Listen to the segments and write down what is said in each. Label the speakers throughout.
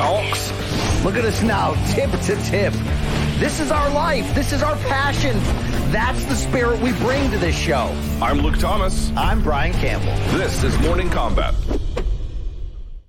Speaker 1: donks.
Speaker 2: Look at us now, tip to tip. This is our life. This is our passion. That's the spirit we bring to this show.
Speaker 1: I'm Luke Thomas.
Speaker 2: I'm Brian Campbell.
Speaker 1: This is Morning Kombat.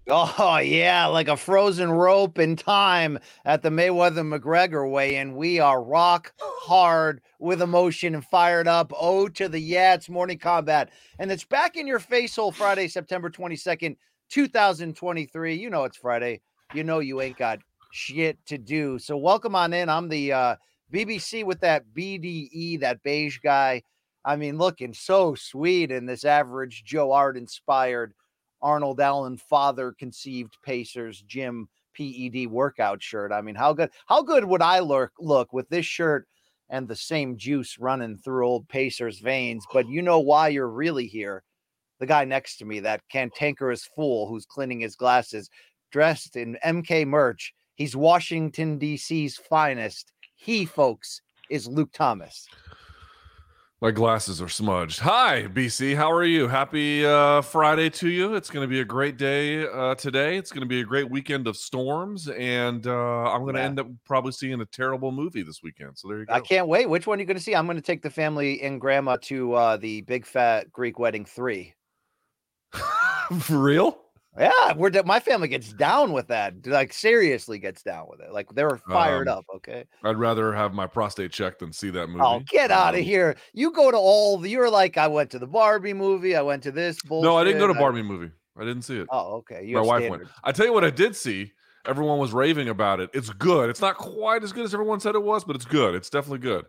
Speaker 2: Oh, yeah, like a frozen rope in time at the Mayweather McGregor weigh in. We are rock hard with emotion and fired up. Oh, to the yeah, it's morning kombat. And it's back in your face hole Friday, September 22nd, 2023. You know it's Friday. You know you ain't got shit to do. So welcome on in. I'm the uh, BBC with that BDE, that beige guy. I mean, looking so sweet in this average Joe Art inspired Arnold Allen father conceived Pacers gym PED workout shirt. I mean, how good how good would I look look with this shirt and the same juice running through old Pacers veins? But you know why you're really here. The guy next to me, that cantankerous fool who's cleaning his glasses, dressed in MK merch. He's Washington D.C.'s finest. He, folks, is Luke Thomas.
Speaker 3: My glasses are smudged. Hi, BC. How are you? Happy uh, Friday to you. It's going to be a great day uh, today. It's going to be a great weekend of storms, and uh, I'm going to
Speaker 2: Yeah.
Speaker 3: end up probably seeing a terrible movie this weekend. So there you go.
Speaker 2: I can't wait. Which one are you going to see? I'm going to take the family and grandma to uh, the Big Fat Greek Wedding 3.
Speaker 3: For real?
Speaker 2: Yeah, we're my family gets down with that. Like seriously gets down with it. Like they were fired
Speaker 3: Um,
Speaker 2: up. Okay.
Speaker 3: I'd rather have my prostate checked than see that movie.
Speaker 2: Oh, get out of
Speaker 3: Um,
Speaker 2: here! You go to all. the- You're like, I went to the Barbie movie. I went to this. Bullshit.
Speaker 3: No, I didn't go to
Speaker 2: I-
Speaker 3: Barbie movie. I didn't see it.
Speaker 2: Oh, okay. You
Speaker 3: my wife
Speaker 2: standards.
Speaker 3: went. I tell you what, I did see. Everyone was raving about it. It's good. It's not quite as good as everyone said it was, but it's good. It's definitely good.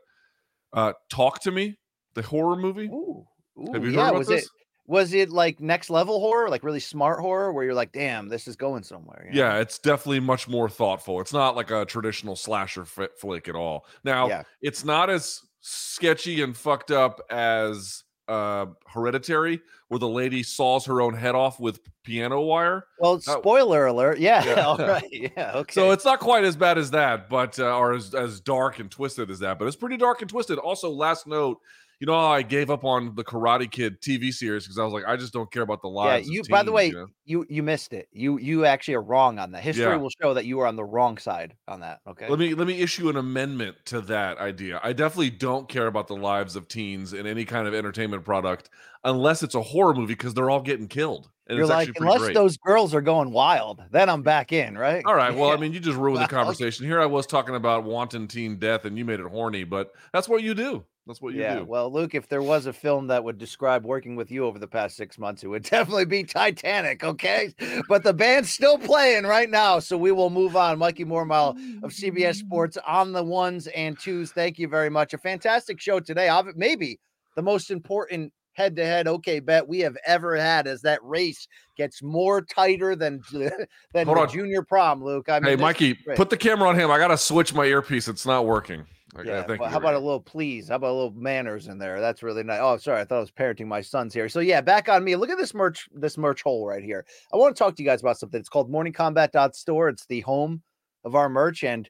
Speaker 3: Uh, Talk to me, the horror movie.
Speaker 2: Ooh, ooh,
Speaker 3: Have you heard
Speaker 2: yeah.
Speaker 3: about
Speaker 2: was
Speaker 3: this?
Speaker 2: it? Was it like next level horror, like really smart horror, where you're like, damn, this is going somewhere? you know?
Speaker 3: Yeah, it's definitely much more thoughtful. It's not like a traditional slasher fi- flick at all. Now,
Speaker 2: Yeah.
Speaker 3: it's not as sketchy and fucked up as uh Hereditary, where the lady saws her own head off with piano wire.
Speaker 2: Well, spoiler alert. Yeah.
Speaker 3: Yeah.
Speaker 2: all right. Yeah. Okay.
Speaker 3: So it's not quite as bad as that, but uh, or as, as dark and twisted as that, but it's pretty dark and twisted. Also, last note, you know how I gave up on the Karate Kid TV series because I was like, I just don't care about the
Speaker 2: yeah.
Speaker 3: lives. of
Speaker 2: You. By the way,
Speaker 3: you know?
Speaker 2: you you missed it. You you actually are wrong on that. History
Speaker 3: Yeah.
Speaker 2: will show that you were on the wrong side on that. Okay.
Speaker 3: Let me let me issue an amendment to that idea. I definitely don't care about the lives of teens in any kind of entertainment product unless it's a horror movie because they're all getting killed. And
Speaker 2: You're like, unless
Speaker 3: great.
Speaker 2: those girls are going wild, then I'm back in, right?
Speaker 3: all right. Well, I mean, you just ruined the conversation. Here I was talking about wanton teen death, and you made it horny, but that's what you do. That's what you
Speaker 2: yeah.
Speaker 3: do.
Speaker 2: Well, Luke, if there was a film that would describe working with you over the past six months, it would definitely be Titanic. Okay. But the band's still playing right now. So we will move on. Mikey Mormile of CBS Sports on the ones and twos. Thank you very much. A fantastic show today. Maybe the most important head to head okay bet we have ever had as that race gets more tighter than than
Speaker 3: Hold
Speaker 2: the
Speaker 3: on.
Speaker 2: junior prom, Luke. I mean,
Speaker 3: hey, Mikey, put the camera on him. I got to switch my earpiece. It's not working. Okay,
Speaker 2: Yeah, but
Speaker 3: you.
Speaker 2: how about a little please? How about a little manners in there? That's really nice. Oh, sorry, I thought I was parenting my sons here. So yeah, back on me. Look at this merch, this merch hole right here. I want to talk to you guys about something. It's called morningkombat.store. It's the home of our merch, and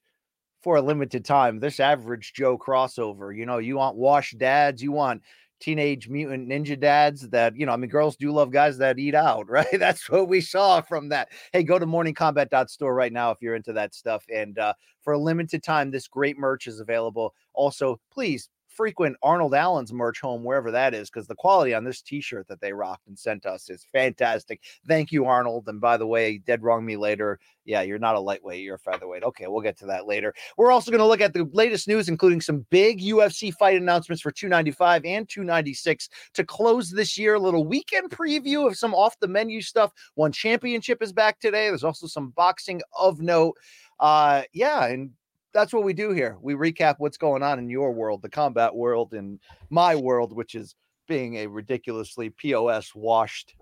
Speaker 2: for a limited time, this average Joe crossover. You know, you want wash dads, you want teenage mutant ninja dads that you know i mean girls do love guys that eat out right? That's what we saw from that. Hey go to morningkombat.store right now if you're into that stuff and uh for a limited time this great merch is available. Also please frequent Arnold Allen's merch home wherever that is because the quality on this T-shirt that they rocked and sent us is fantastic. Thank you, Arnold. And by the way, dead wrong me later. Yeah, you're not a lightweight, you're a featherweight. Okay, we'll get to that later. We're also going to look at the latest news, including some big UFC fight announcements for 295 and 296 to close this year. A little weekend preview of some off the menu stuff. One championship is back today. There's also some boxing of note. Uh, yeah, and that's what we do here. We recap what's going on in your world, the combat world, and my world, which is being a ridiculously POS washed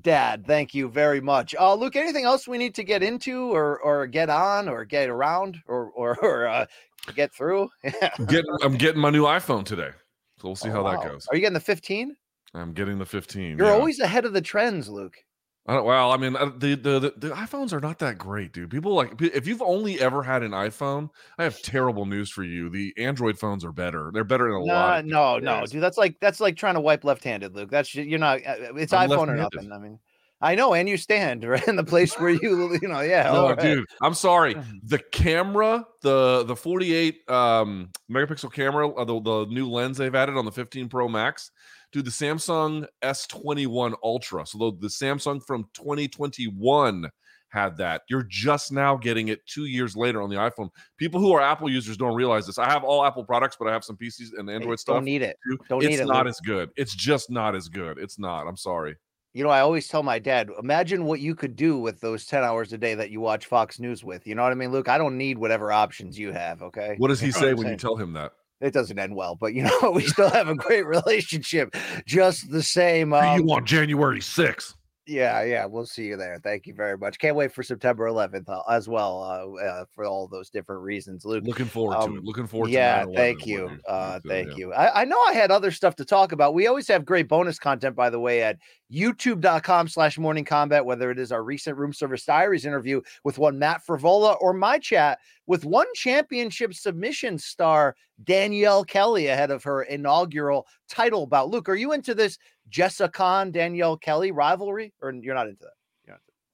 Speaker 2: dad. Thank you very much. Uh, Luke, anything else we need to get into or or get on or get around or or, or uh, get through?
Speaker 3: getting, I'm getting my new iPhone today, so we'll see
Speaker 2: Oh,
Speaker 3: how
Speaker 2: wow.
Speaker 3: that goes.
Speaker 2: Are you getting the 15?
Speaker 3: I'm getting the 15.
Speaker 2: You're
Speaker 3: yeah.
Speaker 2: always ahead of the trends, Luke.
Speaker 3: I don't, well, I mean, uh, the, the the iPhones are not that great, dude. People like if you've only ever had an iPhone, I have terrible news for you. The Android phones are better. They're better in a lot.
Speaker 2: Nah,
Speaker 3: of
Speaker 2: no, no,
Speaker 3: ways.
Speaker 2: dude. That's like that's like trying to wipe left-handed, Luke. That's you're not. uh, It's
Speaker 3: I'm
Speaker 2: iPhone or nothing. I mean, I know, and you stand right in the place where you, you know, yeah.
Speaker 3: No,
Speaker 2: right.
Speaker 3: dude, I'm sorry. The camera, the the 48 um megapixel camera, uh, the, the new lens they've added on the 15 Pro Max, dude, the Samsung S21 Ultra. So the, the Samsung from 2021 had that. You're just now getting it two years later on the iPhone. People who are Apple users don't realize this. I have all Apple products, but I have some PCs and Android stuff.
Speaker 2: Don't need it.
Speaker 3: too.
Speaker 2: don't
Speaker 3: it's
Speaker 2: need it,
Speaker 3: It's
Speaker 2: not
Speaker 3: as good. It's just not as good. It's not. I'm sorry.
Speaker 2: You know, I always tell my dad, imagine what you could do with those 10 hours a day that you watch Fox News with. You know what I mean, Luke? I don't need whatever options you have. Okay.
Speaker 3: What does he
Speaker 2: You know
Speaker 3: say when you tell him that?
Speaker 2: It doesn't end well, but you know, we still have a great relationship just the same. Um,
Speaker 3: you want January 6th?
Speaker 2: Yeah, yeah, we'll see you there. Thank you very much. Can't wait for September 11th uh, as well uh, uh, for all those different reasons, Luke.
Speaker 3: Looking forward to
Speaker 2: Um,
Speaker 3: it. Looking forward to
Speaker 2: yeah,
Speaker 3: 9/11
Speaker 2: thank you. Uh, thank
Speaker 3: yeah.
Speaker 2: you. I, I know I had other stuff to talk about. We always have great bonus content, by the way, at youtube.com slash morning kombat, whether it is our recent room service diaries interview with one Matt Frivola or my chat with one championship submission star, Danielle Kelly, ahead of her inaugural title bout. Luke, are you into this Jessica Khan, Danielle Kelly rivalry, or you're not into that?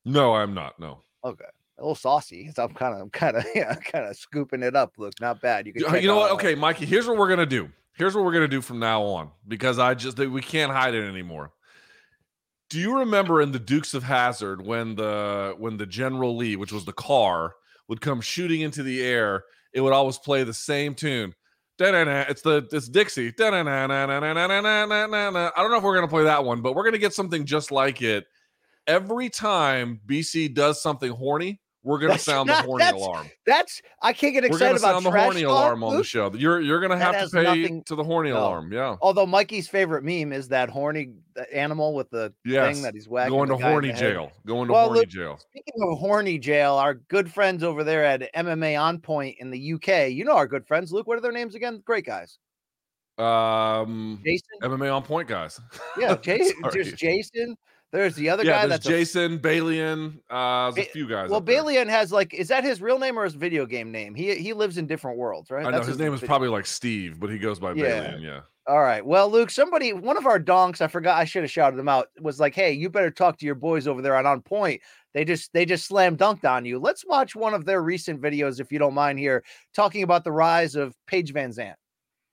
Speaker 3: No, I'm not. No.
Speaker 2: Okay. A little saucy. So I'm kind of, I'm kind of, yeah, kind of scooping it up. Luke, not bad. You can,
Speaker 3: You know what?
Speaker 2: uh,
Speaker 3: Okay, Mikey, here's what we're to do. Here's what we're to do from now on because I just we can't hide it anymore. Do you remember in the Dukes of Hazzard when the when the General Lee, which was the car, would come shooting into the air, it would always play the same tune. Da-na-na, It's the it's Dixie. Da-na-na-na-na-na-na-na-na-na. I don't know if we're gonna play that one, but we're gonna get something just like it. Every time BC does something horny, we're gonna
Speaker 2: That's
Speaker 3: sound the
Speaker 2: not-
Speaker 3: horny
Speaker 2: that's-
Speaker 3: alarm.
Speaker 2: That's I can't get excited
Speaker 3: We're
Speaker 2: excited
Speaker 3: gonna
Speaker 2: about
Speaker 3: sound the horny
Speaker 2: talk,
Speaker 3: alarm on the show. You're you're gonna have to pay
Speaker 2: nothing-
Speaker 3: to the horny
Speaker 2: No.
Speaker 3: alarm. Yeah.
Speaker 2: Although Mikey's favorite meme is that horny animal with the
Speaker 3: Yes.
Speaker 2: thing that he's wagging.
Speaker 3: Going to horny jail. Going to
Speaker 2: Well,
Speaker 3: horny
Speaker 2: look-
Speaker 3: jail.
Speaker 2: Speaking of horny jail, our good friends over there at MMA On Point in the UK. You know our good friends, Luke. What are their names again? Great guys.
Speaker 3: Um
Speaker 2: Jason.
Speaker 3: MMA on point, guys.
Speaker 2: Yeah, Jason. There's Jason. There's the other
Speaker 3: yeah,
Speaker 2: guy that's a-
Speaker 3: Jason, Balian, uh there's a few guys.
Speaker 2: well. Balian has like, is that his real name or his video game name? He he lives in different worlds, right?
Speaker 3: I know
Speaker 2: That's
Speaker 3: his name is probably like Steve, but he goes by
Speaker 2: Yeah.
Speaker 3: Balian, yeah.
Speaker 2: All right. Well, Luke, somebody, one of our donks, I forgot, I should have shouted them out, was like, "Hey, you better talk to your boys over there on On Point. They just they just slam dunked on you. Let's watch one of their recent videos, if you don't mind, here talking about the rise of Paige VanZant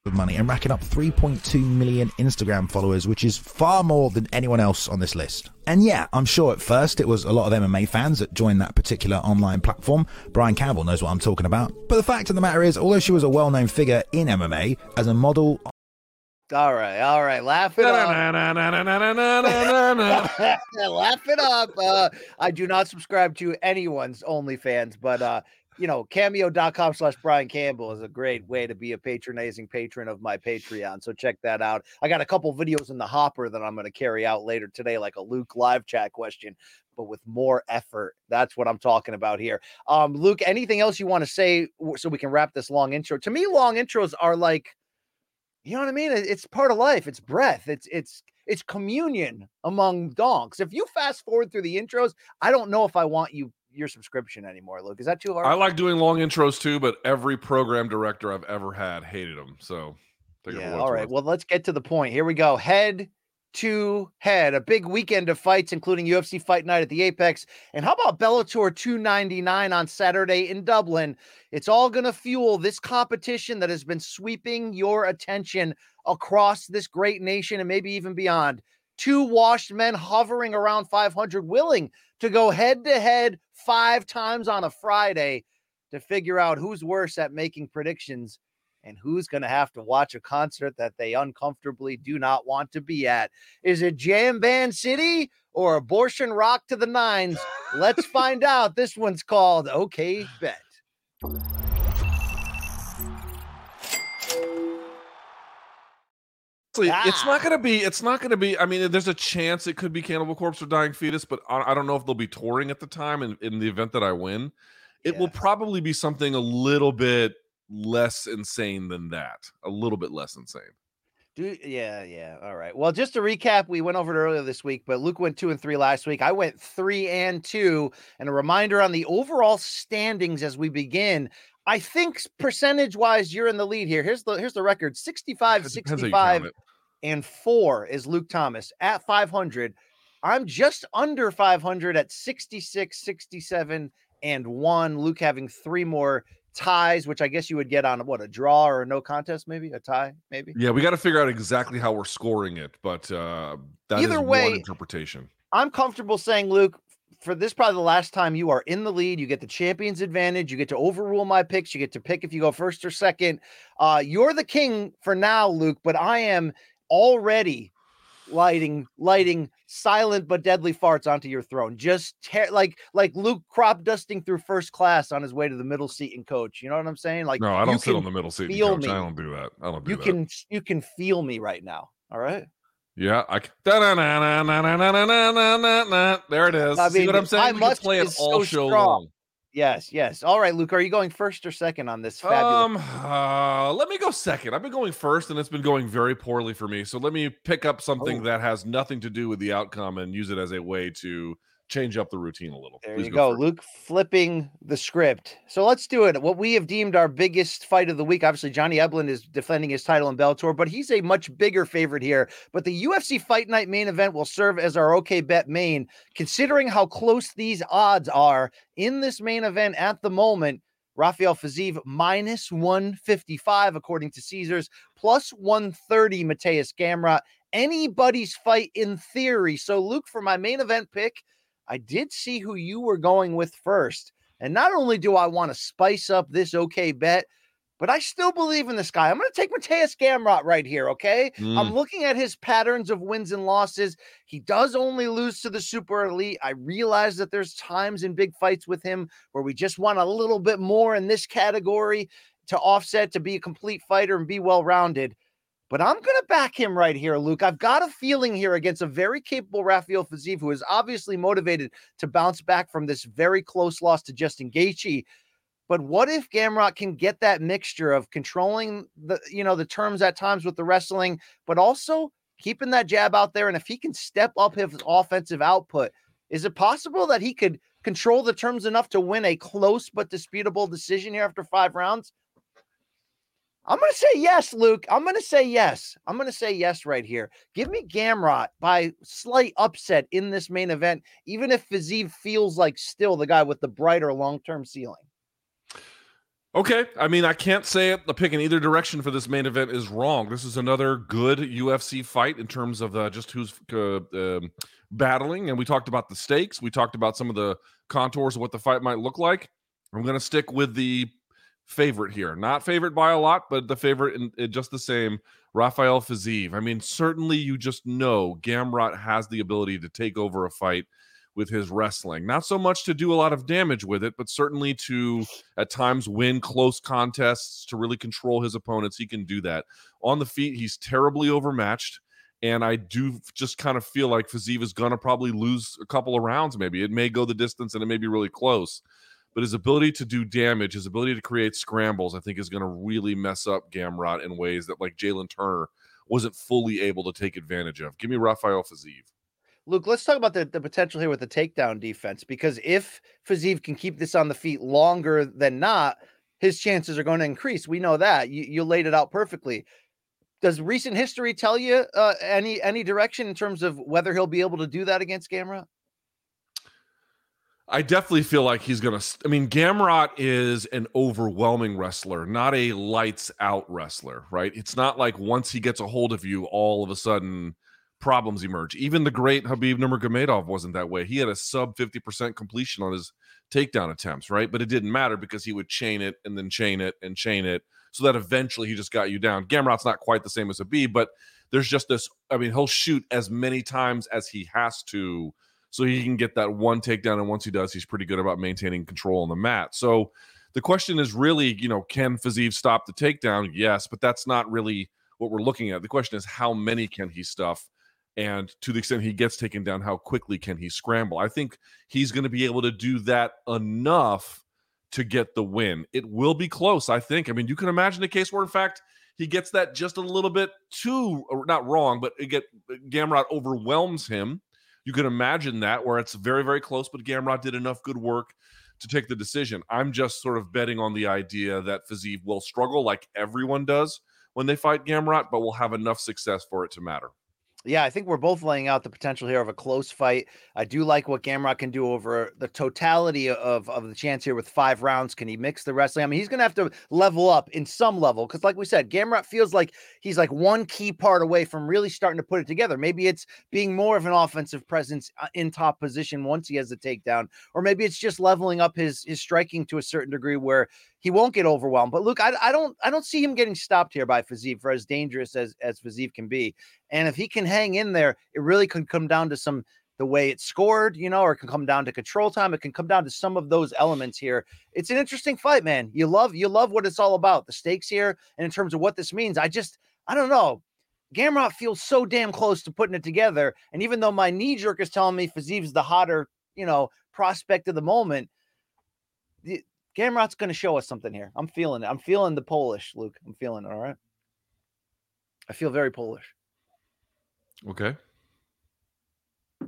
Speaker 4: of money and racking up 3.2 million Instagram followers, which is far more than anyone else on this list. And yeah, I'm sure at first it was a lot of MMA fans that joined that particular online platform. Brian Campbell knows what I'm talking about. But the fact of the matter is, although she was a well known figure in MMA as a model,
Speaker 2: all right, all right. Laugh it up. Laugh it up. Uh, I do not subscribe to anyone's OnlyFans, but uh, you know, cameo.com slash Brian Campbell is a great way to be a patronizing patron of my Patreon. So check that out. I got a couple videos in the hopper that I'm going to carry out later today, like a Luke live chat question, but with more effort. That's what I'm talking about here. Um, Luke, anything else you want to say so we can wrap this long intro? To me, long intros are like, you know what I mean? It's part of life. It's breath. It's it's it's communion among donks. If you fast forward through the intros, I don't know if I want you your subscription anymore, Luke. Is that too hard?
Speaker 3: I like doing long intros too, but every program director I've ever had hated them. So take
Speaker 2: yeah. All right.
Speaker 3: worth.
Speaker 2: Well, let's get to the point. Here we go. Head to head. A big weekend of fights, including UFC Fight Night at the Apex. And how about Bellator 299 on Saturday in Dublin? It's all going to fuel this competition that has been sweeping your attention across this great nation and maybe even beyond. Two washed men hovering around 500, willing to go head to head five times on a Friday to figure out who's worse at making predictions and who's going to have to watch a concert that they uncomfortably do not want to be at. Is it Jam Band City or Abortion Rock to the Nines? Let's find out. This one's called OK Bet.
Speaker 3: It's not going to be. It's not going to be. I mean, there's a chance it could be Cannibal Corpse or Dying Fetus, but I, I don't know if they'll be touring at the time. In, in the event that I win, it
Speaker 2: Yeah.
Speaker 3: will probably be something a little bit less insane than that. A little bit less insane.
Speaker 2: Do yeah, yeah. All right. Well, just to recap, we went over it earlier this week, but Luke went two and three last week. I went three and two. And a reminder on the overall standings as we begin. I think percentage wise, you're in the lead here. Here's the here's the record: 65,
Speaker 3: It depends how you
Speaker 2: 65,
Speaker 3: count it.
Speaker 2: And four is Luke Thomas at 500. I'm just under 500 at 66, 67, and one. Luke having three more ties, which I guess you would get on what a draw or a no contest, maybe a tie, maybe.
Speaker 3: Yeah, we got to figure out exactly how we're scoring it, but uh, that is
Speaker 2: Either
Speaker 3: one
Speaker 2: way-
Speaker 3: interpretation.
Speaker 2: I'm comfortable saying, Luke, for this probably the last time you are in the lead. You get the champion's advantage. You get to overrule my picks. You get to pick if you go first or second. Uh, you're the king for now, Luke, but I am already lighting lighting silent but deadly farts onto your throne just ter- like like luke crop dusting through first class on his way to the middle seat and coach you know what i'm saying like
Speaker 3: no i don't sit on the middle seat
Speaker 2: feel
Speaker 3: me. i don't do that i don't do
Speaker 2: you
Speaker 3: that.
Speaker 2: can you can feel me right now all right
Speaker 3: yeah, I there it is.
Speaker 2: I mean,
Speaker 3: See what I'm saying? I
Speaker 2: must
Speaker 3: play it all show
Speaker 2: so
Speaker 3: long.
Speaker 2: Yes, yes. All right, Luke. Are you going first or second on this fabulous?
Speaker 3: Um, uh, let me go second. I've been going first, and it's been going very poorly for me. So let me pick up something
Speaker 2: Oh.
Speaker 3: that has nothing to do with the outcome and use it as a way to change up the routine a little.
Speaker 2: There
Speaker 3: Please
Speaker 2: you go,
Speaker 3: first.
Speaker 2: Luke flipping the script. So let's do it. What we have deemed our biggest fight of the week. Obviously, Johnny Eblen is defending his title in Bellator, but he's a much bigger favorite here. But the UFC Fight Night main event will serve as our OK Bet main, considering how close these odds are in this main event at the moment. Rafael Fiziev minus 155, according to Caesars, plus 130, Mateusz Gamrot. Anybody's fight in theory. So, Luke, for my main event pick, I did see who you were going with first. And not only do I want to spice up this okay bet, but I still believe in this guy. I'm going to take Mateusz Gamrot right here, okay? I'm
Speaker 3: Mm.
Speaker 2: looking at his patterns of wins and losses. He does only lose to the super elite. I realize that there's times in big fights with him where we just want a little bit more in this category to offset to be a complete fighter and be well rounded. But I'm going to back him right here, Luke. I've got a feeling here against a very capable Rafael Fiziev, who is obviously motivated to bounce back from this very close loss to Justin Gaethje. But what if Gamrot can get that mixture of controlling the, you know, the terms at times with the wrestling, but also keeping that jab out there? And if he can step up his offensive output, is it possible that he could control the terms enough to win a close but disputable decision here after five rounds? I'm going to say yes, Luke. I'm going to say yes. I'm going to say yes right here. Give me Gamrot by slight upset in this main event, even if Fiziev feels like still the guy with the brighter long term ceiling.
Speaker 3: Okay. I mean, I can't say it. The pick in either direction for this main event is wrong. This is another good UFC fight in terms of uh, just who's uh, um, battling. And we talked about the stakes. We talked about some of the contours of what the fight might look like. I'm going to stick with the favorite here. Not favorite by a lot, but the favorite in, in just the same. Rafael Fiziev. I mean, certainly you just know Gamrot has the ability to take over a fight with his wrestling. Not so much to do a lot of damage with it, but certainly to at times win close contests to really control his opponents. He can do that. On the feet, he's terribly overmatched. And I do just kind of feel like Fiziev is going to probably lose a couple of rounds, maybe. It may go the distance and it may be really close. But his ability to do damage, his ability to create scrambles, I think is going to really mess up Gamrot in ways that, like Jalin Turner, wasn't fully able to take advantage of. Give me Rafael Fiziev.
Speaker 2: Luke, let's talk about the, the potential here with the takedown defense because if Fiziev can keep this on the feet longer than not, his chances are going to increase. We know that. You, you laid it out perfectly. does recent history tell you uh, any any direction in terms of whether he'll be able to do that against Gamrot?
Speaker 3: I definitely feel like he's gonna. I mean, Gamrot is an overwhelming wrestler, not a lights out wrestler, right? It's not like once he gets a hold of you, all of a sudden problems emerge. Even the great Khabib Nurmagomedov wasn't that way. He had a sub fifty percent completion on his takedown attempts, right? But it didn't matter because he would chain it and then chain it and chain it, so that eventually he just got you down. Gamrot's not quite the same as Khabib, but there's just this. I mean, he'll shoot as many times as he has to so he can get that one takedown. And once he does, he's pretty good about maintaining control on the mat. So the question is really, you know, can Fiziev stop the takedown? Yes, but that's not really what we're looking at. The question is, how many can he stuff? And to the extent he gets taken down, how quickly can he scramble? I think he's going to be able to do that enough to get the win. It will be close, I think. I mean, you can imagine a case where, in fact, he gets that just a little bit too, not wrong, but it get Gamrot overwhelms him you can imagine that where it's very, very close, but Gamrot did enough good work to take the decision. I'm just sort of betting on the idea that Fiziev will struggle like everyone does when they fight Gamrot, but will have enough success for it to matter.
Speaker 2: Yeah, I think we're both laying out the potential here of a close fight. I do like what Gamrot can do over the totality of, of the chance here with five rounds. Can he mix the wrestling? I mean, he's going to have to level up in some level because, like we said, Gamrot feels like he's like one key part away from really starting to put it together. Maybe it's being more of an offensive presence uh, in top position once he has the takedown, or maybe it's just leveling up his his striking to a certain degree where he won't get overwhelmed. But look, I, I don't I don't see him getting stopped here by Fiziev for as dangerous as as Fiziev can be. And if he can hang in there, it really can come down to some the way it's scored, you know, or it can come down to control time. It can come down to some of those elements here. It's an interesting fight, man. You love you love what it's all about, the stakes here, and in terms of what this means. I just I don't know. Gamrot feels so damn close to putting it together. And even though my knee jerk is telling me Fiziev's the hotter, you know, prospect of the moment, Gamrot's going to show us something here. I'm feeling it. I'm feeling the Polish, Luke. I'm feeling it. All right. I feel very Polish.
Speaker 3: Okay.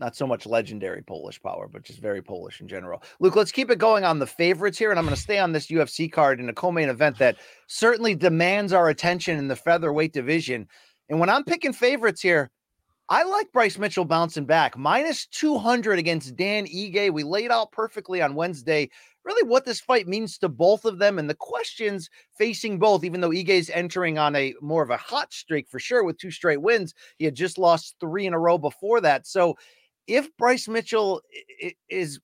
Speaker 2: Not so much legendary Polish power, but just very Polish in general. Luke, let's keep it going on the favorites here. And I'm going to stay on this UFC card in a co main event that certainly demands our attention in the featherweight division. And when I'm picking favorites here, I like Bryce Mitchell bouncing back. Minus 200 against Dan Ige. We laid out perfectly on Wednesday really what this fight means to both of them and the questions facing both, even though Ige is entering on a more of a hot streak for sure with two straight wins. He had just lost three in a row before that. So if Bryce Mitchell is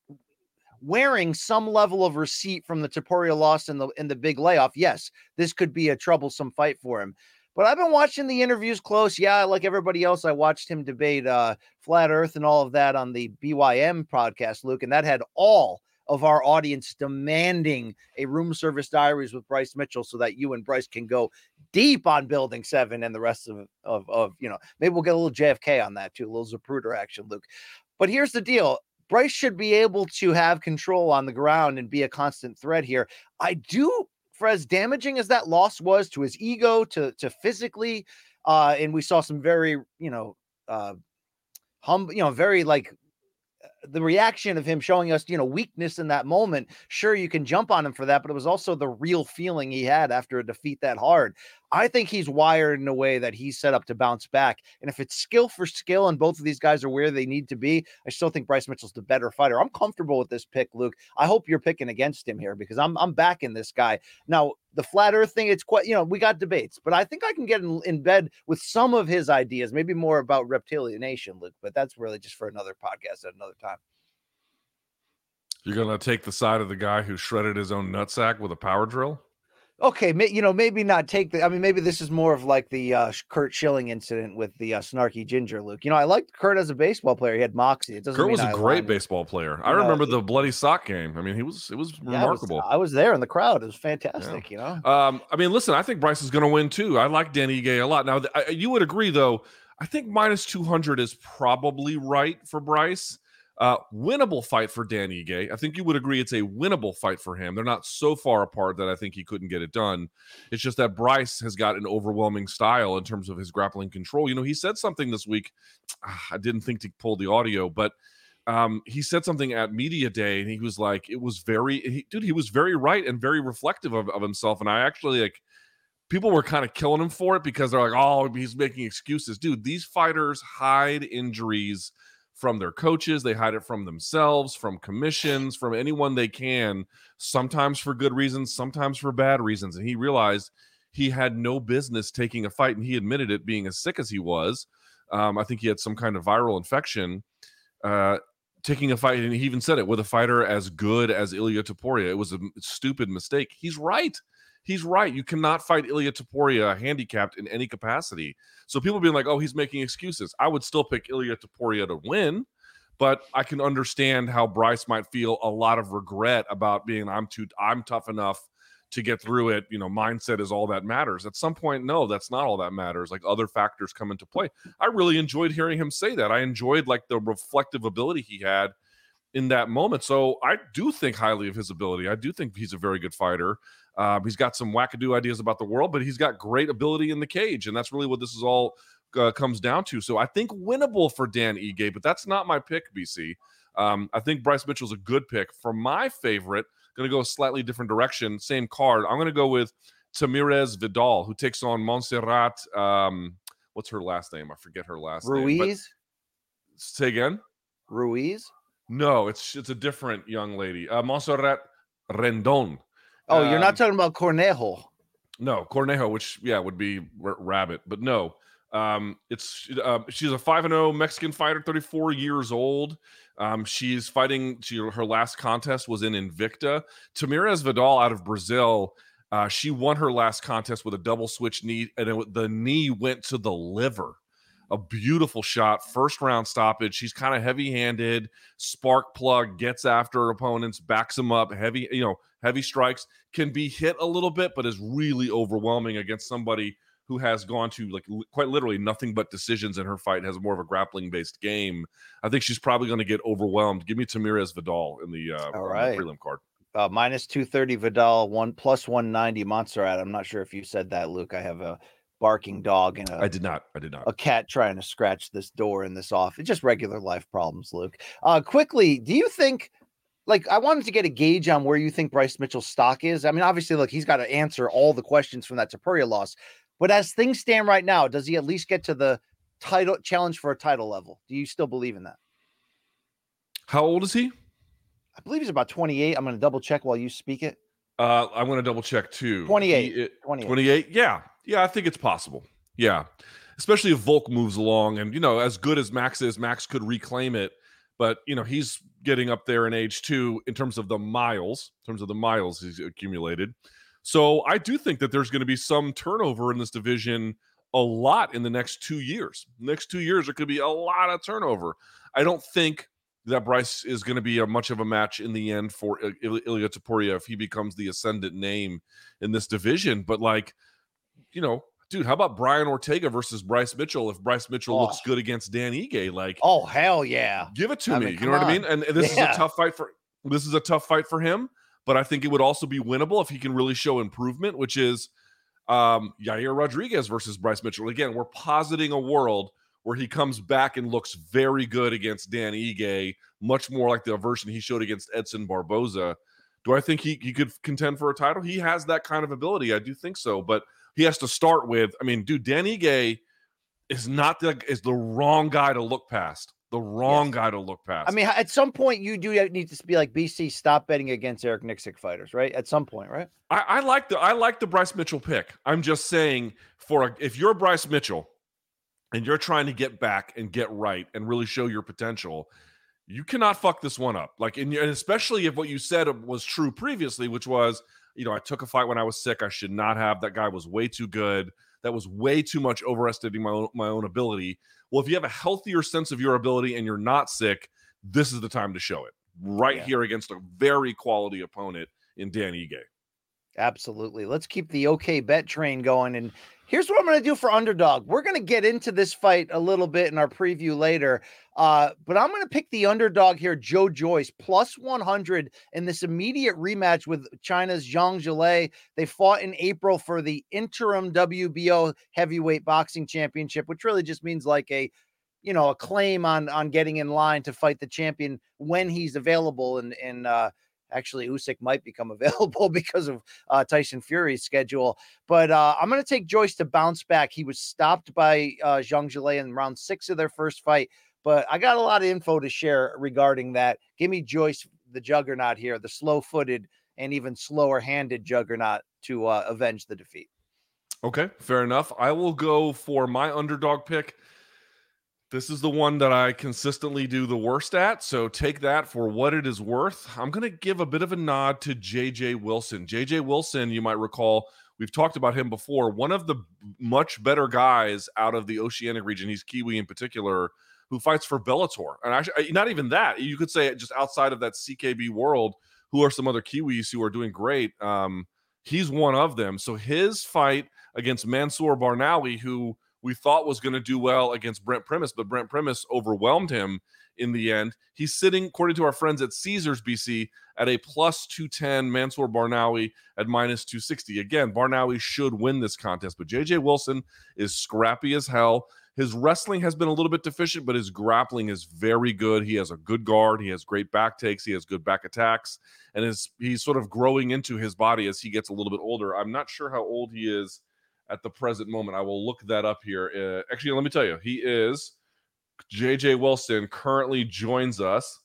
Speaker 2: wearing some level of receipt from the Topuria loss in the in the big layoff, yes, this could be a troublesome fight for him. But I've been watching the interviews close. Yeah, like everybody else, I watched him debate uh, flat Earth and all of that on the BYM podcast, Luke, and that had all of our audience demanding a room service diaries with Bryce Mitchell so that you and Bryce can go deep on building seven and the rest of of, of you know maybe we'll get a little JFK on that too, a little Zapruder action, Luke. But here's the deal. Bryce should be able to have control on the ground and be a constant threat here. I do for as damaging as that loss was to his ego, to to physically, uh, and we saw some very, you know, uh, hum, you know, very like the reaction of him showing us, you know, weakness in that moment. Sure, you can jump on him for that, but it was also the real feeling he had after a defeat that hard. I think he's wired in a way that he's set up to bounce back. And if it's skill for skill and both of these guys are where they need to be, I still think Bryce Mitchell's the better fighter. I'm comfortable with this pick, Luke. I hope you're picking against him here because I'm I'm backing this guy. Now, the flat earth thing, it's quite, you know, we got debates, but I think I can get in, in bed with some of his ideas, maybe more about reptilian nation, Luke, but that's really just for another podcast at another time.
Speaker 3: You're gonna take the side of the guy who shredded his own nutsack with a power drill?
Speaker 2: okay, may, you know, maybe not take the. I mean, maybe this is more of like the uh, Curt Schilling incident with the uh, snarky ginger Luke. You know, I liked Curt as a baseball player. He had moxie. It doesn't.
Speaker 3: Curt was
Speaker 2: a
Speaker 3: great baseball player. I remember the bloody sock game. I mean, he was. It was yeah, remarkable.
Speaker 2: I was, I was, there in the crowd. It was fantastic. Yeah. You know.
Speaker 3: Um, I mean, listen, I think Bryce is going to win too. I like Dan Ige a lot. Now, I, you would agree though. I think minus two hundred is probably right for Bryce. Uh, winnable fight for Dan Ige. I think you would agree it's a winnable fight for him. They're not so far apart that I think he couldn't get it done. It's just that Bryce has got an overwhelming style in terms of his grappling control. You know, he said something this week. I didn't think to pull the audio, but um, he said something at media day, and he was like, "It was very, he, dude. He was very right and very reflective of, of himself." And I actually like people were kind of killing him for it because they're like, oh, he's making excuses. Dude, these fighters hide injuries from their coaches, they hide it from themselves, from commissions, from anyone they can, sometimes for good reasons, sometimes for bad reasons. And he realized he had no business taking a fight, and he admitted it being as sick as he was. Um, I think he had some kind of viral infection. Uh, taking a fight, and he even said it with a fighter as good as Ilya Topuria. It was a stupid mistake. He's right he's right. You cannot fight Ilya Topuria handicapped in any capacity. So people being like, oh, he's making excuses. I would still pick Ilya Topuria to win, but I can understand how Bryce might feel a lot of regret about being I'm too I'm tough enough to get through it. You know, mindset is all that matters. At some point, no, that's not all that matters. Like other factors come into play. I really enjoyed hearing him say that. I enjoyed like the reflective ability he had in that moment. So I do think highly of his ability. I do think he's a very good fighter. Uh, he's got some wackadoo ideas about the world, but he's got great ability in the cage, and that's really what this is all uh, comes down to. So I think winnable for Dan Ige, but that's not my pick, BC. Um, I think Bryce Mitchell's a good pick. For my favorite, going to go a slightly different direction. Same card. I'm going to go with Tamires Vidal, who takes on Montserrat. Um, what's her last name? I forget her last
Speaker 2: Ruiz?
Speaker 3: name. Ruiz. Say again.
Speaker 2: Ruiz.
Speaker 3: No, it's it's a different young lady. Uh, Montserrat Rendon.
Speaker 2: Oh, you're not um, talking about Conejo.
Speaker 3: No, Conejo, which yeah would be r- rabbit, but no. Um, it's uh, she's a five and zero oh Mexican fighter, 34 years old. Um, she's fighting. She, her last contest was in Invicta. Tamires Vidal out of Brazil. Uh, she won her last contest with a double switch knee, and it, the knee went to the liver a beautiful shot, first round stoppage. She's kind of heavy handed, spark plug, gets after opponents, backs them up, heavy, you know, heavy strikes, can be hit a little bit, but is really overwhelming against somebody who has gone to like quite literally nothing but decisions in her fight, has more of a grappling based game. I think she's probably going to get overwhelmed. Give me Tamires Vidal in the, uh,
Speaker 2: All right.
Speaker 3: the prelim card.
Speaker 2: Uh, minus 230 Vidal, one plus 190 Montserrat. I'm not sure if you said that, Luke. I have a barking dog and a,
Speaker 3: I did not. I did not.
Speaker 2: A cat trying to scratch this door and this off. It's just regular life problems, Luke. Uh, quickly, do you think? Like, I wanted to get a gauge on where you think Bryce Mitchell's stock is. I mean, obviously, look, he's got to answer all the questions from that Topuria loss. But as things stand right now, does he at least get to the title challenge for a title level? Do you still believe in that?
Speaker 3: How old is he?
Speaker 2: I believe he's about 28. I'm going to double check while you speak it.
Speaker 3: Uh, I'm going to double check too.
Speaker 2: 28. He, 28.
Speaker 3: 28. Yeah. Yeah, I think it's possible. Yeah. Especially if Volk moves along and, you know, as good as Max is, Max could reclaim it. But, you know, he's getting up there in age too in terms of the miles, in terms of the miles he's accumulated. So I do think that there's going to be some turnover in this division a lot in the next two years. Next two years, there could be a lot of turnover. I don't think that Bryce is going to be a much of a match in the end for Ilya Topuria if he becomes the ascendant name in this division. But like, you know, dude, how about Brian Ortega versus Bryce Mitchell? If Bryce Mitchell oh. looks good against Dan Ige, like,
Speaker 2: oh hell yeah,
Speaker 3: give it to I me. Mean, you know on. what I mean? And, this yeah. is a tough fight for this is a tough fight for him, but I think it would also be winnable if he can really show improvement, which is um Yair Rodriguez versus Bryce Mitchell. Again, we're positing a world where he comes back and looks very good against Dan Ige, much more like the version he showed against Edson Barboza. Do I think he, he could contend for a title? He has that kind of ability. I do think so, but he has to start with. I mean, dude, Dan Ige is not the is the wrong guy to look past. The wrong yes. guy to look past.
Speaker 2: I mean, at some point, you do need to be like BC. Stop betting against Eric Nicksick fighters, right? At some point, right?
Speaker 3: I, I like the I like the Bryce Mitchell pick. I'm just saying, for a, if you're Bryce Mitchell and you're trying to get back and get right and really show your potential, you cannot fuck this one up. Like, and especially if what you said was true previously, which was you know, I took a fight when I was sick. I should not have. That guy was way too good. That was way too much overestimating my own, my own ability. Well, if you have a healthier sense of your ability and you're not sick, this is the time to show it. Right yeah. here against a very quality opponent in Dan Ige.
Speaker 2: Absolutely. Let's keep the okay bet train going. And here's what I'm going to do for underdog. We're going to get into this fight a little bit in our preview later. Uh, but I'm going to pick the underdog here, Joe Joyce, plus 100 in this immediate rematch with China's Zhang Zhilei. They fought in April for the interim WBO heavyweight boxing championship, which really just means like a you know a claim on on getting in line to fight the champion when he's available and and uh Actually, Usyk might become available because of uh, Tyson Fury's schedule. But uh, I'm going to take Joyce to bounce back. He was stopped by uh, Zhang Zhilei in round six of their first fight. But I got a lot of info to share regarding that. Give me Joyce, the juggernaut here, the slow footed and even slower handed juggernaut to uh, avenge the defeat.
Speaker 3: Okay, fair enough. I will go for my underdog pick. This is the one that I consistently do the worst at. So take that for what it is worth. I'm going to give a bit of a nod to JJ Wilson. JJ Wilson, you might recall, we've talked about him before. One of the much better guys out of the Oceanic region, he's Kiwi in particular, who fights for Bellator. And actually, not even that. You could say just outside of that CKB world, who are some other Kiwis who are doing great. Um, he's one of them. So his fight against Mansour Barnaoui, who we thought was going to do well against Brent Primus, but Brent Primus overwhelmed him in the end. He's sitting, according to our friends at Caesars BC, at a plus 210, Mansour Barnaoui at minus 260. Again, Barnaoui should win this contest, but JJ Wilson is scrappy as hell. His wrestling has been a little bit deficient, but his grappling is very good. He has a good guard. He has great back takes. He has good back attacks, and is he's sort of growing into his body as he gets a little bit older. I'm not sure how old he is at the present moment. I will look that up here. Uh, actually, let me tell you, he is JJ Wilson currently joins us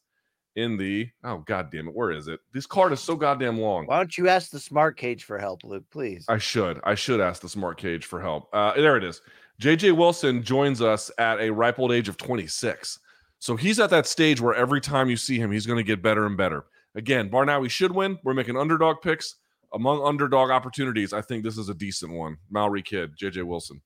Speaker 3: in the oh god damn it where is it? This card is so goddamn long.
Speaker 2: Why don't you ask the smart cage for help luke please?
Speaker 3: I should i should ask the smart cage for help. Uh there it is. Jj wilson joins us at a ripe old age of 26 so he's at that stage where every time you see him he's going to get better and better. Again barnaoui should win. We're making underdog picks among underdog opportunities, I think this is a decent one. Maori kid, JJ Wilson.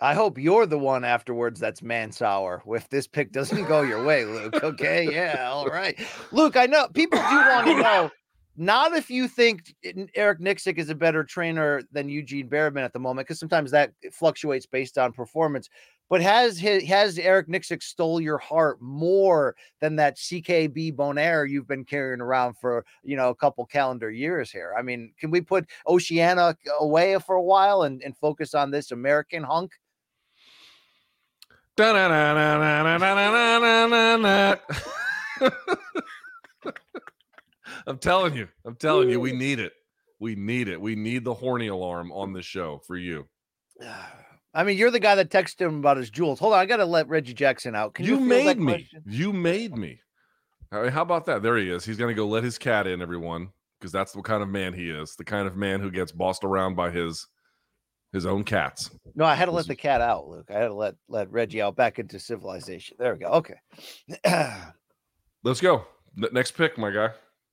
Speaker 2: I hope you're the one afterwards that's mansour if this pick doesn't go your way, Luke. Okay. Yeah. All right. Luke, I know people do want to know not if you think Eric Nicksick is a better trainer than Eugene Bareman at the moment, because sometimes that fluctuates based on performance, but has has Eric Nicksick stole your heart more than that CKB Bonaire you've been carrying around for you know a couple calendar years here? I mean, can we put Oceania away for a while and, and focus on this American hunk?
Speaker 3: I'm telling you, I'm telling you, we need it. We need it. We need the horny alarm on the show for you. Ah.
Speaker 2: I mean, you're the guy that texted him about his jewels. Hold on, I got to let Reggie Jackson out. Can
Speaker 3: you,
Speaker 2: you
Speaker 3: made me? Question? You made me. how about that? There he is. He's going to go let his cat in, everyone, because that's the kind of man he is. The kind of man who gets bossed around by his his own cats.
Speaker 2: No, I had to let the cat out, Luke. I had to let let Reggie out back into civilization. There we go. Okay.
Speaker 3: Let's go. next pick, my guy.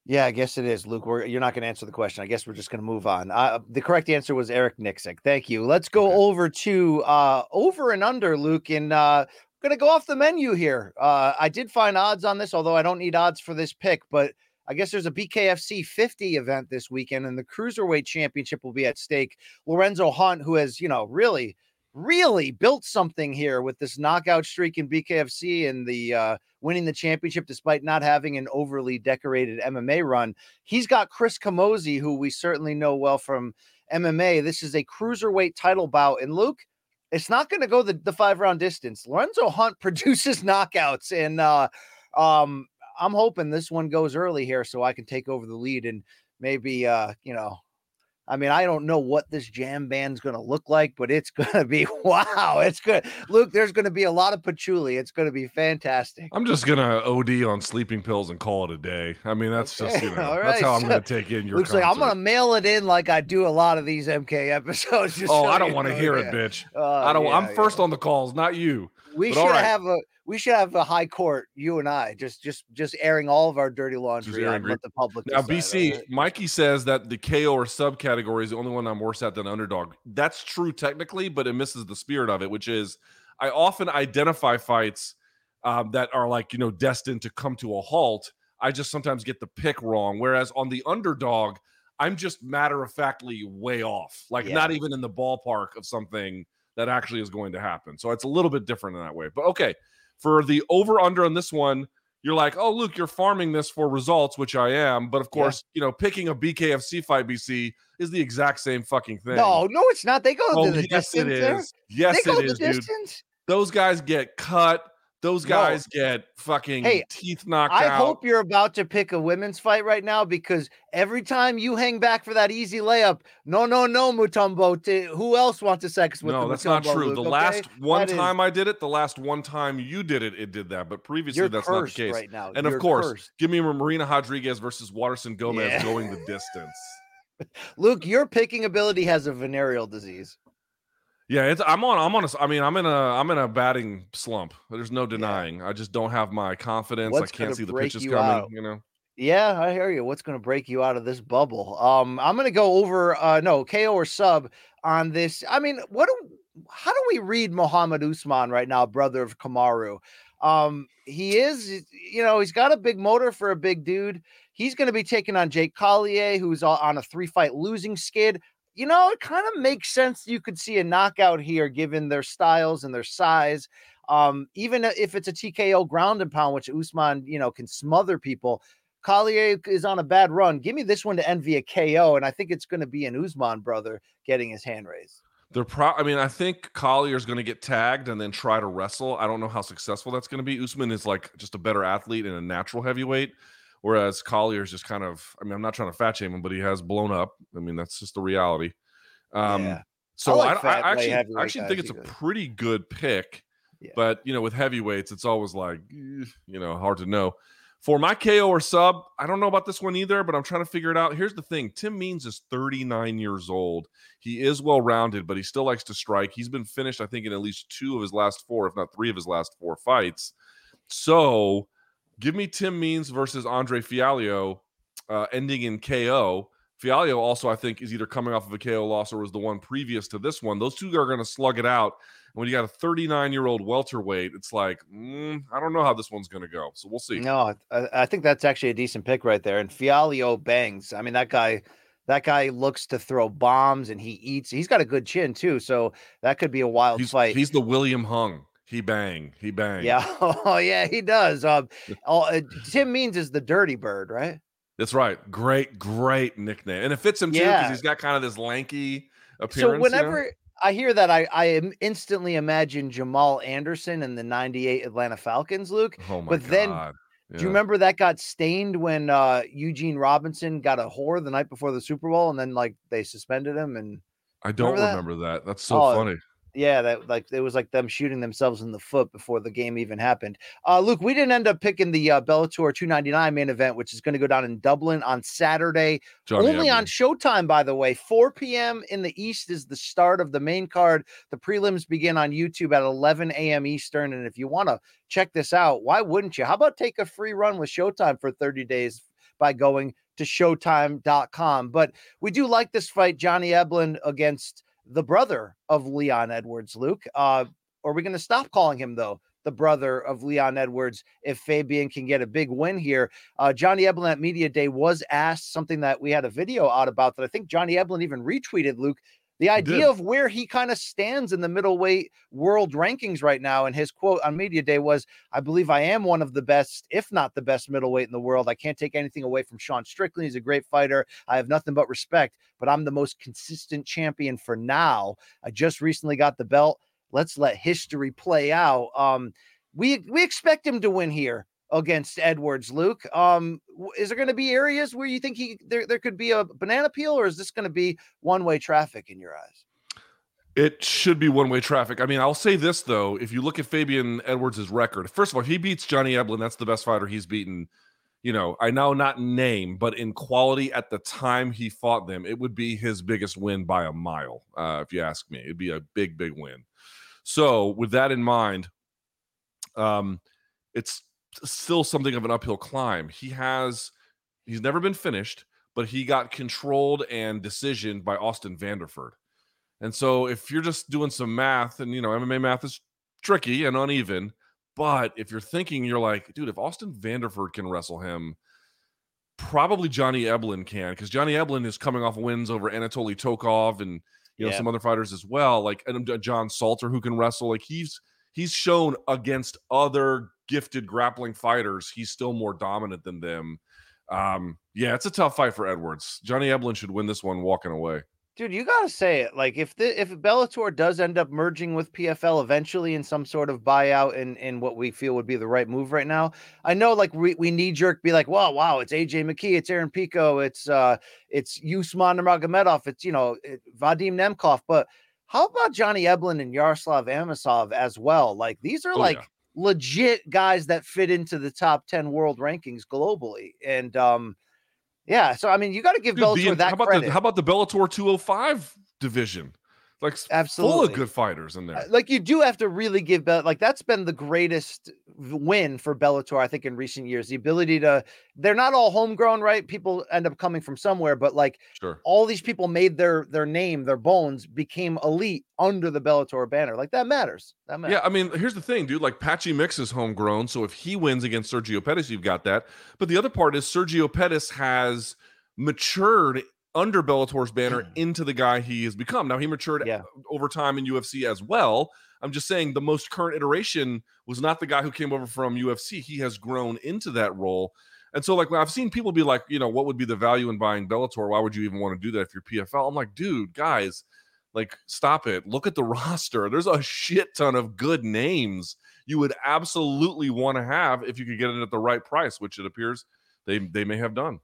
Speaker 2: Yeah, I guess it is, Luke. We're, you're not going to answer the question. I guess we're just going to move on. Uh, the correct answer was Eric Nicksick. Thank you. Let's go okay. over to uh, over and under, Luke, and uh, going to go off the menu here. Uh, I did find odds on this, although I don't need odds for this pick, but I guess there's a BKFC 50 event this weekend, and the cruiserweight championship will be at stake. Lorenzo Hunt, who has, you know, really – really built something here with this knockout streak in BKFC and the uh, winning the championship despite not having an overly decorated MMA run. He's got Chris Camozzi, who we certainly know well from MMA. This is a cruiserweight title bout. And Luke, it's not going to go the, the five round distance. Lorenzo Hunt produces knockouts, and uh, um, I'm hoping this one goes early here so I can take over the lead and maybe uh, you know I mean, I don't know what this jam band's going to look like, but it's going to be wow. It's good. Luke, there's going to be a lot of patchouli. It's going to be fantastic.
Speaker 3: I'm just going to OD on sleeping pills and call it a day. I mean, that's okay. just, you know, right. that's how I'm going to take in your Luke's like,
Speaker 2: I'm going to mail it in like I do a lot of these MK episodes.
Speaker 3: oh, so I don't want to hear it, bitch. Uh, I don't, yeah, I'm first on the calls, not you.
Speaker 2: We should right. have a, we should have a high court, you and I, just just just airing all of our dirty laundry and let the public.
Speaker 3: Now, BC, right? Mikey says that the KO or subcategory is the only one I'm worse at than underdog. That's true technically, but it misses the spirit of it, which is I often identify fights um, that are like you know destined to come to a halt. I just sometimes get the pick wrong. Whereas on the underdog, I'm just matter of factly way off, like yeah. not even in the ballpark of something that actually is going to happen. So it's a little bit different in that way. But okay, for the over under on this one, you're like, oh, Luke, you're farming this for results, which I am. But of course, yeah. you know, picking a BKFC fight BC is the exact same fucking thing.
Speaker 2: No, no, it's not. They go oh, to the yes, distance. It is.
Speaker 3: There. Yes, they it is, dude. Distance. Those guys get cut. Those
Speaker 2: No.
Speaker 3: guys get fucking
Speaker 2: Hey,
Speaker 3: teeth knocked
Speaker 2: I
Speaker 3: out.
Speaker 2: I hope you're about to pick a women's fight right now because every time you hang back for that easy layup, no, no, no, Mutombo. T- who else wants to sex with
Speaker 3: no,
Speaker 2: the
Speaker 3: that's not true.
Speaker 2: Luke,
Speaker 3: the
Speaker 2: okay?
Speaker 3: last one
Speaker 2: That is-
Speaker 3: time I did it, the last one time you did it, it did that. But previously,
Speaker 2: you're
Speaker 3: that's not the case.
Speaker 2: right now.
Speaker 3: And
Speaker 2: You're
Speaker 3: of course,
Speaker 2: cursed.
Speaker 3: give me Marina Rodriguez versus Waterson Gomez
Speaker 2: Yeah.
Speaker 3: going the distance.
Speaker 2: Luke, your picking ability has a venereal disease.
Speaker 3: Yeah, it's I'm on I'm on a, I mean I'm in a I'm in a batting slump. There's no denying. I just don't have my confidence.
Speaker 2: What's
Speaker 3: I can't see the pitches
Speaker 2: you
Speaker 3: coming,
Speaker 2: out?
Speaker 3: you know.
Speaker 2: Yeah, I hear you. What's going to break you out of this bubble? Um, I'm going to go over uh no KO or sub on this. I mean, what do how do we read Muhammad Usman right now, brother of Kamaru? Um, he is, you know, he's got a big motor for a big dude. He's going to be taking on Jake Collier, who's on a three fight losing skid. You know, it kind of makes sense. You could see a knockout here, given their styles and their size. Um, even if it's a TKO ground and pound, which Usman, you know, can smother people. Collier is on a bad run. Give me this one to end via KO, and I think it's going to be an Usman brother getting his hand raised.
Speaker 3: They're pro I mean, I think Collier's gonna get tagged and then try to wrestle. I don't know how successful that's gonna be. Usman is like just a better athlete and a natural heavyweight. Whereas Collier's just kind of, I mean, I'm not trying to fat shame him, but he has blown up. I mean, that's just the reality. Um,
Speaker 2: Yeah.
Speaker 3: so
Speaker 2: like
Speaker 3: I, I actually, I actually think it's a
Speaker 2: guys.
Speaker 3: pretty good pick.
Speaker 2: Yeah.
Speaker 3: But you know, with heavyweights, it's always like, eh, you know, hard to know. For my KO or sub, I don't know about this one either, but I'm trying to figure it out. Here's the thing: Tim Means is 39 years old. He is well rounded, but he still likes to strike. He's been finished, I think, in at least two of his last four, if not three of his last four fights. So, give me Tim Means versus Andre Fialho, uh, ending in KO. Fialho also, I think, is either coming off of a KO loss or was the one previous to this one. Those two are going to slug it out. And when you got a 39 year old welterweight, it's like, mm, I don't know how this one's going to go. So we'll see.
Speaker 2: No, I, I think that's actually a decent pick right there. And Fialho bangs. I mean, that guy, that guy looks to throw bombs, and he eats. He's got a good chin too, so that could be a wild
Speaker 3: He's,
Speaker 2: fight.
Speaker 3: he's the William Hung. He bang. He bang.
Speaker 2: yeah, oh yeah, he does. Um, oh, uh, Tim Means is the Dirty Bird, right?
Speaker 3: That's right. Great, great nickname. And it fits him too because
Speaker 2: Yeah.
Speaker 3: he's got kind of this lanky appearance.
Speaker 2: So
Speaker 3: you know?
Speaker 2: whenever I hear that, I I am instantly imagine Jamal Anderson and the '98 Atlanta Falcons, Luke.
Speaker 3: oh my
Speaker 2: but then,
Speaker 3: God.
Speaker 2: Do you remember that got stained when uh, Eugene Robinson got a whore the night before the Super Bowl, and then like they suspended him? And
Speaker 3: I don't
Speaker 2: remember that?
Speaker 3: remember that. That's so
Speaker 2: Oh,
Speaker 3: funny.
Speaker 2: Yeah, that like it was like them shooting themselves in the foot before the game even happened. Uh, Luke, we didn't end up picking the uh, Bellator 299 main event, which is going to go down in Dublin on Saturday.
Speaker 3: Johnny
Speaker 2: Only on Showtime, by the way. 4 p.m. in the East is the start of the main card. The prelims begin on YouTube at 11 a.m. Eastern. And if you want to check this out, why wouldn't you? How about take a free run with Showtime for 30 days by going to showtime.com? But we do like this fight, Johnny Eblen against the brother of Leon Edwards, Luke. Uh, are we going to stop calling him, though? The brother of Leon Edwards, if Fabian can get a big win here. Uh, Johnny Eblen at Media Day was asked something that we had a video out about that I think Johnny Eblen even retweeted, Luke. The idea of where he kind of stands in the middleweight world rankings right now. And his quote on Media Day was, I believe I am one of the best, if not the best middleweight in the world. I can't take anything away from Sean Strickland. He's a great fighter. I have nothing but respect, but I'm the most consistent champion for now. I just recently got the belt. Let's let history play out. Um, we we expect him to win here against Edwards, Luke. Um, is there going to be areas where you think he there, there could be a banana peel, or is this going to be one way traffic in your eyes?
Speaker 3: It should be one way traffic. I mean, I'll say this though: if you look at Fabian Edwards' record, first of all, he beats Johnny Eblen. That's the best fighter he's beaten. You know, I know not name, but in quality at the time he fought them, it would be his biggest win by a mile. Uh, if you ask me, it'd be a big, big win. So, with that in mind, um, it's still something of an uphill climb. He has, he's never been finished, but he got controlled and decisioned by Austin Vanderford. And so if you're just doing some math and you know MMA math is tricky and uneven, but if you're thinking you're like, dude, if Austin Vanderford can wrestle him, probably Johnny Eblen can because Johnny Eblen is coming off wins over Anatoly Tokov and you know
Speaker 2: Yeah.
Speaker 3: some other fighters as well, like and, uh, John Salter who can wrestle. Like he's he's shown against other gifted grappling fighters, he's still more dominant than them. Um, yeah, it's a tough fight for Edwards. Johnny Eblen should win this one walking away.
Speaker 2: Dude, you gotta say it. Like if the if Bellator does end up merging with PFL eventually in some sort of buyout in in what we feel would be the right move right now. I know like we, we knee jerk be like, wow, wow, it's AJ McKee, it's Aaron Pico, it's uh it's Usman Nurmagomedov, it's you know it, Vadim Nemkov, but how about Johnny Eblen and Yaroslav Amosov as well? Like these are
Speaker 3: Oh,
Speaker 2: like
Speaker 3: yeah.
Speaker 2: Legit guys that fit into the top 10 world rankings globally. And um yeah, so I mean you got to give
Speaker 3: Dude,
Speaker 2: Bellator
Speaker 3: the-
Speaker 2: that
Speaker 3: how about
Speaker 2: credit.
Speaker 3: the how about the Bellator 205 division? Like s- full of good fighters in there.
Speaker 2: Uh, like you do have to really give Bell like that's been the greatest win for Bellator I think in recent years the ability to they're not all homegrown right people end up coming from somewhere but like
Speaker 3: Sure.
Speaker 2: all these people made their their name their bones became elite under the Bellator banner like that matters that matters
Speaker 3: Yeah, I mean, here's the thing, dude. Like Patchy Mix is homegrown, so if he wins against Sergio Pettis, you've got that. But the other part is Sergio Pettis has matured under Bellator's banner into the guy he has become. Now he matured
Speaker 2: Yeah.
Speaker 3: over time in UFC as well. I'm just saying the most current iteration was not the guy who came over from UFC. He has grown into that role. And so, like, I've seen people be like, you know, what would be the value in buying Bellator? Why would you even want to do that if you're PFL? I'm like, dude, guys, like, stop it. Look at the roster. There's a shit ton of good names you would absolutely want to have if you could get it at the right price, which it appears they they may have done.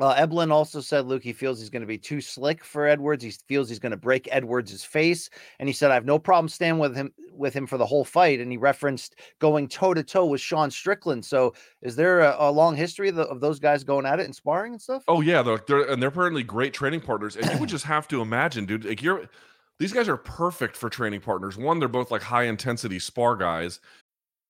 Speaker 2: Uh, Eblen also said Luke he feels he's going to be too slick for Edwards. He feels he's going to break Edwards' face, and he said I have no problem standing with him with him for the whole fight. And he referenced going toe to toe with Sean Strickland. So is there a, a long history of, the, of those guys going at it and sparring and stuff?
Speaker 3: Oh yeah, they're, they're and they're apparently great training partners. And you would just have to imagine, dude, like you're these guys are perfect for training partners. One, they're both like high intensity spar guys.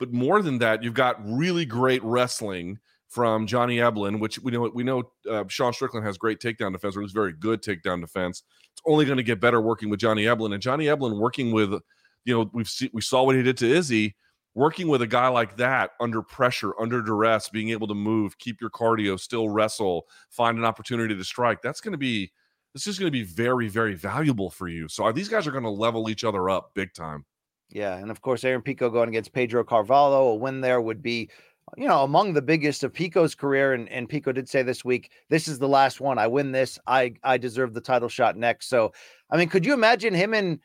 Speaker 3: But more than that, you've got really great wrestling from Johnny Eblen, which we know we know uh, Sean Strickland has great takedown defense, or at least very good takedown defense. It's only going to get better working with Johnny Eblen, and Johnny Eblen working with, you know, we've seen we saw what he did to Izzy. Working with a guy like that under pressure, under duress, being able to move, keep your cardio, still wrestle, find an opportunity to strike. That's going to be this is going to be very, very valuable for you. So uh, these guys are going to level each other up big time.
Speaker 2: Yeah, and of course Aaron Pico going against Pedro Carvalho, a win there would be, you know, among the biggest of Pico's career. And and Pico did say this week, this is the last one. I win this, I I deserve the title shot next. So, I mean, could you imagine him and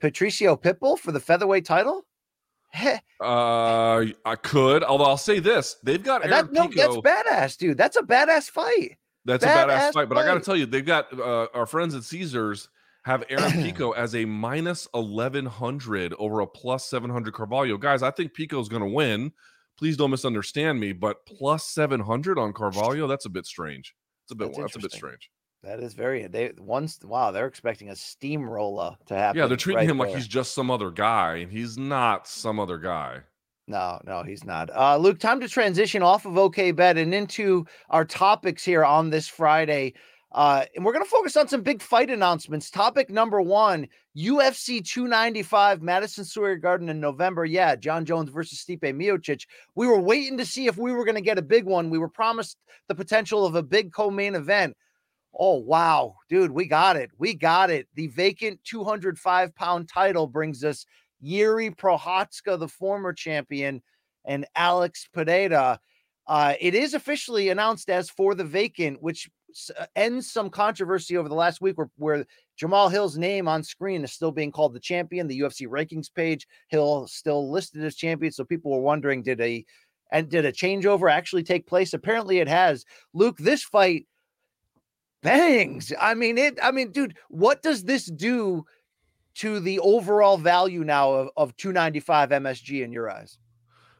Speaker 2: Patricio Pitbull for the featherweight title?
Speaker 3: Uh, I could, although I'll say this: they've got Aaron
Speaker 2: that, no,
Speaker 3: Pico.
Speaker 2: that's badass, dude. That's a badass fight.
Speaker 3: That's a badass
Speaker 2: badass
Speaker 3: fight. But I got to tell you, they've got uh, our friends at Caesars have Aaron Pico as a minus eleven hundred over a plus seven hundred Carvalho. Guys, I think Pico's going to win. Please don't misunderstand me, but plus seven hundred on Carvalho, that's a bit strange. It's a bit.
Speaker 2: That's
Speaker 3: That's, a bit strange.
Speaker 2: That is very they once wow, they're expecting a steamroller to happen.
Speaker 3: Yeah, they're treating
Speaker 2: right
Speaker 3: him like he's just some other guy, and he's not some other guy.
Speaker 2: No, no, he's not. Uh, Luke, time to transition off of OK Bet and into our topics here on this Friday. Uh, and we're going to focus on some big fight announcements. Topic number one UFC 295, Madison Square Garden in November. Yeah, John Jones versus Stipe Miocic. We were waiting to see if we were going to get a big one. We were promised the potential of a big co main event. Oh, wow, dude, we got it. We got it. The vacant 205 pound title brings us Jiri Prochazka, the former champion, and Alex Pereira. Uh, it is officially announced as for the vacant, which uh, ends some controversy over the last week where, where Jamahal Hill's name on screen is still being called the champion. The UFC rankings page, Hill still listed as champion. So people were wondering, did a and did a changeover actually take place? Apparently it has. Luke, this fight bangs. I mean, it, I mean, dude, what does this do to the overall value now of, of 295 MSG in your eyes?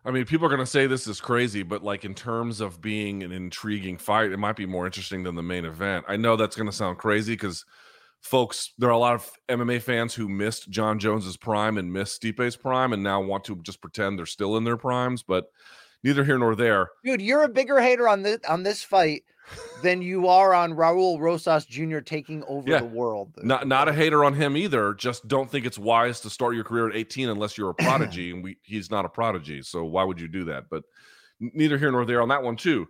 Speaker 3: I mean, people are going to say this is crazy, but like in terms of being an intriguing fight, it might be more interesting than the main event. I know that's going to sound crazy because folks, there are a lot of MMA fans who missed John Jones's prime and missed Stipe's prime and now want to just pretend they're still in their primes. But neither here nor there.
Speaker 2: Dude, you're a bigger hater on this on this fight than you are on Raul Rosas Jr. taking over
Speaker 3: Yeah.
Speaker 2: the world.
Speaker 3: Not not a hater on him either. Just don't think it's wise to start your career at 18 unless you're a prodigy, and we he's not a prodigy. So why would you do that? But neither here nor there on that one too.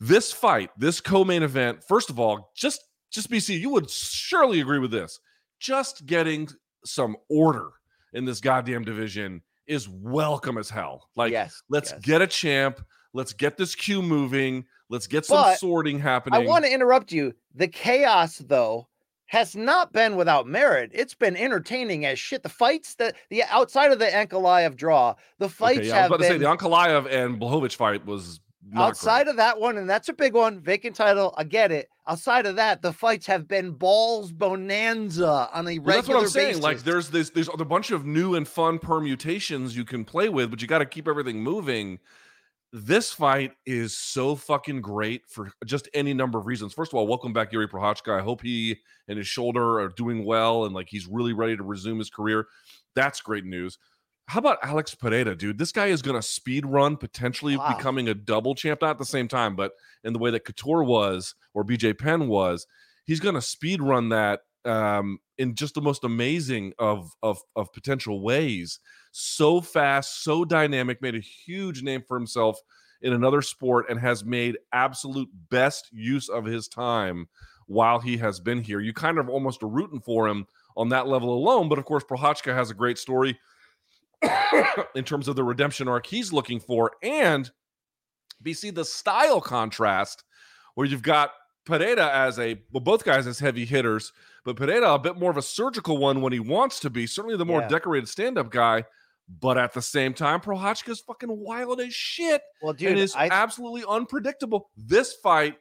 Speaker 3: This fight, this co-main event, first of all, just just BC, you would surely agree with this. Just getting some order in this goddamn division is welcome as hell. Like,
Speaker 2: yes,
Speaker 3: let's
Speaker 2: yes.
Speaker 3: get a champ. Let's get this queue moving. Let's get some
Speaker 2: But
Speaker 3: sorting happening.
Speaker 2: I want to interrupt you. The chaos, though, has not been without merit. It's been entertaining as shit. The fights that the outside of the Ankalaev draw, the fights
Speaker 3: Okay, yeah, I was
Speaker 2: have
Speaker 3: about to say
Speaker 2: been
Speaker 3: the Ankalaev and Blachowicz fight was
Speaker 2: outside
Speaker 3: great.
Speaker 2: of that one, and that's a big one. Vacant title, I get it. Outside of that, the fights have been balls bonanza on a regular
Speaker 3: Well, that's what I'm
Speaker 2: basis.
Speaker 3: saying. Like, there's this, there's a bunch of new and fun permutations you can play with, but you got to keep everything moving. This fight is so fucking great for just any number of reasons. First of all, welcome back, Jiri Prochazka. I hope he and his shoulder are doing well and like he's really ready to resume his career. That's great news. How about Alex Pereira, dude? This guy is going to speed run, potentially
Speaker 2: Wow.
Speaker 3: becoming a double champ, not at the same time, but in the way that Couture was or BJ Penn was. He's going to speed run that um, in just the most amazing of, of of potential ways. So fast, so dynamic, made a huge name for himself in another sport, and has made absolute best use of his time while he has been here. You kind of almost are rooting for him on that level alone. But of course, Prochazka has a great story in terms of the redemption arc he's looking for, and BC the style contrast where you've got Pereira as a well, both guys as heavy hitters, but Pereira a bit more of a surgical one when he wants to be, certainly the more
Speaker 2: Yeah.
Speaker 3: decorated stand-up guy. But at the same time, Prochazka's fucking wild as shit
Speaker 2: well, dude.
Speaker 3: and is
Speaker 2: I,
Speaker 3: absolutely unpredictable. This fight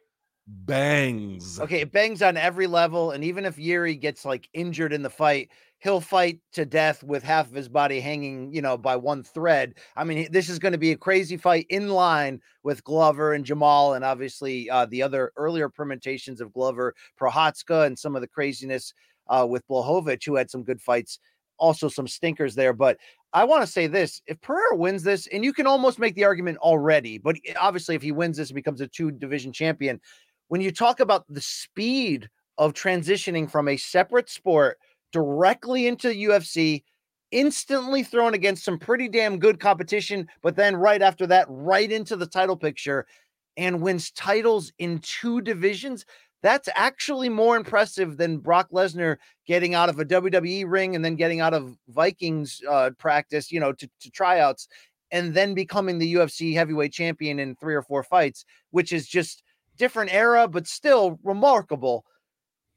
Speaker 3: bangs.
Speaker 2: Okay, it bangs on every level, and even if Jiri gets like injured in the fight, he'll fight to death with half of his body hanging, you know, by one thread. I mean, this is going to be a crazy fight in line with Glover and Jamahal, and obviously uh, the other earlier permutations of Glover, Prochazka, and some of the craziness uh, with Blachowicz, who had some good fights, also some stinkers there. But I want to say this: if Pereira wins this, and you can almost make the argument already, but eh, obviously if he wins this and becomes a two division champion when you talk about the speed of transitioning from a separate sport directly into the UFC, instantly thrown against some pretty damn good competition, but then right after that, right into the title picture and wins titles in two divisions. That's actually more impressive than Brock Lesnar getting out of a WWE ring and then getting out of Vikings uh, practice, you know, to, to tryouts and then becoming the UFC heavyweight champion in three or four fights, which is just different era, but still remarkable.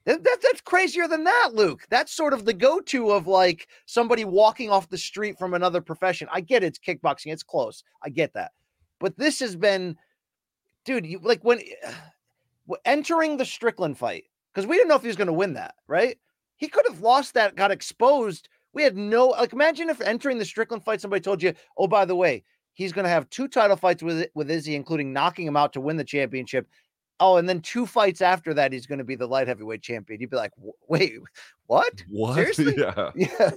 Speaker 2: That, that- that's crazier than that, Luke. That's sort of the go-to of like somebody walking off the street from another profession. I get it's kickboxing, it's close. I get that. But this has been, dude, you like when entering the Strickland fight, because we didn't know if he was going to win that, right? He could have lost that, got exposed. We had no like imagine if entering the Strickland fight, somebody told you, oh, by the way, he's going to have two title fights with with Izzy, including knocking him out to win the championship. Oh, and then two fights after that, he's going to be the light heavyweight champion. You'd be like, wait, what?
Speaker 3: What?
Speaker 2: Seriously?
Speaker 3: yeah.
Speaker 2: Yeah.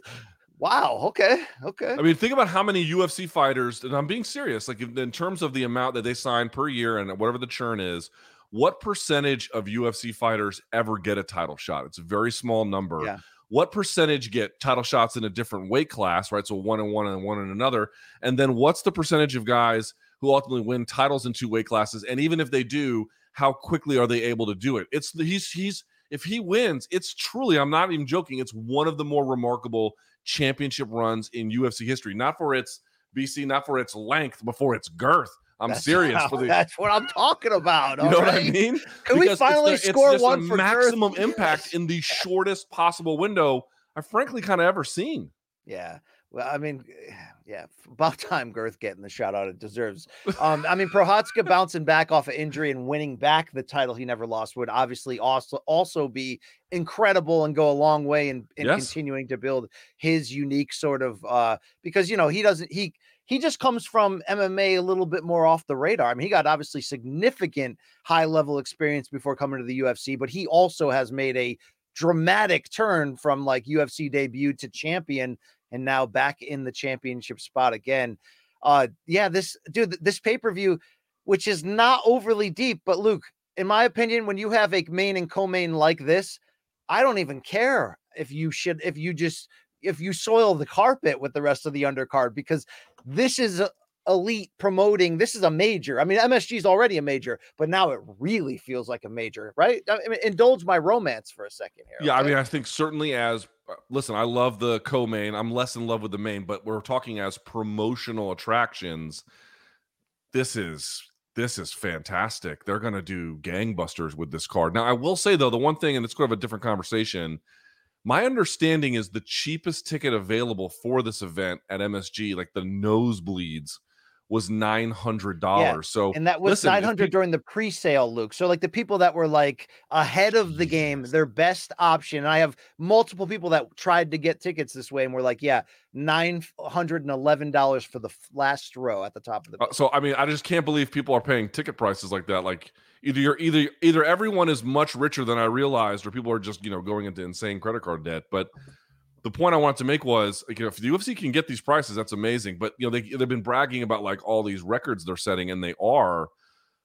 Speaker 2: Wow. Okay. Okay.
Speaker 3: I mean, think about how many UFC fighters, and I'm being serious, like in in terms of the amount that they sign per year and whatever the churn is, what percentage of UFC fighters ever get a title shot? It's a very small number.
Speaker 2: Yeah.
Speaker 3: What percentage get title shots in a different weight class, right? So one and one and one and another. And then what's the percentage of guys who ultimately win titles in two weight classes? And even if they do, how quickly are they able to do it? It's he's he's if he wins, it's truly, I'm not even joking, it's one of the more remarkable championship runs in UFC history. Not for its BC, not for its length, but for its girth. I'm
Speaker 2: That's-
Speaker 3: serious. For the,
Speaker 2: that's what I'm talking about.
Speaker 3: you know what I mean?
Speaker 2: Can we
Speaker 3: Because it's
Speaker 2: finally
Speaker 3: the-
Speaker 2: score one for
Speaker 3: maximum impact
Speaker 2: Yes.
Speaker 3: in the shortest possible window I've frankly kind of ever seen.
Speaker 2: Yeah. Well, I mean, yeah, about time Girth getting the shout out it deserves. Um, I mean, Prochazka bouncing back off of injury and winning back the title he never lost would obviously also also be incredible and go a long way in, in
Speaker 3: Yes.
Speaker 2: continuing to build his unique sort of uh because you know he doesn't he he just comes from MMA a little bit more off the radar. I mean, he got obviously significant high level experience before coming to the UFC, but he also has made a dramatic turn from like UFC debut to champion and now back in the championship spot again. Uh, yeah, this dude, this pay per view, which is not overly deep, but Luke, in my opinion, when you have a main and co-main like this, I don't even care if you should if you just if you soil the carpet with the rest of the undercard because this is elite promoting this is a major i mean msg is already a major but now it really feels like a major right? I mean, indulge my romance for a second here
Speaker 3: yeah okay? i mean i think certainly as uh, listen i love the co-main i'm less in love with the main but we're talking as promotional attractions this is this is fantastic. They're going to do gangbusters with this card. Now i will say though the one thing and it's sort of a different conversation my understanding is the cheapest ticket available for this event at msg like the nosebleeds was nine hundred dollars. Yeah. So
Speaker 2: and that was nine hundred during the pre-sale, Luke. So like the people that were like ahead of the game, their best option. I have multiple people that tried to get tickets this way and were like, yeah, nine hundred and eleven dollars for the last row at the top of the.
Speaker 3: Uh, so I mean, I just can't believe people are paying ticket prices like that. Like either you're either either everyone is much richer than I realized, or people are just you know going into insane credit card debt, but the point I wanted to make was, like, you know, if the UFC can get these prices, that's amazing. But you know, they they've been bragging about like all these records they're setting, and they are.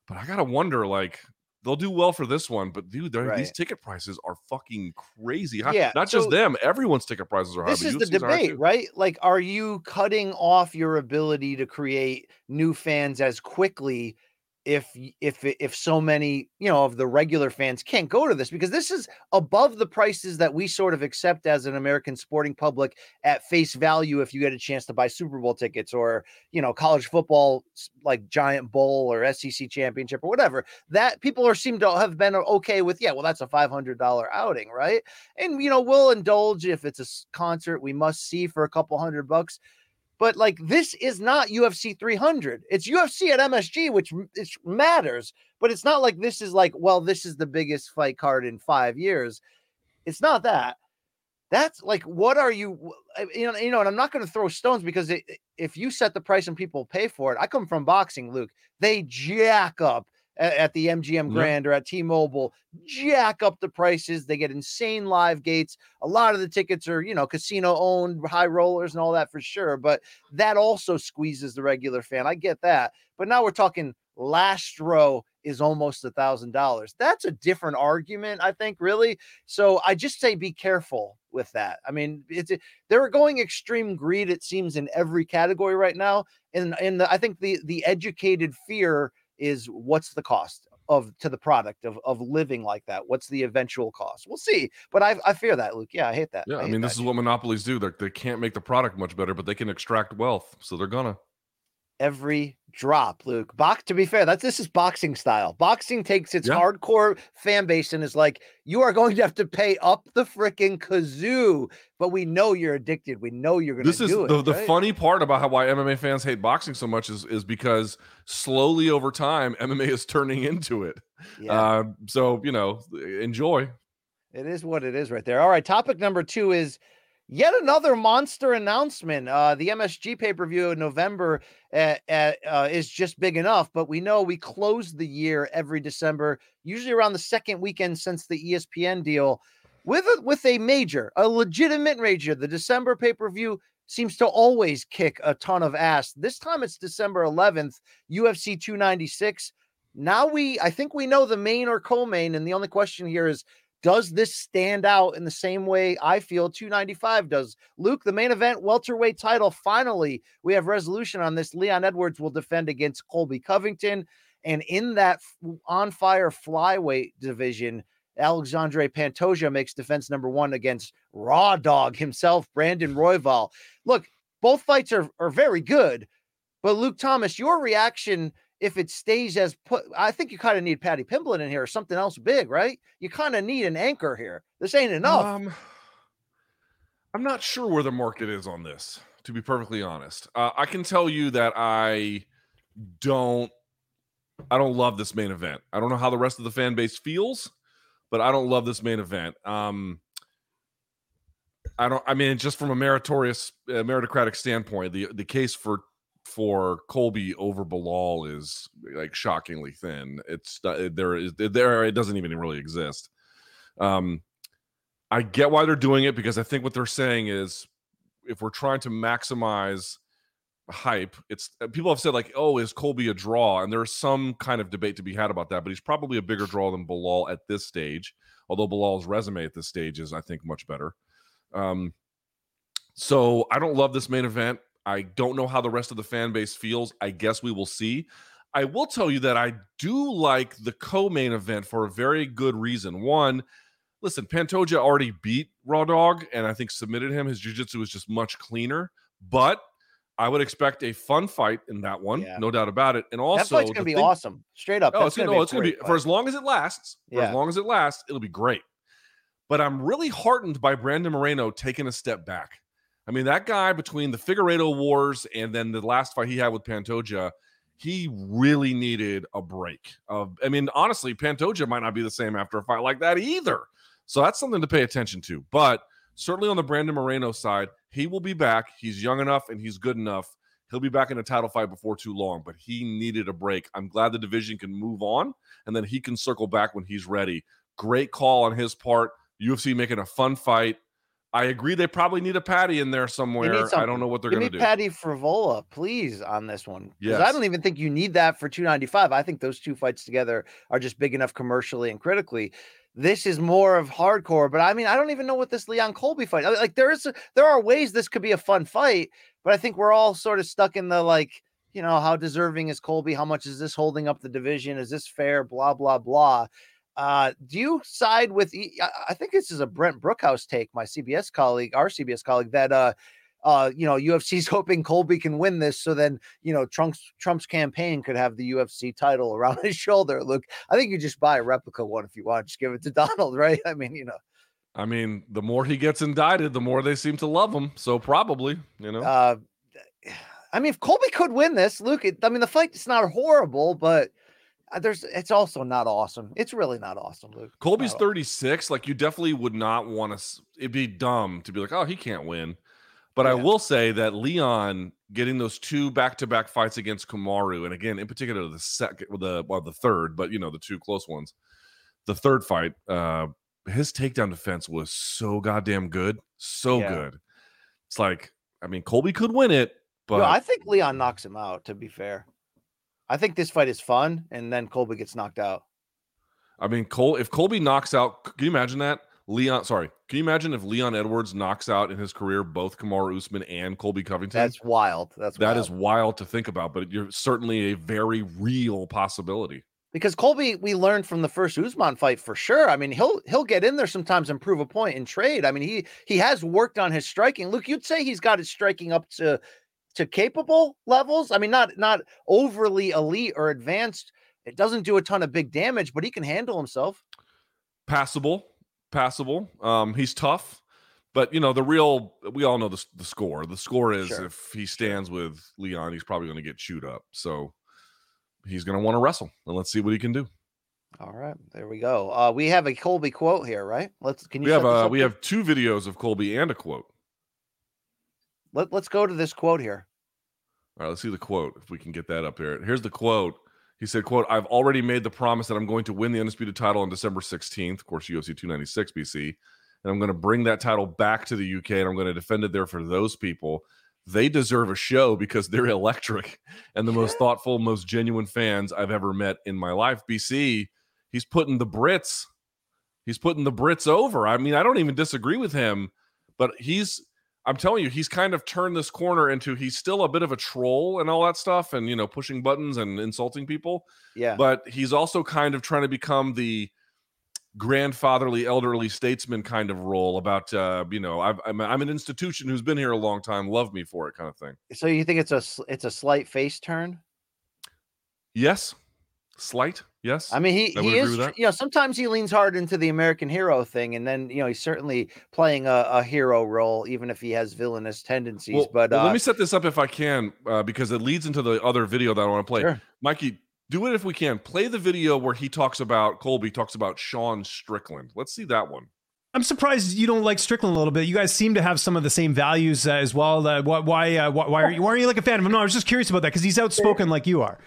Speaker 3: But I gotta wonder, like, they'll do well for this one, but dude, right. these ticket prices are fucking crazy high. Yeah, not so just them; everyone's ticket prices are high.
Speaker 2: This is UFC's the debate, right? Like, are you cutting off your ability to create new fans as quickly if if if so many you know of the regular fans can't go to this because this is above the prices that we sort of accept as an American sporting public at face value if you get a chance to buy Super Bowl tickets or you know college football like Giant Bowl or SEC championship or whatever that people are seem to have been okay with yeah well that's a $500 outing right? And you know we'll indulge if it's a concert we must see for a couple hundred bucks but like this is not UFC 300. It's UFC at MSG, which it matters. But it's not like this is like, well, this is the biggest fight card in five years. It's not that. That's like, what are you? You know, you know, and I'm not going to throw stones because it, if you set the price and people pay for it, I come from boxing, Luke. They jack up at, at the MGM Grand or at T-Mobile, jack up the prices. They get insane live gates. A lot of the tickets are, you know, casino owned, high rollers and all that for sure. But that also squeezes the regular fan. I get that. But now we're talking last row is almost a thousand dollars. That's a different argument, I think, really. So I just say be careful with that. I mean, it's they're going extreme greed, it seems, in every category right now. And and I think the the educated fear is what's the cost of to the product of of living like that? What's the eventual cost? We'll see. But I I fear that, Luke. Yeah, I hate that.
Speaker 3: Yeah,
Speaker 2: I,
Speaker 3: I mean, this is what monopolies do. They they can't make the product much better, but they can extract wealth, so they're gonna
Speaker 2: every drop, Luke. Box to be fair, that's this is boxing style. Boxing takes its yeah. hardcore fan base and is like, you are going to have to pay up the freaking kazoo, but we know you're addicted. We know you're gonna
Speaker 3: this is
Speaker 2: it,
Speaker 3: the, the funny part about how why MMA fans hate boxing so much is is because slowly over time MMA is turning into it. Yeah. Uh, so you know, enjoy.
Speaker 2: It is what it is right there. All right, topic number two is Yet another monster announcement. Uh, the MSG pay per view in November uh, uh, is just big enough, but we know we close the year every December, usually around the second weekend since the ESPN deal, with a, with a major, a legitimate major. The December pay per view seems to always kick a ton of ass. This time it's December 11th, UFC 296. Now we, I think we know the main or co-main, and the only question here is does this stand out in the same way I feel 295 does? Luke, the main event welterweight title. Finally, we have resolution on this. Leon Edwards will defend against Colby Covington. And in that on fire flyweight division, Alexandre Pantoja makes defense number one against Raw Dog himself, Brandon Royval. Look, both fights are, are very good, but Luke Thomas, your reaction if it stays as put, I think you kind of need Paddy Pimblett in here or something else big, right? You kind of need an anchor here. This ain't enough. Um,
Speaker 3: I'm not sure where the market is on this, to be perfectly honest. Uh, I can tell you that I don't, I don't love this main event. I don't know how the rest of the fan base feels, but I don't love this main event. Um, I don't. I mean, just from a meritorious, uh, meritocratic standpoint, the the case for for Colby over Belal is like shockingly thin. It's there is there it doesn't even really exist. Um, I get why they're doing it because I think what they're saying is if we're trying to maximize hype. It's uh, people have said like, "Oh, is Colby a draw?" And there's some kind of debate to be had about that. But he's probably a bigger draw than Belal at this stage. Although Belal's resume at this stage is, I think, much better. Um, so I don't love this main event. I don't know how the rest of the fan base feels. I guess we will see. I will tell you that I do like the co-main event for a very good reason. One, listen, Pantoja already beat Raw Dog and I think submitted him. His jiu-jitsu was just much cleaner, but I would expect a fun fight in that one,
Speaker 2: Yeah.
Speaker 3: no doubt about it. And also,
Speaker 2: that fight's gonna be
Speaker 3: thing-
Speaker 2: awesome. Straight up.
Speaker 3: Oh, it's gonna, no,
Speaker 2: be oh,
Speaker 3: it's gonna be for as long as it lasts. For
Speaker 2: Yeah.
Speaker 3: as long as it lasts, it'll be great. But I'm really heartened by Brandon Moreno taking a step back. I mean, that guy between the Figueiredo Wars and then the last fight he had with Pantoja, he really needed a break. Of, I mean, honestly, Pantoja might not be the same after a fight like that either. So that's something to pay attention to. But certainly on the Brandon Moreno side, he will be back. He's young enough and he's good enough. He'll be back in a title fight before too long, but he needed a break. I'm glad the division can move on and then he can circle back when he's ready. Great call on his part. UFC making a fun fight. I agree they probably need a Paddy in there somewhere. I don't know what they're going to do.
Speaker 2: Patty Frivola, please, on this one. 'Cause I
Speaker 3: Yes.
Speaker 2: don't even think you need that for 295. I think those two fights together are just big enough commercially and critically. This is more of hardcore, but I mean, I don't even know what this Leon Colby fight. Like, there is, a- there are ways this could be a fun fight, but I think we're all sort of stuck in the like, you know, how deserving is Colby? How much is this holding up the division? Is this fair? Blah blah blah. Uh, do you side with? I think this is a Brent Brookhouse take, my CBS colleague, our CBS colleague, that uh, uh, you know, UFC's hoping Colby can win this, so then you know Trump's Trump's campaign could have the UFC title around his shoulder. Look, I think you just buy a replica one if you want. Just give it to Donald, right? I mean, you know,
Speaker 3: I mean, the more he gets indicted, the more they seem to love him. So probably, you know.
Speaker 2: uh, I mean, if Colby could win this, Luke, it, I mean, the fight is not horrible, but there's it's also not awesome. It's really not awesome, Luke.
Speaker 3: Colby's
Speaker 2: not
Speaker 3: 36. Like you definitely would not want to. It'd be dumb to be like, oh, he can't win. But I will say that Leon getting those two back-to-back fights against Kamaru, and again, in particular, the second, the well, the third, but you know, the two close ones. The third fight, uh, his takedown defense was so goddamn good, so
Speaker 2: Yeah.
Speaker 3: good. It's like, I mean, Colby could win it, but
Speaker 2: No, I think Leon knocks him out. To be fair, I think this fight is fun, and then Colby gets knocked out.
Speaker 3: I mean, Cole. If Colby knocks out, can you imagine that? Leon, sorry, can you imagine if Leon Edwards knocks out in his career both Kamaru Usman and Colby Covington?
Speaker 2: That's wild. That's
Speaker 3: That
Speaker 2: wild.
Speaker 3: is wild to think about, but you're certainly a very real possibility.
Speaker 2: because Colby, we learned from the first Usman fight for sure. I mean, he'll he'll get in there sometimes and prove a point in trade. I mean, he he has worked on his striking. Luke, you'd say he's got his striking up to to capable levels. I mean, not not overly elite or advanced. It doesn't do a ton of big damage, but he can handle himself.
Speaker 3: Passable, passable. Um, he's tough, but you know the real. We all know the the score. The score is
Speaker 2: Sure,
Speaker 3: if he stands with Leon, he's probably going to get chewed up. So he's going to want to wrestle, and let's see what he can do.
Speaker 2: All right, there we go. Uh, we have a Colby quote here, right? Let's can you
Speaker 3: We have uh, we have two videos of Colby and a quote.
Speaker 2: Let, let's go to this quote here.
Speaker 3: All right, let's see the quote if we can get that up here. Here's the quote. He said, "quote I've already made the promise that I'm going to win the undisputed title on December 16th, of course, UFC 296 BC, and I'm going to bring that title back to the UK and I'm going to defend it there for those people. They deserve a show because they're electric and the most thoughtful, most genuine fans I've ever met in my life. BC, he's putting the Brits, he's putting the Brits over. I mean, I don't even disagree with him, but he's I'm telling you, he's kind of turned this corner into he's still a bit of a troll and all that stuff, and you know, pushing buttons and insulting people.
Speaker 2: Yeah.
Speaker 3: But he's also kind of trying to become the grandfatherly, elderly statesman kind of role about, uh, you know, I've, I'm, I'm an institution who's been here a long time, love me for it, kind of thing.
Speaker 2: so you think it's a it's a slight face turn?
Speaker 3: Yes, slight. Yes,
Speaker 2: I mean, he,
Speaker 3: I
Speaker 2: he is.
Speaker 3: with
Speaker 2: tr-
Speaker 3: that.
Speaker 2: You know, sometimes he leans hard into the American hero thing, and then you know he's certainly playing a, a hero role, even if he has villainous tendencies.
Speaker 3: Well,
Speaker 2: but
Speaker 3: well,
Speaker 2: uh,
Speaker 3: let me set this up if I can, uh, because it leads into the other video that I want to play.
Speaker 2: Sure.
Speaker 3: Mikey, do it if we can. Play the video where he talks about Colby talks about Sean Strickland. Let's see that one.
Speaker 5: I'm surprised you don't like Strickland a little bit. You guys seem to have some of the same values uh, as well. Uh, why, why, uh, why, why are you, why are you like a fan of him? No, I was just curious about that because he's outspoken like you are.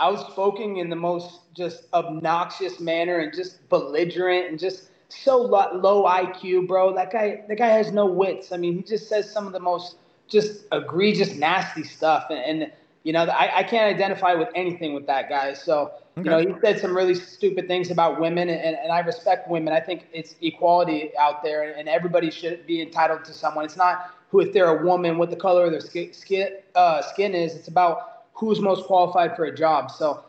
Speaker 6: Outspoken in the most just obnoxious manner and just belligerent and just so lo- low IQ, bro. That guy, that guy has no wits. I mean, he just says some of the most just egregious, nasty stuff. And, and you know, I, I, can't identify with anything with that guy. So, okay. you know, he said some really stupid things about women, and, and I respect women. I think it's equality out there, and everybody should be entitled to someone. It's not who, if they're a woman, what the color of their skin, uh, skin is. It's about who's most qualified for a job. So,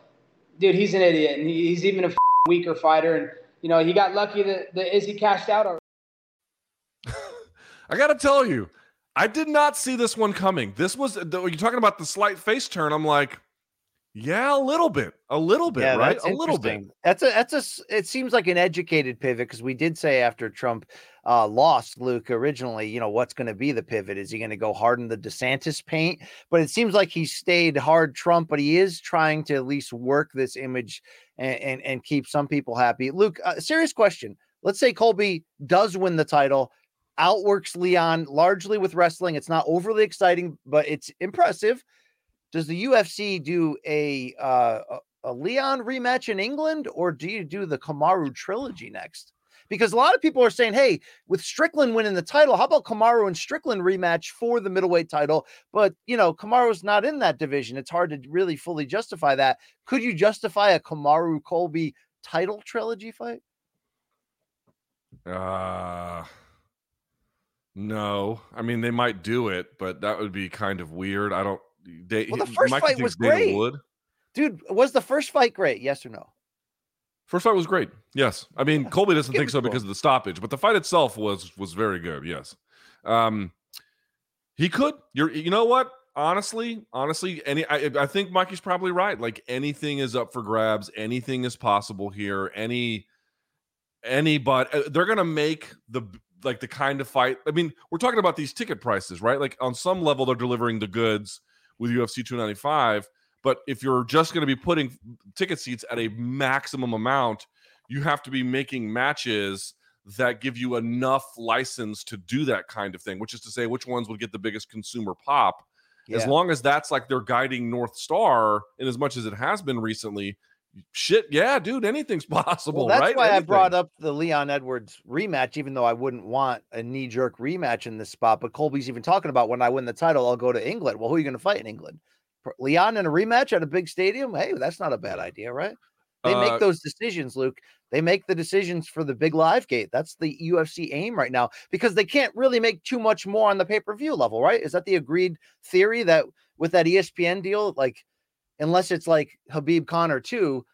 Speaker 6: dude, he's an idiot, and he's even a weaker fighter. And you know, he got lucky that, that Izzy cashed out already.
Speaker 3: I got to tell you, I did not see this one coming. This was you're talking about the slight face turn. I'm like, yeah, a little bit, a little bit, yeah, right? A little bit.
Speaker 2: That's a that's a. It seems like an educated pivot because we did say after Trump uh, lost Luke originally, you know, what's going to be the pivot? Is he going to go hard in the DeSantis paint? But it seems like he stayed hard Trump, but he is trying to at least work this image and and, and keep some people happy. Luke, uh, serious question. Let's say Colby does win the title, outworks Leon largely with wrestling. It's not overly exciting, but it's impressive. Does the UFC do a uh, a Leon rematch in England, or do you do the Kamaru trilogy next? because a lot of people are saying, hey, with Strickland winning the title, how about Kamaru and Strickland rematch for the middleweight title? But, you know, Kamaru's not in that division. It's hard to really fully justify that. Could you justify a Kamaru Colby title trilogy fight?
Speaker 3: Uh, no. I mean, they might do it, but that would be kind of weird. I don't. They,
Speaker 2: well, the first fight was great. Would. Dude, was the first fight great? Yes or no?
Speaker 3: First fight was great. Yes, I mean yeah. Colby doesn't think so cool. because of the stoppage, but the fight itself was was very good. Yes, um, he could. You're. You know what? Honestly, honestly, any. I, I think Mikey's probably right. Like anything is up for grabs. Anything is possible here. Any, any, but uh, they're gonna make the like the kind of fight. I mean, we're talking about these ticket prices, right? Like on some level, they're delivering the goods with UFC 295 but if you're just going to be putting ticket seats at a maximum amount, you have to be making matches that give you enough license to do that kind of thing, which is to say, which ones would get the biggest consumer pop. Yeah. As long as that's like their guiding North Star, and as much as it has been recently, shit, yeah, dude, anything's possible.
Speaker 2: Well, that's
Speaker 3: right?
Speaker 2: why
Speaker 3: Anything.
Speaker 2: I brought up the Leon Edwards rematch, even though I wouldn't want a knee jerk rematch in this spot. But Colby's even talking about when I win the title, I'll go to England. Well, who are you going to fight in England? Leon in a rematch at a big stadium. Hey, that's not a bad idea, right? They make uh, those decisions, Luke. They make the decisions for the big live gate. That's the UFC aim right now because they can't really make too much more on the pay per view level, right? Is that the agreed theory that with that ESPN deal, like, unless it's like Khabib Conor 2,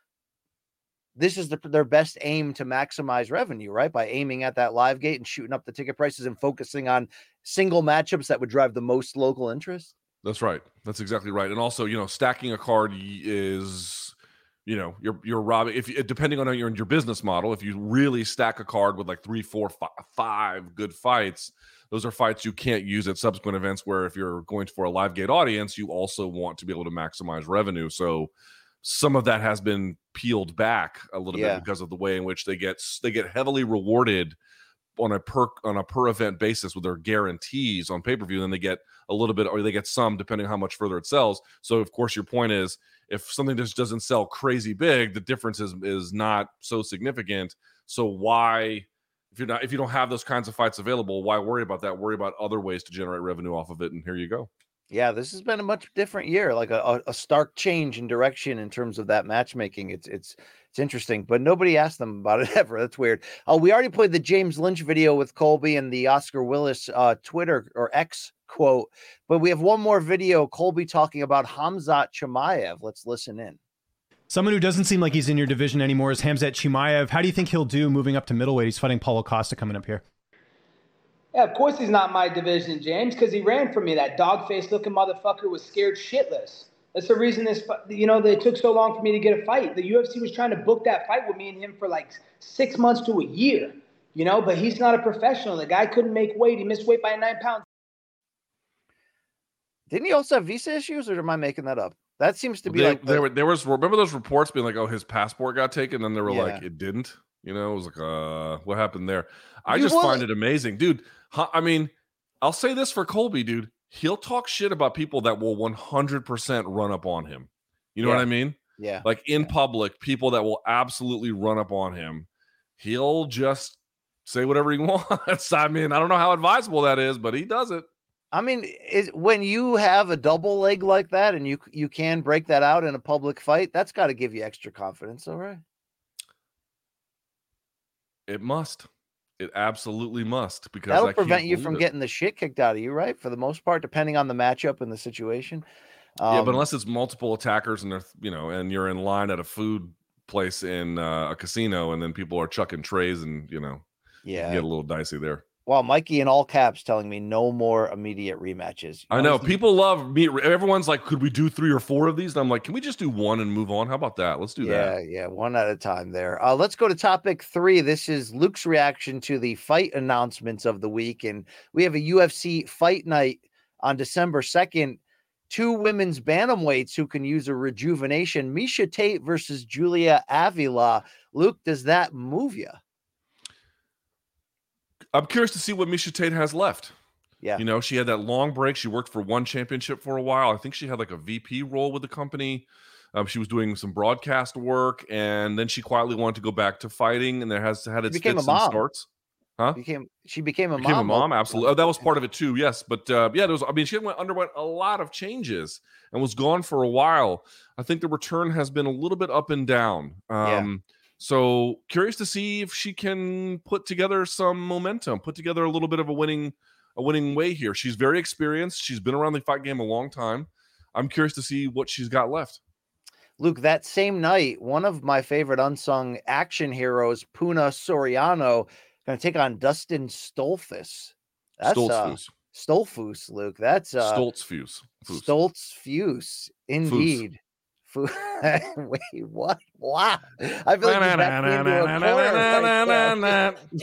Speaker 2: this is the, their best aim to maximize revenue, right? By aiming at that live gate and shooting up the ticket prices and focusing on single matchups that would drive the most local interest.
Speaker 3: That's right. That's exactly right. And also, you know, stacking a card is, you know, you're you're robbing. If depending on your your business model, if you really stack a card with like three, four, five, five good fights, those are fights you can't use at subsequent events. Where if you're going for a live gate audience, you also want to be able to maximize revenue. So some of that has been peeled back a little yeah. bit because of the way in which they get they get heavily rewarded on a per on a per event basis with their guarantees on pay per view, then they get a little bit or they get some depending on how much further it sells. So of course your point is if something just doesn't sell crazy big, the difference is is not so significant. So why if you're not if you don't have those kinds of fights available, why worry about that? Worry about other ways to generate revenue off of it, and here you go.
Speaker 2: Yeah, this has been a much different year, like a, a stark change in direction in terms of that matchmaking. It's it's it's interesting, but nobody asked them about it ever. That's weird. Oh, we already played the James Lynch video with Colby and the Oscar Willis uh, Twitter or X quote, but we have one more video. Colby talking about Hamzat Chimaev. Let's listen in.
Speaker 5: Someone who doesn't seem like he's in your division anymore is Hamzat Chimaev. How do you think he'll do moving up to middleweight? He's fighting Paulo Costa coming up here.
Speaker 6: Yeah, of course he's not my division, James, because he ran from me. That dog face looking motherfucker was scared shitless. That's the reason this, you know, they took so long for me to get a fight. The UFC was trying to book that fight with me and him for like six months to a year, you know, but he's not a professional. The guy couldn't make weight. He missed weight by nine pounds.
Speaker 2: Didn't he also have visa issues, or am I making that up? That seems to be
Speaker 3: they,
Speaker 2: like
Speaker 3: the, there, there was remember those reports being like, oh, his passport got taken, and they were yeah. like, it didn't. You know, it was like, uh, what happened there? I you just find it amazing, dude. I mean, I'll say this for Colby, dude he'll talk shit about people that will 100% run up on him. You know yeah. what I mean?
Speaker 2: Yeah.
Speaker 3: Like in
Speaker 2: yeah.
Speaker 3: public, people that will absolutely run up on him. He'll just say whatever he wants. I mean, I don't know how advisable that is, but he does it.
Speaker 2: I mean, is when you have a double leg like that and you you can break that out in a public fight, that's got to give you extra confidence, all right?
Speaker 3: It must. It absolutely must because
Speaker 2: That'll
Speaker 3: I
Speaker 2: prevent you from
Speaker 3: it.
Speaker 2: getting the shit kicked out of you, right? For the most part, depending on the matchup and the situation.
Speaker 3: yeah, but
Speaker 2: Um,
Speaker 3: unless it's multiple attackers and they're you know, and you're in line at a food place in uh, a casino, and then people are chucking trays, and you know, you
Speaker 2: yeah.
Speaker 3: get a little dicey there.
Speaker 2: Well, Mikey in all caps telling me no more immediate rematches.
Speaker 3: I know
Speaker 2: Honestly,
Speaker 3: people love me. Everyone's like, "Could we do three or four of these?" And I'm like, "Can we just do one and move on? How about that? Let's do
Speaker 2: yeah,
Speaker 3: that."
Speaker 2: yeah, one at a time there. Uh, let's go to topic three. This is Luke's reaction to the fight announcements of the week, and we have a UFC fight night on December second. Two women's bantamweights who can use a rejuvenation: Miesha Tate versus Julia Avila. Luke, does that move you?
Speaker 3: I'm curious to see what Miesha Tate has left.
Speaker 2: Yeah,
Speaker 3: You know, she had that long break. She worked for one championship for a while. I think she had like a VP role with the company. Um, she was doing some broadcast work, and then she quietly wanted to go back to fighting. And there has had its fits and
Speaker 2: mom.
Speaker 3: starts. Huh?
Speaker 2: became she became a
Speaker 3: became
Speaker 2: mom.
Speaker 3: a mom absolutely oh, that was part of it too yes but uh, yeah there was i mean she went underwent a lot of changes and was gone for a while i think the return has been a little bit up and down
Speaker 2: Yeah.
Speaker 3: So curious to see if she can put together some momentum put together a little bit of a winning a winning way here she's very experienced she's been around the fight game a long time i'm curious to see what she's got left
Speaker 2: Luke, that same night, one of my favorite unsung action heroes, Puna Soriano, going to take on Dustin Stolfus. That's uh, Stolfus, Luke. That's uh,
Speaker 3: Stoltzfus. Fus.
Speaker 2: Stoltzfus, indeed. Fu- Wait, what? Wow. I feel like you backed me a.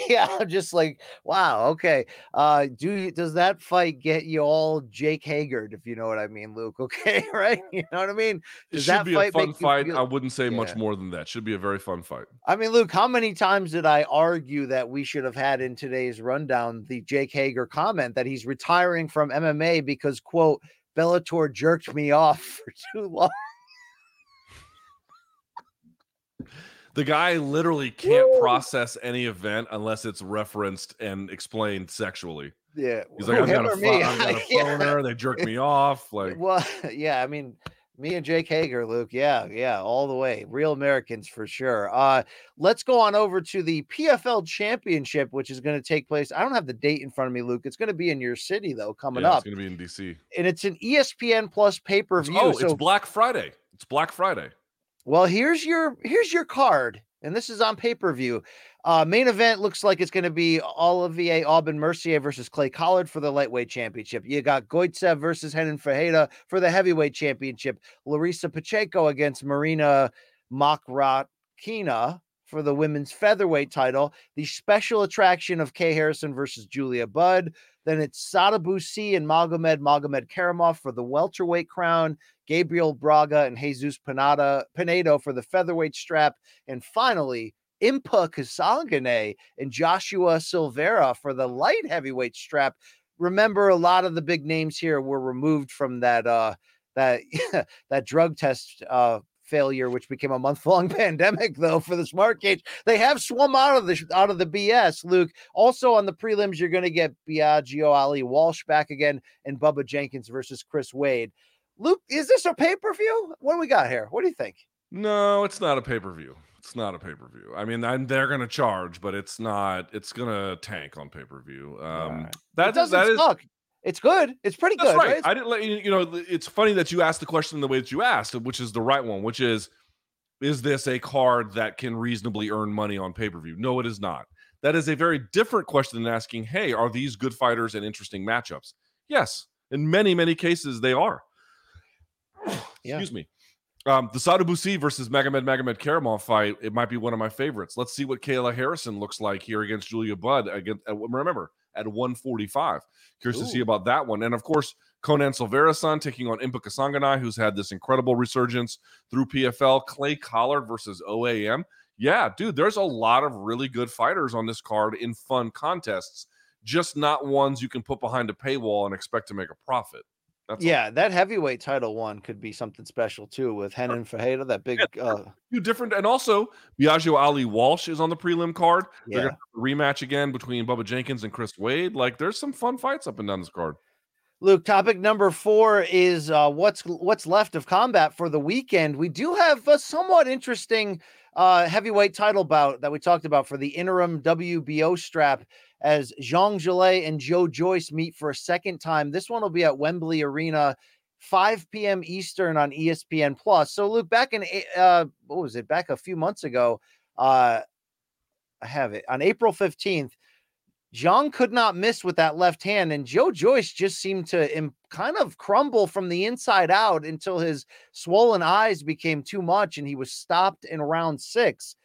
Speaker 2: Yeah, I'm just like, wow, okay. Uh do does that fight get you all Jake Hager, if you know what I mean, Luke? Okay, right? You know what I mean?
Speaker 3: It
Speaker 2: Does
Speaker 3: should
Speaker 2: that
Speaker 3: be a fun fight.
Speaker 2: feel-
Speaker 3: I wouldn't say much more than that. Should be a very fun fight.
Speaker 2: I mean, Luke, how many times did I argue that we should have had in today's rundown the Jake Hager comment that he's retiring from MMA because, quote, Bellator jerked me off for too long?
Speaker 3: The guy literally can't process any event unless it's referenced and explained sexually.
Speaker 2: Yeah.
Speaker 3: He's like, I've got, a
Speaker 2: or
Speaker 3: pho-
Speaker 2: me?
Speaker 3: I've got a
Speaker 2: Yeah.
Speaker 3: They jerked me off. Like,
Speaker 2: Well, yeah, I mean, me and Jake Hager, Luke. Yeah, yeah, all the way. Real Americans for sure. Uh, let's go on over to the PFL championship, which is going to take place. I don't have the date in front of me, Luke. It's going to be in your city, though, coming
Speaker 3: yeah,
Speaker 2: up.
Speaker 3: it's going to be in DC.
Speaker 2: And it's an ESPN plus pay-per-view.
Speaker 3: Oh,
Speaker 2: so
Speaker 3: it's Black Friday. It's Black Friday.
Speaker 2: Well, here's your here's your card, and this is on pay per view. Uh, main event looks like it's going to be Olivier Aubin Mercier versus Clay Collard for the lightweight championship. You got Goltsov versus Renan Ferreira for the heavyweight championship. Larissa Pacheco against Marina Mokhnatkina for the women's featherweight title. The special attraction of Kay Harrison versus Julia Budd. Then it's Sadibou Sy and Magomed Magomedkerimov for the welterweight crown. Gabriel Braga and Jesus Pinada, Pinedo for the featherweight strap. And finally, Impa Kasanganay and Joshua Silveira for the light heavyweight strap. Remember, a lot of the big names here were removed from that uh that that drug test uh failure, which became a month-long pandemic, though, for the smart cage. They have swum out of the out of the BS, Luke. Also on the prelims, you're gonna get Biagio Ali Walsh back again and Bubba Jenkins versus Chris Wade. Luke, is this a pay-per-view? What do we got here? What do you think?
Speaker 3: No, it's not a pay per view. It's not a pay per view. I mean, I'm, they're going to charge, but it's not. It's going to tank on pay per view. Um,
Speaker 2: Alright. it
Speaker 3: that
Speaker 2: doesn't
Speaker 3: that is
Speaker 2: suck. It's good. It's pretty good,
Speaker 3: right.
Speaker 2: right?
Speaker 3: I didn't let you. You know, it's funny that you asked the question the way that you asked, which is the right one. Which is, is this a card that can reasonably earn money on pay per view? No, it is not. That is a very different question than asking, "Hey, are these good fighters and interesting matchups?" Yes, in many many cases they are.
Speaker 2: Yeah.
Speaker 3: Excuse me. Um, the Sadibou Sy versus Magomed Magomedkerimov fight, it might be one of my favorites. Let's see what Kayla Harrison looks like here against Julia Budd. Again, remember at 145. Curious to see about that one. And of course, Conan Silvera-san taking on Impa Kasanganay, who's had this incredible resurgence through PFL. Clay Collard versus OAM. Yeah, dude, there's a lot of really good fighters on this card in fun contests, just not ones you can put behind a paywall and expect to make a profit. That's all.
Speaker 2: yeah, that heavyweight title one could be something special too with Renan Ferreira, that big uh
Speaker 3: few different, and also Biagio Ali Walsh is on the prelim card. They're gonna have a rematch again between Bubba Jenkins and Chris Wade. Like, there's some fun fights up and down this card.
Speaker 2: Luke, topic number four is uh, what's what's left of combat for the weekend. We do have a somewhat interesting uh, heavyweight title bout that we talked about for the interim WBO strap as Zhang Zhilei and Joe Joyce meet for a second time. This one will be at Wembley Arena, 5 p.m. Eastern on ESPN Plus. So, Luke, back in uh, what was it? Back a few months ago, uh, I have it on April 15th. Zhang could not miss with that left hand, and Joe Joyce just seemed to Im- kind of crumble from the inside out until his swollen eyes became too much and he was stopped in round six.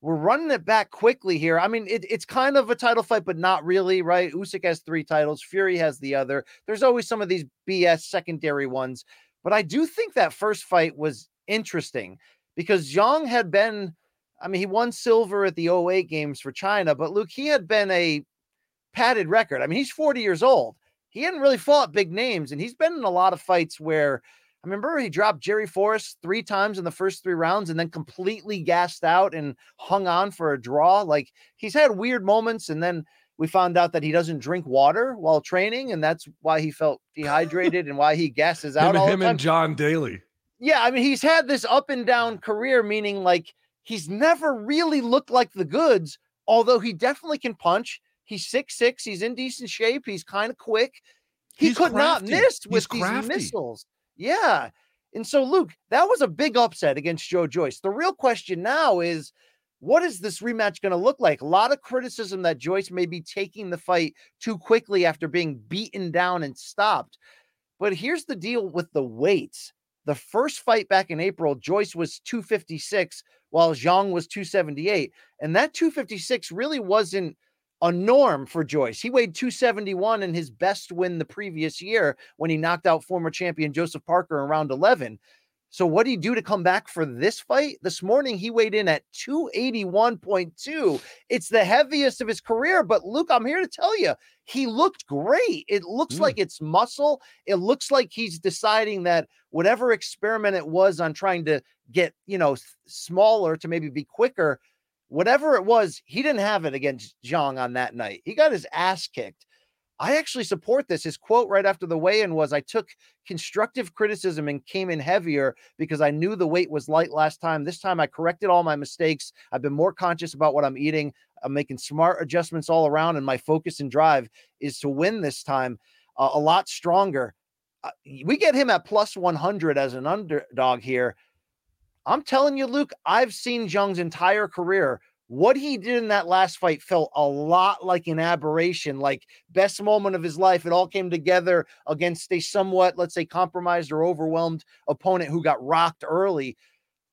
Speaker 2: We're running it back quickly here. I mean, it, it's kind of a title fight, but not really, right? Usyk has three titles, Fury has the other. There's always some of these BS secondary ones, but I do think that first fight was interesting because Zhang had been. I mean, he won silver at the 08 games for China, but Luke, he had been a padded record. I mean, he's 40 years old. He hadn't really fought big names, and he's been in a lot of fights where I remember he dropped Jerry Forrest three times in the first three rounds and then completely gassed out and hung on for a draw. Like he's had weird moments, and then we found out that he doesn't drink water while training, and that's why he felt dehydrated and why he gasses out
Speaker 3: him,
Speaker 2: all
Speaker 3: him
Speaker 2: the time.
Speaker 3: and John Daly.
Speaker 2: Yeah, I mean, he's had this up and down career, meaning like he's never really looked like the goods, although he definitely can punch. He's six six. He's in decent shape. He's kind of quick. He
Speaker 3: He's
Speaker 2: could not
Speaker 3: crafty.
Speaker 2: miss
Speaker 3: He's
Speaker 2: with these
Speaker 3: crafty.
Speaker 2: missiles. Yeah. And so, Luke, that was a big upset against Joe Joyce. The real question now is what is this rematch going to look like? A lot of criticism that Joyce may be taking the fight too quickly after being beaten down and stopped. But here's the deal with the weights. The first fight back in April, Joyce was 256 while Zhang was 278. And that 256 really wasn't a norm for Joyce. He weighed 271 in his best win the previous year when he knocked out former champion Joseph Parker in round 11. So, what did he do to come back for this fight? This morning, he weighed in at 281.2. It's the heaviest of his career. But, Luke, I'm here to tell you, he looked great. It looks
Speaker 3: Mm.
Speaker 2: like it's muscle. It looks like he's deciding that whatever experiment it was on trying to get, you know, smaller to maybe be quicker, whatever it was, he didn't have it against Zhang on that night. He got his ass kicked. I actually support this. His quote right after the weigh in was I took constructive criticism and came in heavier because I knew the weight was light last time. This time I corrected all my mistakes. I've been more conscious about what I'm eating. I'm making smart adjustments all around, and my focus and drive is to win this time uh, a lot stronger. Uh, we get him at plus 100 as an underdog here. I'm telling you, Luke, I've seen Zhang's entire career. What he did in that last fight felt a lot like an aberration, like best moment of his life. It all came together against a somewhat, let's say, compromised or overwhelmed opponent who got rocked early.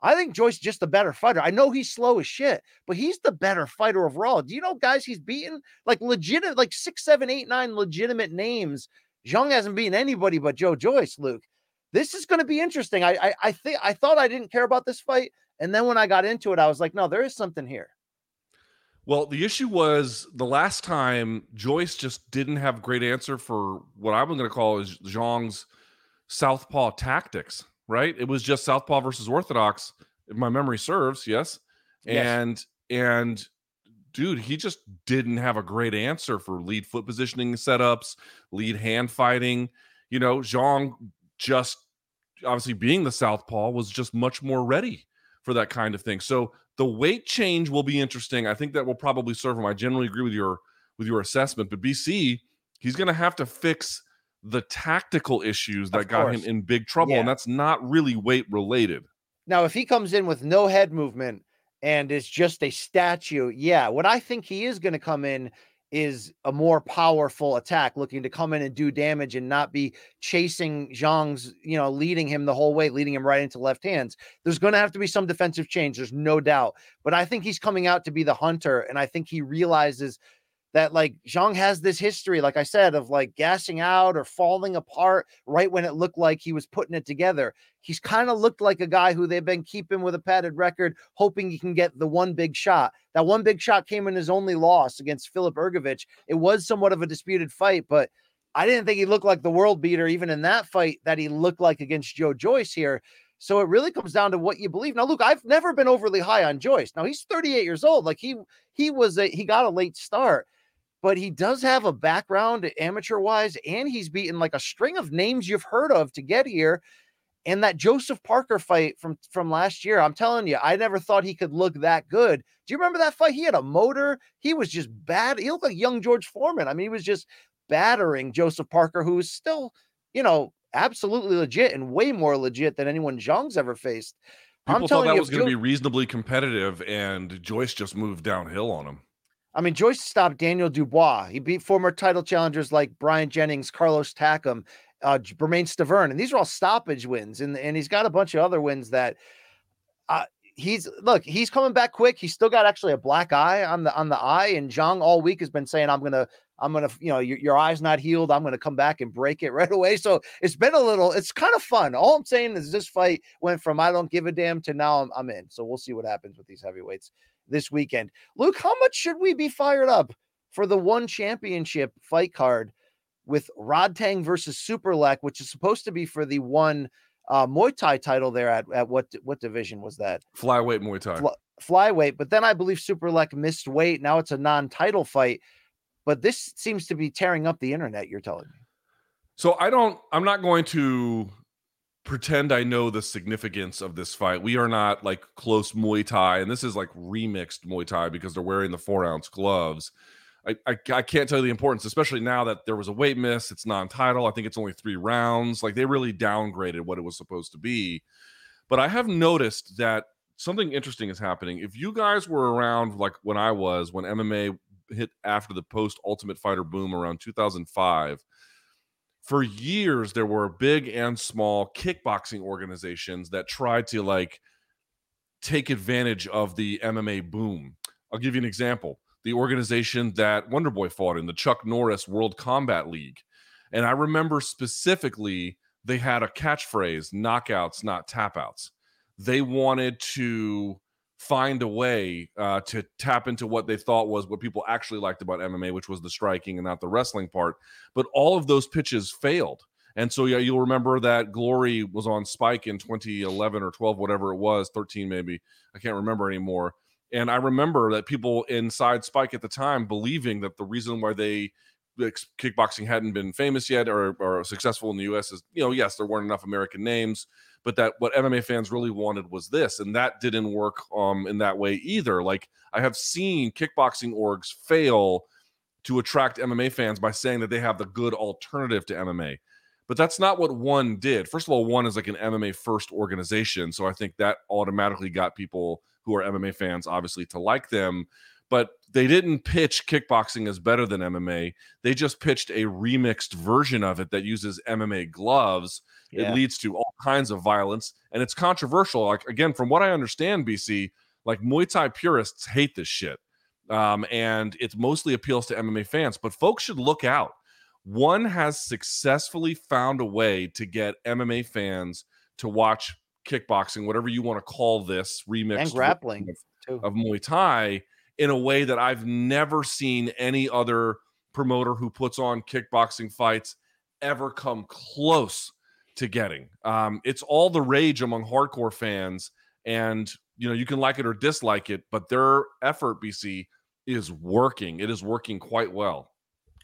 Speaker 2: I think Joyce just a better fighter. I know he's slow as shit, but he's the better fighter overall. Do you know guys he's beaten like legit, like six, seven, eight, nine legitimate names? Zhang hasn't beaten anybody but Joe Joyce, Luke this is going to be interesting. I I, I think I thought I didn't care about this fight, and then when I got into it, I was like, no, there is something here.
Speaker 3: Well, the issue was the last time Joyce just didn't have a great answer for what I'm going to call is Zhang's southpaw tactics. Right? It was just southpaw versus orthodox, if my memory serves. Yes,
Speaker 2: Yes.
Speaker 3: and and dude, he just didn't have a great answer for lead foot positioning setups, lead hand fighting. You know, Zhang just obviously being the southpaw was just much more ready for that kind of thing. So the weight change will be interesting. I think that will probably serve him. I generally agree with your with your assessment, but BC, he's going to have to fix the tactical issues that got him in big trouble, and that's not really weight related.
Speaker 2: Now, if he comes in with no head movement and is just a statue, yeah, what I think he is going to come in is a more powerful attack, looking to come in and do damage and not be chasing Zhang's, you know, leading him the whole way, leading him right into left hands. There's going to have to be some defensive change. There's no doubt. But I think he's coming out to be the hunter. And I think he realizes that like Zhang has this history, like I said, of like gassing out or falling apart right when it looked like he was putting it together. He's kind of looked like a guy who they've been keeping with a padded record, hoping he can get the one big shot. That one big shot came in his only loss against Filip Hrgović. It was somewhat of a disputed fight, but I didn't think he looked like the world beater even in that fight that he looked like against Joe Joyce here. So it really comes down to what you believe. Now, Luke, I've never been overly high on Joyce. Now he's 38 years old. Like he he was a he got a late start. But he does have a background amateur wise, and he's beaten like a string of names you've heard of to get here. And that Joseph Parker fight from from last year, I'm telling you, I never thought he could look that good. Do you remember that fight? He had a motor. He was just bad. He looked like young George Foreman. I mean, he was just battering Joseph Parker, who is still, you know, absolutely legit and way more legit than anyone Zhang's ever faced.
Speaker 3: People thought that was going to be reasonably competitive, and Joyce just moved downhill on him.
Speaker 2: I mean, Joyce stopped Daniel Dubois. He beat former title challengers like Bryant Jennings, Carlos Takam, uh, Bermane Stiverne, and these are all stoppage wins. And and he's got a bunch of other wins that uh, he's look. He's coming back quick. He's still got actually a black eye on the on the eye. And Zhang all week has been saying, "I'm gonna I'm gonna, you know, your, your eye's not healed. I'm gonna come back and break it right away. So it's been a little, it's kind of fun. All I'm saying is this fight went from I don't give a damn to now I'm, I'm in. So we'll see what happens with these heavyweights this weekend. Luke, how much should we be fired up for the one championship fight card with Rodtang versus Superlek, which is supposed to be for the one uh, Muay Thai title there at, at what what division was that?
Speaker 3: Flyweight Muay Thai. Fly,
Speaker 2: flyweight, but then I believe Superlek missed weight. Now it's a non-title fight but this seems to be tearing up the internet you're telling me
Speaker 3: so i don't i'm not going to pretend i know the significance of this fight. We are not like close muay thai and this is like remixed muay thai because they're wearing the four ounce gloves. I, I, I can't tell you the importance especially now that there was a weight miss it's non-title i think it's only three rounds like they really downgraded what it was supposed to be. But i have noticed that something interesting is happening. If you guys were around like when i was when mma hit after the post Ultimate Fighter boom around 2005. For years, there were big and small kickboxing organizations that tried to like take advantage of the MMA boom. I'll give you an example. The organization that Wonderboy fought in, the Chuck Norris World Combat League. And I remember specifically they had a catchphrase knockouts, not tapouts. They wanted to find a way uh, to tap into what they thought was what people actually liked about MMA, which was the striking and not the wrestling part. But all of those pitches failed. And so, yeah, you'll remember that Glory was on Spike in 2011 or 12, whatever it was, 13 maybe. I can't remember anymore. And I remember that people inside Spike at the time believing that the reason why they kickboxing hadn't been famous yet or, or successful in the US is, you know, yes, there weren't enough American names but that what MMA fans really wanted was this, and that didn't work um in that way either. Like I have seen kickboxing orgs fail to attract MMA fans by saying that they have the good alternative to MMA. But that's not what one did. First of all, one is like an MMA first organization, so I think that automatically got people who are MMA fans obviously to like them but they didn't pitch kickboxing as better than MMA. They just pitched a remixed version of it that uses MMA gloves. Yeah. It leads to all kinds of violence and it's controversial. Like again, from what I understand, BC, like Muay Thai purists hate this shit. Um, and it mostly appeals to MMA fans, but folks should look out. One has successfully found a way to get MMA fans to watch kickboxing, whatever you want to call this remix
Speaker 2: and grappling
Speaker 3: of, of Muay Thai in a way that I've never seen any other promoter who puts on kickboxing fights ever come close to getting. Um, it's all the rage among hardcore fans, and you know you can like it or dislike it, but their effort, BC, is working. It is working quite well.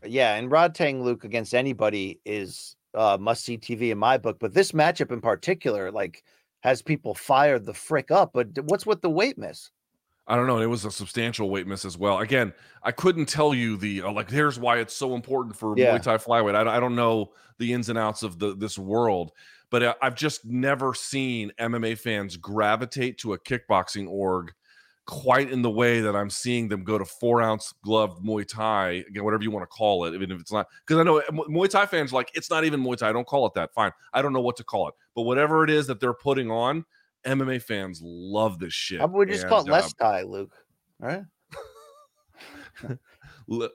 Speaker 2: Yeah, and Rodtang Luke against anybody is uh, must see TV in my book, but this matchup in particular, like, has people fired the frick up. But what's with the weight miss?
Speaker 3: I don't know. It was a substantial weight miss as well. Again, I couldn't tell you the uh, like. Here's why it's so important for yeah. Muay Thai flyweight. I, I don't know the ins and outs of the this world, but uh, I've just never seen MMA fans gravitate to a kickboxing org quite in the way that I'm seeing them go to four ounce glove Muay Thai, again, whatever you want to call it, even if it's not. Because I know Muay Thai fans like it's not even Muay Thai. I don't call it that. Fine. I don't know what to call it, but whatever it is that they're putting on MMA fans love this shit.
Speaker 2: We just and, call it less uh, tie, Luke? All right.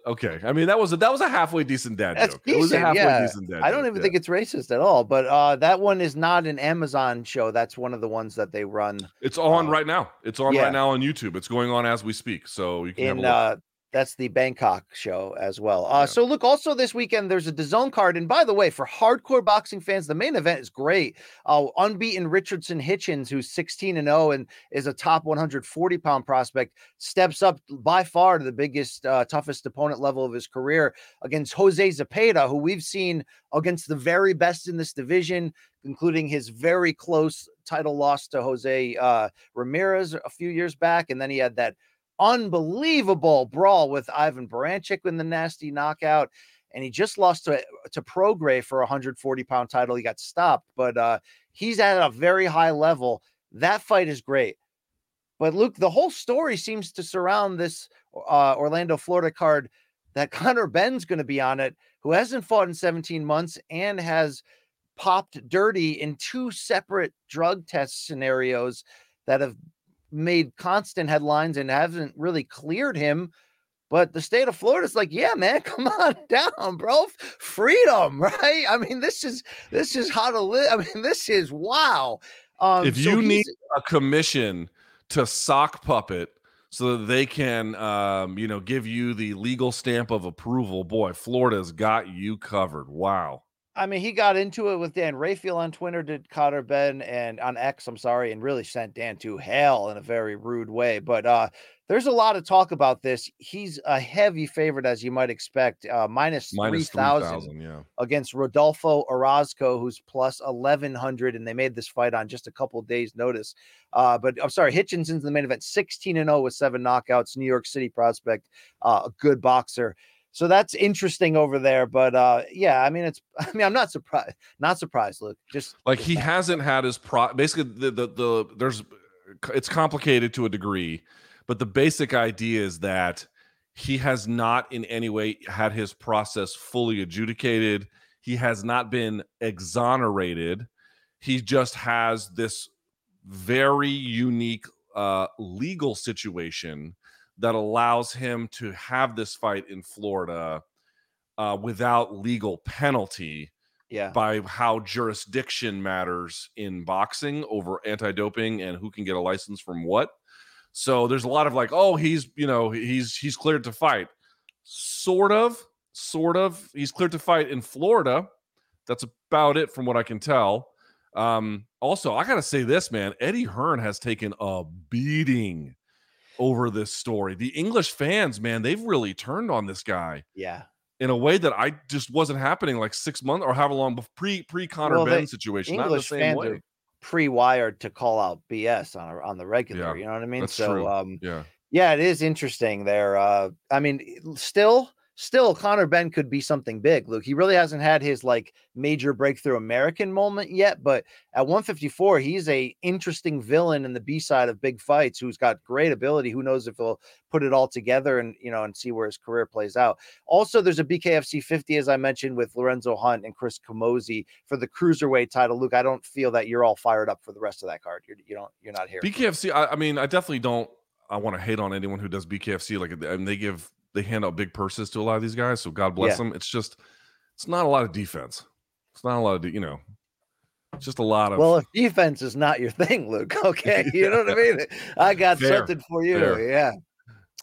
Speaker 3: okay. I mean, that was a that was a halfway decent dad That's joke. Decent, it was a halfway
Speaker 2: yeah.
Speaker 3: decent dad.
Speaker 2: I don't
Speaker 3: joke,
Speaker 2: even yeah. think it's racist at all. But uh, that one is not an Amazon show. That's one of the ones that they run.
Speaker 3: It's on uh, right now. It's on yeah. right now on YouTube. It's going on as we speak. So you can
Speaker 2: in uh, That's the Bangkok show as well. Uh, yeah. So look, also this weekend there's a DAZN card, and by the way, for hardcore boxing fans, the main event is great. Uh, unbeaten Richardson Hitchens, who's 16 and 0 and is a top 140 pound prospect, steps up by far to the biggest, uh, toughest opponent level of his career against Jose Zepeda, who we've seen against the very best in this division, including his very close title loss to Jose uh, Ramirez a few years back, and then he had that unbelievable brawl with Ivan Baranchyk in the nasty knockout. And he just lost to, to Prograis for a 140 pound title. He got stopped, but uh, he's at a very high level. That fight is great. But Luke, the whole story seems to surround this uh, Orlando, Florida card that Conor Benn's going to be on it, who hasn't fought in 17 months and has popped dirty in two separate drug test scenarios that have made constant headlines and hasn't really cleared him. But the state of Florida is like, yeah, man, come on down, bro. Freedom, right? I mean, this is this is how to live. I mean, this is wow.
Speaker 3: Um, if so you need a commission to sock puppet so that they can, um, you know, give you the legal stamp of approval, boy, Florida's got you covered. Wow.
Speaker 2: I mean, he got into it with Dan Rafael on Twitter, did Conor Benn and on X, I'm sorry, and really sent Dan to hell in a very rude way. But uh, there's a lot of talk about this. He's a heavy favorite, as you might expect, uh, minus, minus 3,000 yeah. against Rodolfo Orozco, who's plus 1,100. And they made this fight on just a couple days' notice. Uh, but I'm sorry, Hitchenson's the main event, 16 and 0 with seven knockouts, New York City prospect, uh, a good boxer. So that's interesting over there. But uh, yeah, I mean, it's. I mean, I'm not surprised. Not surprised. Luke, just
Speaker 3: like he hasn't had his pro. Basically, the, the the there's it's complicated to a degree, but the basic idea is that he has not in any way had his process fully adjudicated. He has not been exonerated. He just has this very unique uh, legal situation that allows him to have this fight in Florida uh, without legal penalty.
Speaker 2: Yeah.
Speaker 3: By how jurisdiction matters in boxing over anti-doping and who can get a license from what. So there's a lot of like, oh, he's you know he's he's cleared to fight. Sort of, sort of. He's cleared to fight in Florida. That's about it from what I can tell. Um, also, I gotta say this, man. Eddie Hearn has taken a beating over this story. The English fans, man, they've really turned on this guy.
Speaker 2: Yeah.
Speaker 3: In a way that I just wasn't happening like six months or however long pre pre Conor well, Benn situation. English same way.
Speaker 2: pre-wired to call out BS on a, on the regular. Yeah, you know what I mean?
Speaker 3: so true. um
Speaker 2: yeah. Yeah, it is interesting there. Uh I mean, still still Conor Benn could be something big. Luke, he really hasn't had his like major breakthrough American moment yet, but at 154, he's a interesting villain in the B side of big fights who's got great ability. Who knows if he'll put it all together and you know and see where his career plays out. Also, there's a BKFC 50 as I mentioned with Lorenzo Hunt and Chris Camozzi for the cruiserweight title. Luke, I don't feel that you're all fired up for the rest of that card. You're, you don't you're not here.
Speaker 3: BKFC. I, I mean, I definitely don't. I want to hate on anyone who does BKFC. Like, I mean, they give they hand out big purses to a lot of these guys. So God bless yeah. them. It's just it's not a lot of defense. It's not a lot of you know. It's just a lot of
Speaker 2: well, if defense is not your thing, Luke. Okay, you know what I mean. I got Fair. something for you. Fair. Yeah.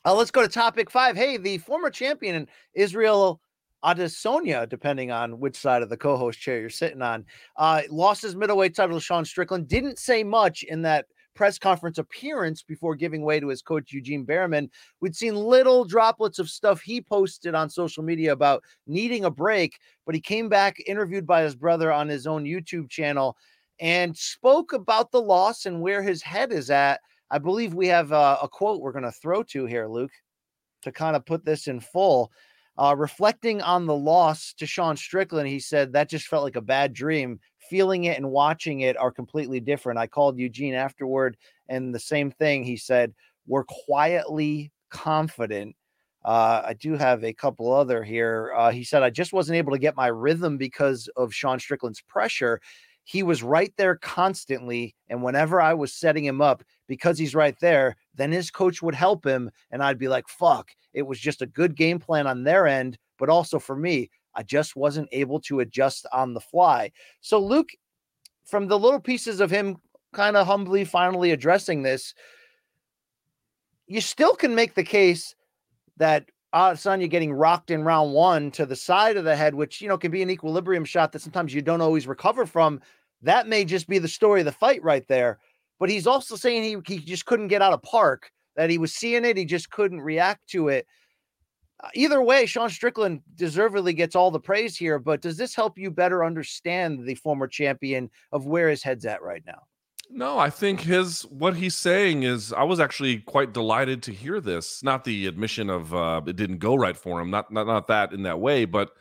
Speaker 2: Uh, let's go to topic five. Hey, the former champion in Israel Adesanya, depending on which side of the co-host chair you're sitting on, uh, lost his middleweight title to Sean Strickland. Didn't say much in that press conference appearance before giving way to his coach Eugene Bareman. We'd seen little droplets of stuff he posted on social media about needing a break, but he came back interviewed by his brother on his own YouTube channel and spoke about the loss and where his head is at. I believe we have a, a quote we're going to throw to here, Luke, to kind of put this in full. Uh, reflecting on the loss to Sean Strickland, he said that just felt like a bad dream feeling it and watching it are completely different. I called Eugene afterward, and the same thing. He said, We're quietly confident. Uh, I do have a couple other here. Uh, he said, I just wasn't able to get my rhythm because of Sean Strickland's pressure. He was right there constantly. And whenever I was setting him up, because he's right there, then his coach would help him. And I'd be like, fuck, it was just a good game plan on their end, but also for me. I just wasn't able to adjust on the fly. So, Luke, from the little pieces of him kind of humbly finally addressing this, you still can make the case that Adesanya getting rocked in round one to the side of the head, which you know can be an equilibrium shot that sometimes you don't always recover from. That may just be the story of the fight right there. But he's also saying he he just couldn't get out of park. That he was seeing it, he just couldn't react to it. Either way, Sean Strickland deservedly gets all the praise here. But does this help you better understand the former champion of where his head's at right now?
Speaker 3: No, I think his what he's saying is I was actually quite delighted to hear this. Not the admission of uh, it didn't go right for him, not not not that in that way, but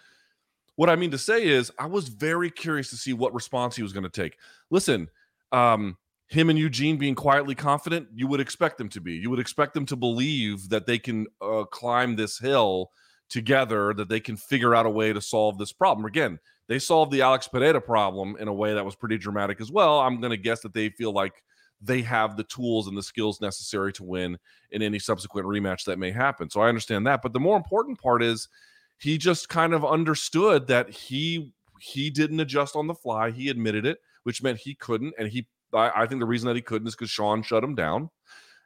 Speaker 3: what I mean to say is I was very curious to see what response he was going to take. Listen, um, him and Eugene being quietly confident, you would expect them to be. You would expect them to believe that they can uh, climb this hill together, that they can figure out a way to solve this problem. Again, they solved the Alex Pereira problem in a way that was pretty dramatic as well. I'm going to guess that they feel like they have the tools and the skills necessary to win in any subsequent rematch that may happen. So I understand that, but the more important part is he just kind of understood that he he didn't adjust on the fly. He admitted it, which meant he couldn't, and he. I, I think the reason that he couldn't is because Sean shut him down.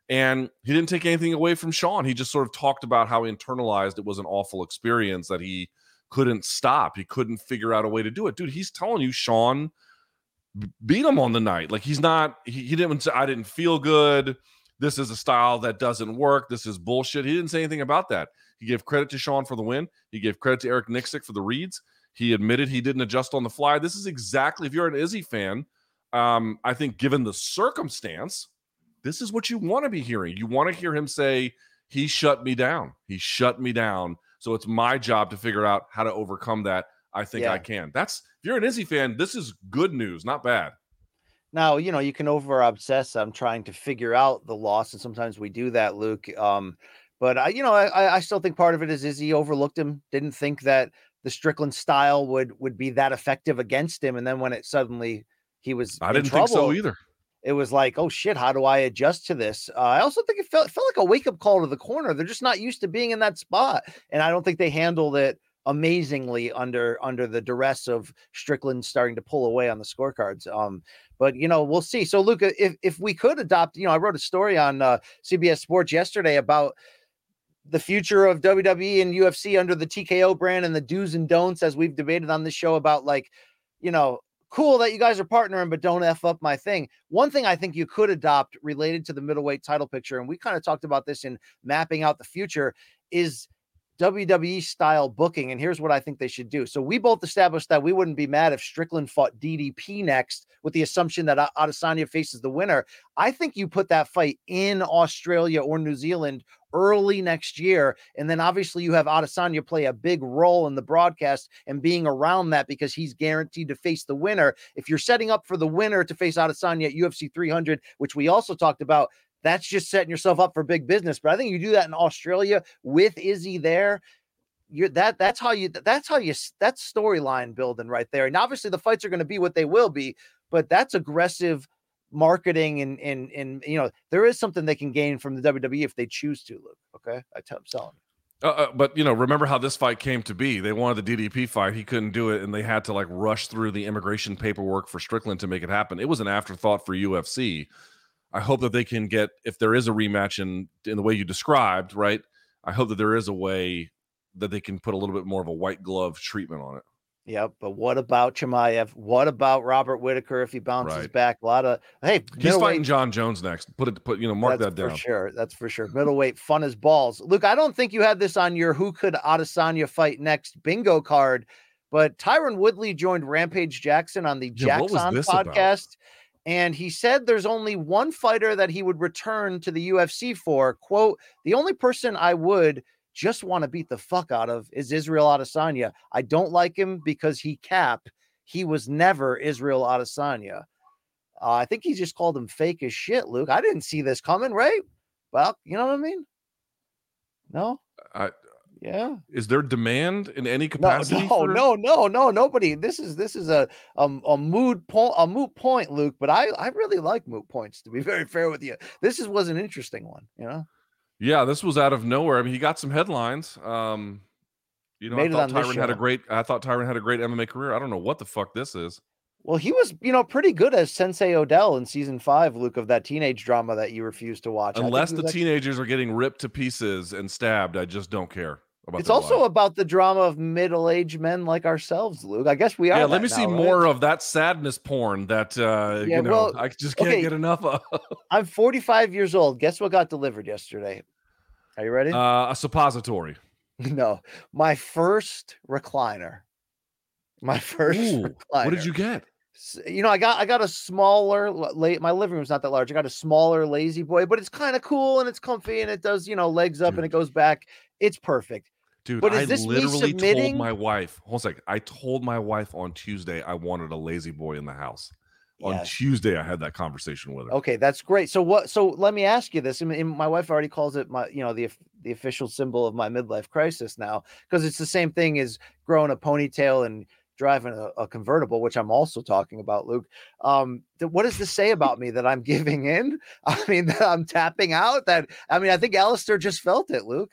Speaker 3: And he didn't take anything away from Sean. He just sort of talked about how internalized it was an awful experience that he couldn't stop. He couldn't figure out a way to do it. Dude, he's telling you Sean beat him on the night. Like he's not, he, he didn't say, I didn't feel good. This is a style that doesn't work. This is bullshit. He didn't say anything about that. He gave credit to Sean for the win. He gave credit to Eric Nicksick for the reads. He admitted he didn't adjust on the fly. This is exactly, if you're an Izzy fan, um, I think given the circumstance, this is what you want to be hearing. You want to hear him say, he shut me down. He shut me down. So it's my job to figure out how to overcome that. I think yeah. I can. That's if you're an Izzy fan, this is good news, not bad.
Speaker 2: Now, you know, you can over obsess. I'm trying to figure out the loss, and sometimes we do that, Luke. Um, but I, you know, I, I still think part of it is Izzy overlooked him, didn't think that the Strickland style would would be that effective against him, and then when it suddenly he was,
Speaker 3: I didn't
Speaker 2: trouble,
Speaker 3: think so either
Speaker 2: it was like, oh shit, how do I adjust to this? Uh, I also think it felt, it felt like a wake up call to the corner. They're just not used to being in that spot, and I don't think they handled it amazingly under under the duress of Strickland starting to pull away on the scorecards. Um, but you know, we'll see. So, Luca, if if we could adopt, you know, I wrote a story on uh, CBS Sports yesterday about the future of WWE and UFC under the TKO brand and the do's and don'ts, as we've debated on this show about like, you know, cool that you guys are partnering, but don't F up my thing. One thing I think you could adopt related to the middleweight title picture, and we kind of talked about this in mapping out the future, is WWE style booking. And here's what I think they should do. So we both established that we wouldn't be mad if Strickland fought DDP next with the assumption that Adesanya faces the winner. I think you put that fight in Australia or New Zealand early next year. And then obviously you have Adesanya play a big role in the broadcast and being around that because he's guaranteed to face the winner. If you're setting up for the winner to face Adesanya at UFC 300, which we also talked about, that's just setting yourself up for big business. But I think you do that in Australia with Izzy there. You're that that's how you that's how you that's storyline building right there. And obviously the fights are going to be what they will be, but that's aggressive marketing and and and you know there is something they can gain from the WWE if they choose to. Luke, okay, I tell I'm selling.
Speaker 3: Uh, uh, but you know, remember how this fight came to be? They wanted the DDP fight. He couldn't do it, and they had to like rush through the immigration paperwork for Strickland to make it happen. It was an afterthought for UFC. I hope that they can get if there is a rematch in in the way you described, right? I hope that there is a way that they can put a little bit more of a white glove treatment on it.
Speaker 2: Yep, but what about Chimaev? What about Robert Whitaker if he bounces right. back? A lot of hey,
Speaker 3: he's fighting John Jones next. Put it, put you know, mark that down
Speaker 2: for sure. That's for sure. Middleweight, fun as balls. Luke, I don't think you had this on your who could Adesanya fight next bingo card, but Tyron Woodley joined Rampage Jackson on the yeah, Jackson podcast, about? And he said there's only one fighter that he would return to the UFC for. "Quote: The only person I would." just want to beat the fuck out of is Israel Adesanya. I don't like him because he cap. He was never Israel Adesanya. Uh, I think he just called him fake as shit, Luke. I didn't see this coming, right? Well, you know what I mean? No?
Speaker 3: I,
Speaker 2: yeah.
Speaker 3: Is there demand in any capacity?
Speaker 2: No, no, for... no, no, no, nobody. This is this is a a, a mood point a moot point, Luke. But I I really like moot points. To be very fair with you, this is was an interesting one. You know.
Speaker 3: Yeah, this was out of nowhere. I mean, he got some headlines. Um, you know, Made I thought Tyron had a great. I thought Tyron had a great MMA career. I don't know what the fuck this is.
Speaker 2: Well, he was, you know, pretty good as Sensei Odell in season five, Luke, of that teenage drama that you refused to watch.
Speaker 3: Unless the actually... teenagers are getting ripped to pieces and stabbed, I just don't care.
Speaker 2: It's also
Speaker 3: life.
Speaker 2: about the drama of middle-aged men like ourselves, Luke. I guess we are.
Speaker 3: yeah. Let me see
Speaker 2: right?
Speaker 3: more of that sadness porn that uh,
Speaker 2: Yeah,
Speaker 3: you know
Speaker 2: well,
Speaker 3: I just can't
Speaker 2: okay.
Speaker 3: get enough of.
Speaker 2: I'm 45 years old. Guess what got delivered yesterday? Are you ready?
Speaker 3: uh, a suppository.
Speaker 2: no, my first recliner. My first
Speaker 3: Ooh,
Speaker 2: recliner.
Speaker 3: what did you get?
Speaker 2: You know, I got I got a smaller. Late, my living room's not that large. I got a smaller lazy boy, but it's kind of cool and it's comfy and it does you know legs up and it goes back. It's perfect.
Speaker 3: Dude,
Speaker 2: But
Speaker 3: I literally told my wife. Hold on a second. I told my wife on Tuesday I wanted a lazy boy in the house. On Tuesday, I had that conversation with her.
Speaker 2: Okay, that's great. So what? So let me ask you this. I mean, my wife already calls it my, you know, the the official symbol of my midlife crisis now because it's the same thing as growing a ponytail and driving a, a convertible, which I'm also talking about, Luke. Um, th- what does this say about me that I'm giving in? I mean, that I'm tapping out. That I mean, I think Alistair just felt it, Luke.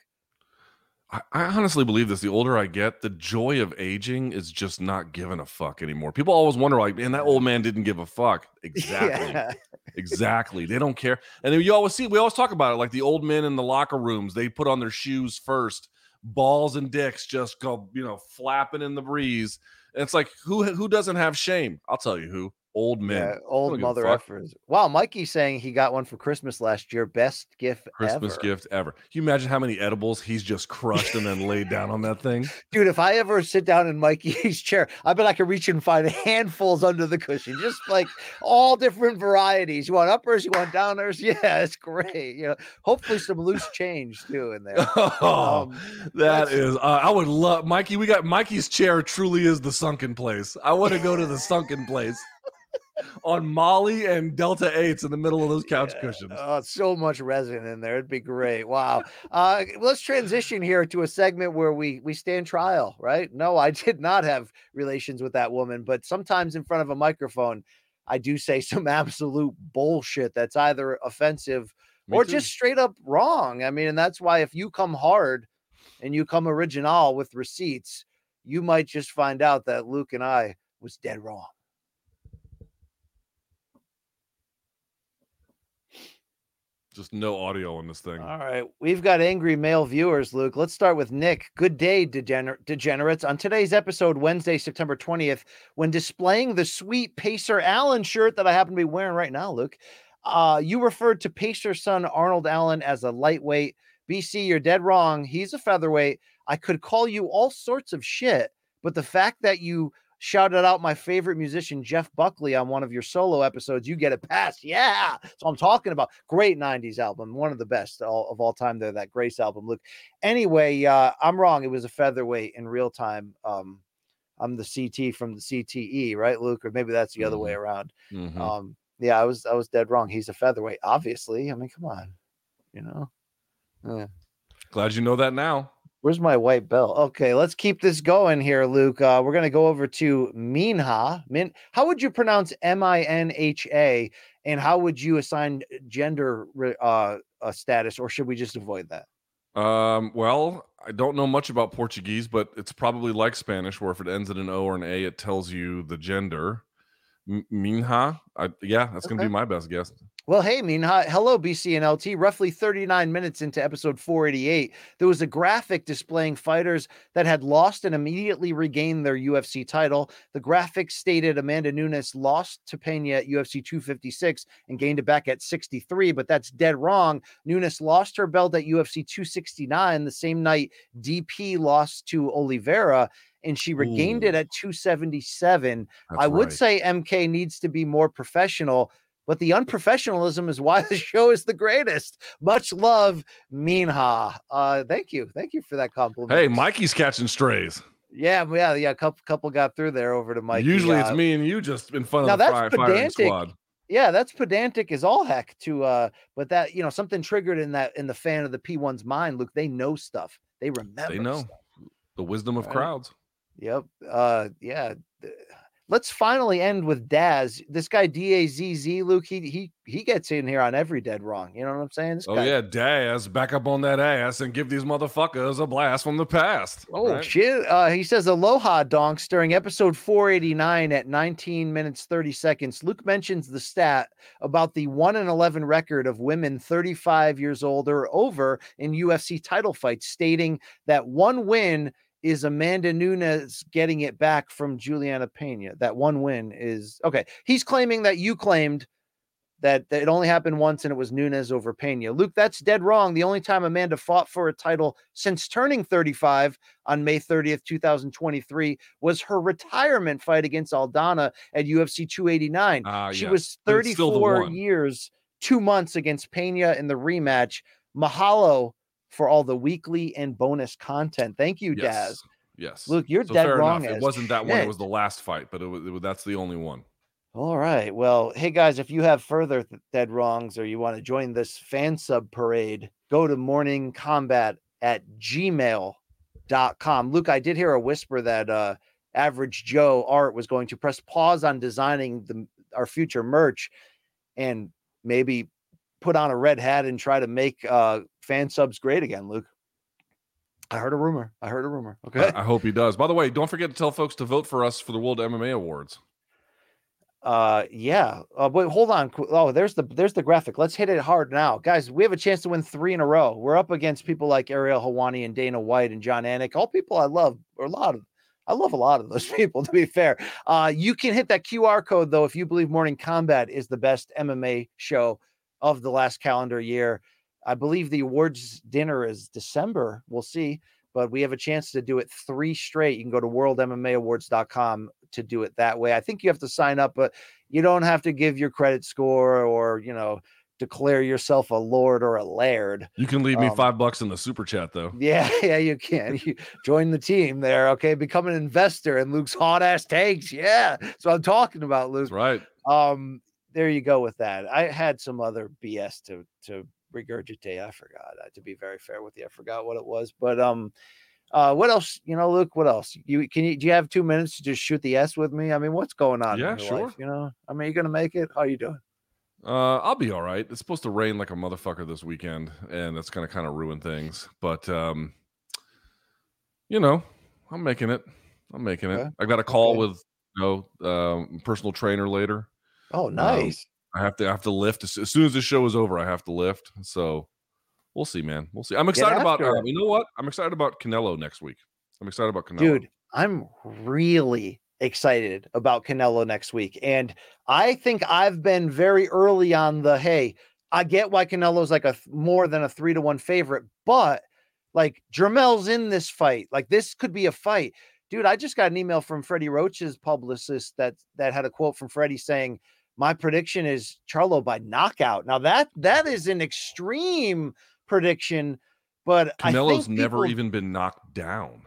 Speaker 3: I, I honestly believe this. The older I get, the joy of aging is just not giving a fuck anymore. People always wonder, like, man, that old man didn't give a fuck. Exactly.
Speaker 2: Yeah.
Speaker 3: Exactly. They don't care. And then you always see, we always talk about it, like the old men in the locker rooms, they put on their shoes first, balls and dicks just go, you know, flapping in the breeze. And it's like, who who doesn't have shame? I'll tell you who. Old men.
Speaker 2: Yeah, old
Speaker 3: Don't give a
Speaker 2: mother effers. Wow, Mikey's saying he got one for Christmas last year. Best gift
Speaker 3: Christmas
Speaker 2: ever.
Speaker 3: gift ever. Can you imagine how many edibles he's just crushed and then laid down on that thing?
Speaker 2: Dude, if I ever sit down in Mikey's chair, I bet I could reach and find handfuls under the cushion, just like all different varieties. You want uppers, you want downers. Yeah, it's great. You know, hopefully some loose change too in there.
Speaker 3: Oh,
Speaker 2: Um, that's-
Speaker 3: Uh, I would love Mikey. We got Mikey's chair. Truly is the sunken place. I want to go to the sunken place on Molly and Delta Eights in the middle of those couch cushions.
Speaker 2: Oh, so much resin in there. It'd be great. Wow. Uh, let's transition here to a segment where we we stand trial, right? No, I did not have relations with that woman, but sometimes in front of a microphone, I do say some absolute bullshit that's either offensive
Speaker 3: Me
Speaker 2: or
Speaker 3: too.
Speaker 2: just straight up wrong. I mean, and that's why if you come hard and you come original with receipts, you might just find out that Luke and I was dead wrong.
Speaker 3: Just no audio on this thing.
Speaker 2: All right, we've got angry male viewers, Luke. Let's start with Nick. Good day, degener- degenerates. On today's episode, Wednesday, September 20th, when displaying the sweet Pacer Allen shirt that I happen to be wearing right now, Luke, uh, you referred to Pacer son Arnold Allen as a lightweight. BC, you're dead wrong. He's a featherweight. I could call you all sorts of shit, but the fact that you shouted out my favorite musician Jeff Buckley on one of your solo episodes, you get a pass. Yeah, so I'm talking about great '90s album, one of the best of all time. There, that Grace album. Look, anyway, uh, I'm wrong. It was a featherweight in real time. Um, I'm the CT from the CTE, right, Luke? Or maybe that's the other way around.
Speaker 3: Mhm.
Speaker 2: Um, yeah, I was I was dead wrong. He's a featherweight, obviously. I mean, come on, you know. Yeah.
Speaker 3: Glad you know that now.
Speaker 2: Where's my white belt? Okay, let's keep this going here, Luke. Uh, we're gonna go over to Minha. Min, how would you pronounce M I N H A, and how would you assign gender uh, uh, status, or should we just avoid that?
Speaker 3: Um, well, I don't know much about Portuguese, but it's probably like Spanish, where if it ends in an O or an A, it tells you the gender. M- Minha, I, yeah, that's gonna be my best guess.
Speaker 2: Well, hey, Minha. Hello, BC and LT. Roughly 39 minutes into episode 488, there was a graphic displaying fighters that had lost and immediately regained their UFC title. The graphic stated Amanda Nunes lost to Pena at UFC 256 and gained it back at 63, but that's dead wrong. Nunes lost her belt at UFC 269 the same night DP lost to Oliveira. And she regained it at 277.
Speaker 3: That's
Speaker 2: I would
Speaker 3: right.
Speaker 2: say MK needs to be more professional, but the unprofessionalism is why the show is the greatest. Much love, Minha. Uh, thank you, thank you for that compliment.
Speaker 3: Hey, Mikey's catching strays.
Speaker 2: Yeah, yeah, yeah. Couple, couple got through there over to Mike.
Speaker 3: Usually it's me and you just in front
Speaker 2: now
Speaker 3: of the
Speaker 2: that's
Speaker 3: fire,
Speaker 2: pedantic.
Speaker 3: squad.
Speaker 2: Yeah, that's pedantic as all heck. To uh, but that you know something triggered in that in the fan of the P1's mind. Luke, they know stuff. They remember.
Speaker 3: They know
Speaker 2: stuff.
Speaker 3: the wisdom of
Speaker 2: Right.
Speaker 3: crowds.
Speaker 2: Yep. Uh, yeah. Let's finally end with Daz. This guy D A Z Z Luke. He he he gets in here on every dead wrong. You know what I'm saying? This
Speaker 3: Oh
Speaker 2: guy-
Speaker 3: yeah, Daz, back up on that ass and give these motherfuckers a blast from the past.
Speaker 2: Oh
Speaker 3: right?
Speaker 2: shit! Uh, he says aloha donks during episode 489 at 19 minutes 30 seconds. Luke mentions the stat about the one and 11 record of women 35 years old or over in UFC title fights, stating that one win is Amanda Nunes getting it back from Juliana Pena. That one win is okay. He's claiming that you claimed that, that it only happened once and it was Nunes over Pena. Luke, that's dead wrong. The only time Amanda fought for a title since turning 35 on May 30th, 2023 was her retirement fight against Aldana at UFC 289.
Speaker 3: Ah,
Speaker 2: she
Speaker 3: yes.
Speaker 2: was
Speaker 3: But it's still the
Speaker 2: 34 years, two months against Pena in the rematch. Mahalo for all the weekly and bonus content. Thank you, Daz.
Speaker 3: Yes.
Speaker 2: Luke, you're
Speaker 3: So
Speaker 2: dead
Speaker 3: fair
Speaker 2: wrong
Speaker 3: enough. It wasn't that one. It was the last fight, but it was, it was that's the only one.
Speaker 2: All right. Well, hey guys, if you have further th- dead wrongs or you want to join this fan sub parade, go to morning kombat at gmail.com. Luke, I did hear a whisper that uh average Joe Art was going to press pause on designing the our future merch and maybe put on a red hat and try to make uh fan subs great again, Luke. I heard a rumor. I heard a rumor. Okay.
Speaker 3: I, I hope he does. By the way, don't forget to tell folks to vote for us for the World MMA Awards.
Speaker 2: Uh, yeah. Uh, but hold on. Oh, there's the there's the graphic. Let's hit it hard now, guys. We have a chance to win three in a row. We're up against people like Ariel Helwani and Dana White and Jon Anik, all people I love, or a lot of. I love a lot of those people. To be fair, uh, you can hit that QR code though if you believe Morning Kombat is the best MMA show of the last calendar year. I believe the awards dinner is December. We'll see, but we have a chance to do it three straight. You can go to worldmmaawards.com to do it that way. I think you have to sign up, but you don't have to give your credit score or, you know, declare yourself a lord or a laird.
Speaker 3: You can leave me
Speaker 2: Um,
Speaker 3: five bucks in the super chat though.
Speaker 2: Yeah, yeah, you can. You join the team there. Okay. Become an investor in Luke's hot ass takes. Yeah. So I'm talking about, Luke.
Speaker 3: That's right.
Speaker 2: Um, there you go with that. I had some other BS to to regurgitate. I forgot. uh, To be very fair with you, I forgot what it was. But um, uh, what else? You know, Luke. What else? You can you do you have two minutes to just shoot the S with me? I mean, what's going on? in
Speaker 3: Yeah,
Speaker 2: your
Speaker 3: sure.
Speaker 2: life, you know, I mean, you gonna make it? How you doing?
Speaker 3: Uh, I'll be all right. It's supposed to rain like a motherfucker this weekend, and that's gonna kind of ruin things. But um, you know, I'm making it. I'm making it.
Speaker 2: Okay.
Speaker 3: I got a call
Speaker 2: Okay.
Speaker 3: with you know um, personal trainer later.
Speaker 2: Oh, nice.
Speaker 3: I have to I have to lift as, as soon as the show is over. I have to lift. So we'll see, man. We'll see. I'm excited about. Uh, you know what? I'm excited about Canelo next week. I'm excited about Canelo.
Speaker 2: Dude, I'm really excited about Canelo next week. And I think I've been very early on the hey, I get why Canelo's like a more than a three to one favorite, but like Jermell's in this fight. Like this could be a fight. Dude, I just got an email from Freddie Roach's publicist that that had a quote from Freddie saying, My prediction is Charlo by knockout. Now that that is an extreme prediction, but I
Speaker 3: Canelo's
Speaker 2: think
Speaker 3: never even been knocked down.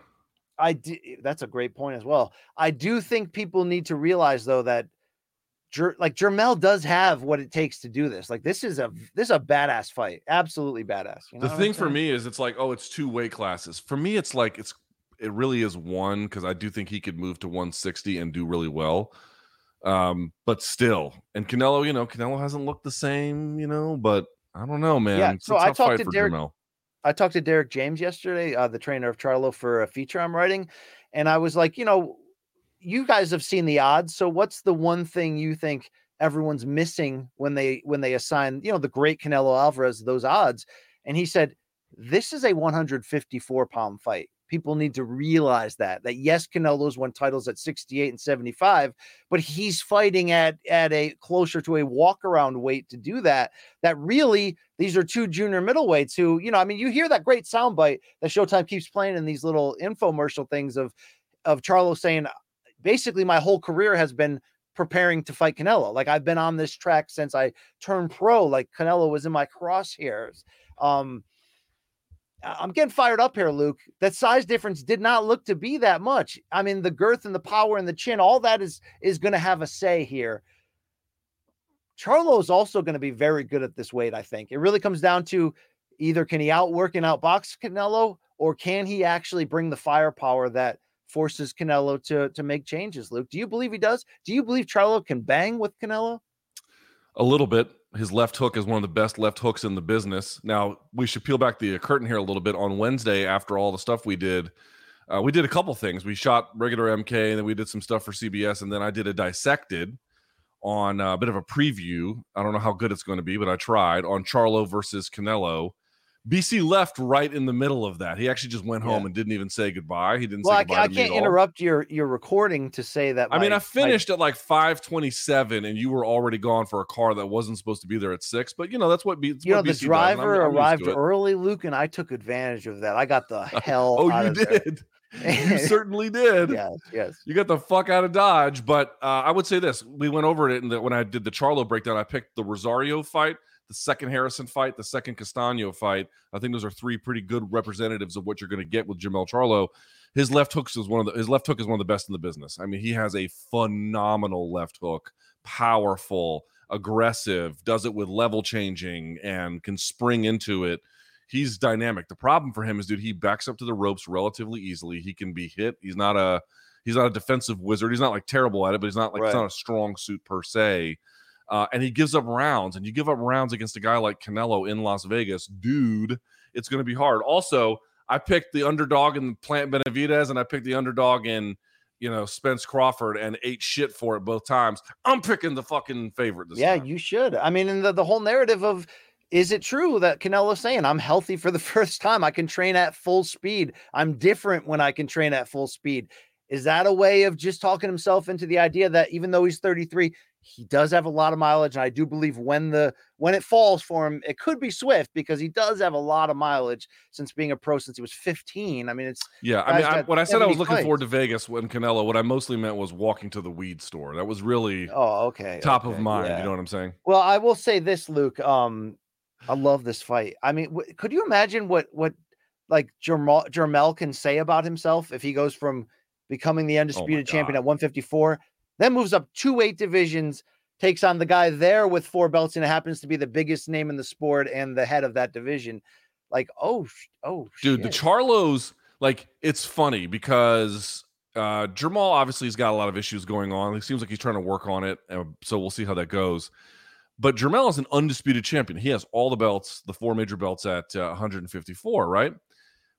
Speaker 2: I do, eh, that's a great point as well. I do think people need to realize though that like Jermell does have what it takes to do this. Like this is a this is a badass fight. Absolutely badass. You know
Speaker 3: the thing for me is it's like oh it's two weight classes for me it's like it's it really is one because i do think he could move to 160 and do really well um but still and canelo you know canelo hasn't looked the same you know but i don't know man it's
Speaker 2: so I talked to Derek-
Speaker 3: Jermell.
Speaker 2: I talked to Derrick James yesterday, uh, the trainer of Charlo, for a feature I'm writing, and I was like, you know, you guys have seen the odds, so what's the one thing you think everyone's missing when they when they assign, you know, the great Canelo Alvarez those odds? And he said, this is a 154 pound fight. People need to realize that that yes, Canelo's won titles at 68 and 75, but he's fighting at at a closer to a walk around weight to do that. That really these are two junior middleweights who, you know, I mean, you hear that great soundbite that Showtime keeps playing in these little infomercial things of of Charlo saying, basically, my whole career has been preparing to fight Canelo. Like I've been on this track since I turned pro. Like Canelo was in my crosshairs. Um, I'm getting fired up here, Luke. That size difference did not look to be that much. I mean, the girth and the power and the chin, all that is is going to have a say here. Charlo is also going to be very good at this weight. I think it really comes down to either can he outwork and outbox Canelo, or can he actually bring the firepower that forces Canelo to to make changes. Luke, do you believe he does? Do you believe Charlo can bang with Canelo?
Speaker 3: A little bit. His left hook is one of the best left hooks in the business. Now we should peel back the curtain here a little bit. On Wednesday, after all the stuff we did, uh, we did a couple things. We shot regular MK, and then we did some stuff for CBS, and then I did a dissected on uh, a bit of a preview. I don't know how good it's going to be, but I tried on Charlo versus Canelo. BC left right in the middle of that. He actually just went home
Speaker 2: Yeah.
Speaker 3: and didn't even say goodbye. He didn't
Speaker 2: Well,
Speaker 3: say
Speaker 2: I,
Speaker 3: goodbye.
Speaker 2: I
Speaker 3: to
Speaker 2: can't interrupt your your recording to say that.
Speaker 3: I mean, I finished at like 527 and you were already gone for a car that wasn't supposed to be there at six. But you know, that's what beats.
Speaker 2: You know, the
Speaker 3: BC
Speaker 2: driver
Speaker 3: I'm- I'm
Speaker 2: arrived early, Luke, and I took advantage of that. I got the hell.
Speaker 3: Oh,
Speaker 2: out
Speaker 3: you
Speaker 2: of there.
Speaker 3: did. you certainly did.
Speaker 2: Yes, yes.
Speaker 3: You got the fuck out of Dodge. But uh, I would say this: we went over it, and that when I did the Charlo breakdown, I picked the Rosario fight, the second Harrison fight, the second Castano fight. I think those are three pretty good representatives of what you're going to get with Jermell Charlo. His left hooks is one of the his left hook is one of the best in the business. I mean, he has a phenomenal left hook, powerful, aggressive, does it with level changing, and can spring into it he's dynamic. The problem for him is, dude, he backs up to the ropes relatively easily. He can be hit. He's not a he's not a defensive wizard. He's not like terrible at it, but he's not like
Speaker 2: Right.
Speaker 3: he's not a strong suit per se. Uh, and he gives up rounds, and you give up rounds against a guy like Canelo in Las Vegas, dude. It's going to be hard. Also, I picked the underdog in Plant Benavidez, and I picked the underdog in you know Spence Crawford, and ate shit for it both times. I'm picking the fucking favorite this
Speaker 2: yeah,
Speaker 3: time.
Speaker 2: you should. I mean, and the, the whole narrative of is it true that Canelo's saying I'm healthy for the first time? I can train at full speed. I'm different when I can train at full speed. Is that a way of just talking himself into the idea that even though he's 33, he does have a lot of mileage, and I do believe when the when it falls for him, it could be swift because he does have a lot of mileage since being a pro since he was 15. I mean, it's
Speaker 3: Yeah, I mean, I, when I said I was
Speaker 2: 70
Speaker 3: looking forward to Vegas when Canelo, what I mostly meant was walking to the weed store. That was really
Speaker 2: oh okay,
Speaker 3: top of mind.
Speaker 2: yeah.
Speaker 3: You know what I'm saying?
Speaker 2: Well, I will say this, Luke. Um, I love this fight. I mean, w- could you imagine what what like Jermell, Jermell can say about himself if he goes from becoming the undisputed champion at 154, then moves up two weight divisions, takes on the guy there with four belts, and it happens to be the biggest name in the sport and the head of that division. Like, oh, oh,
Speaker 3: Dude, the. Charlos, like, it's funny because uh Jamal obviously has got a lot of issues going on. It seems like he's trying to work on it. uh, so we'll see how that goes. But Jermell is an undisputed champion. He has all the belts, the four major belts at uh, 154, right?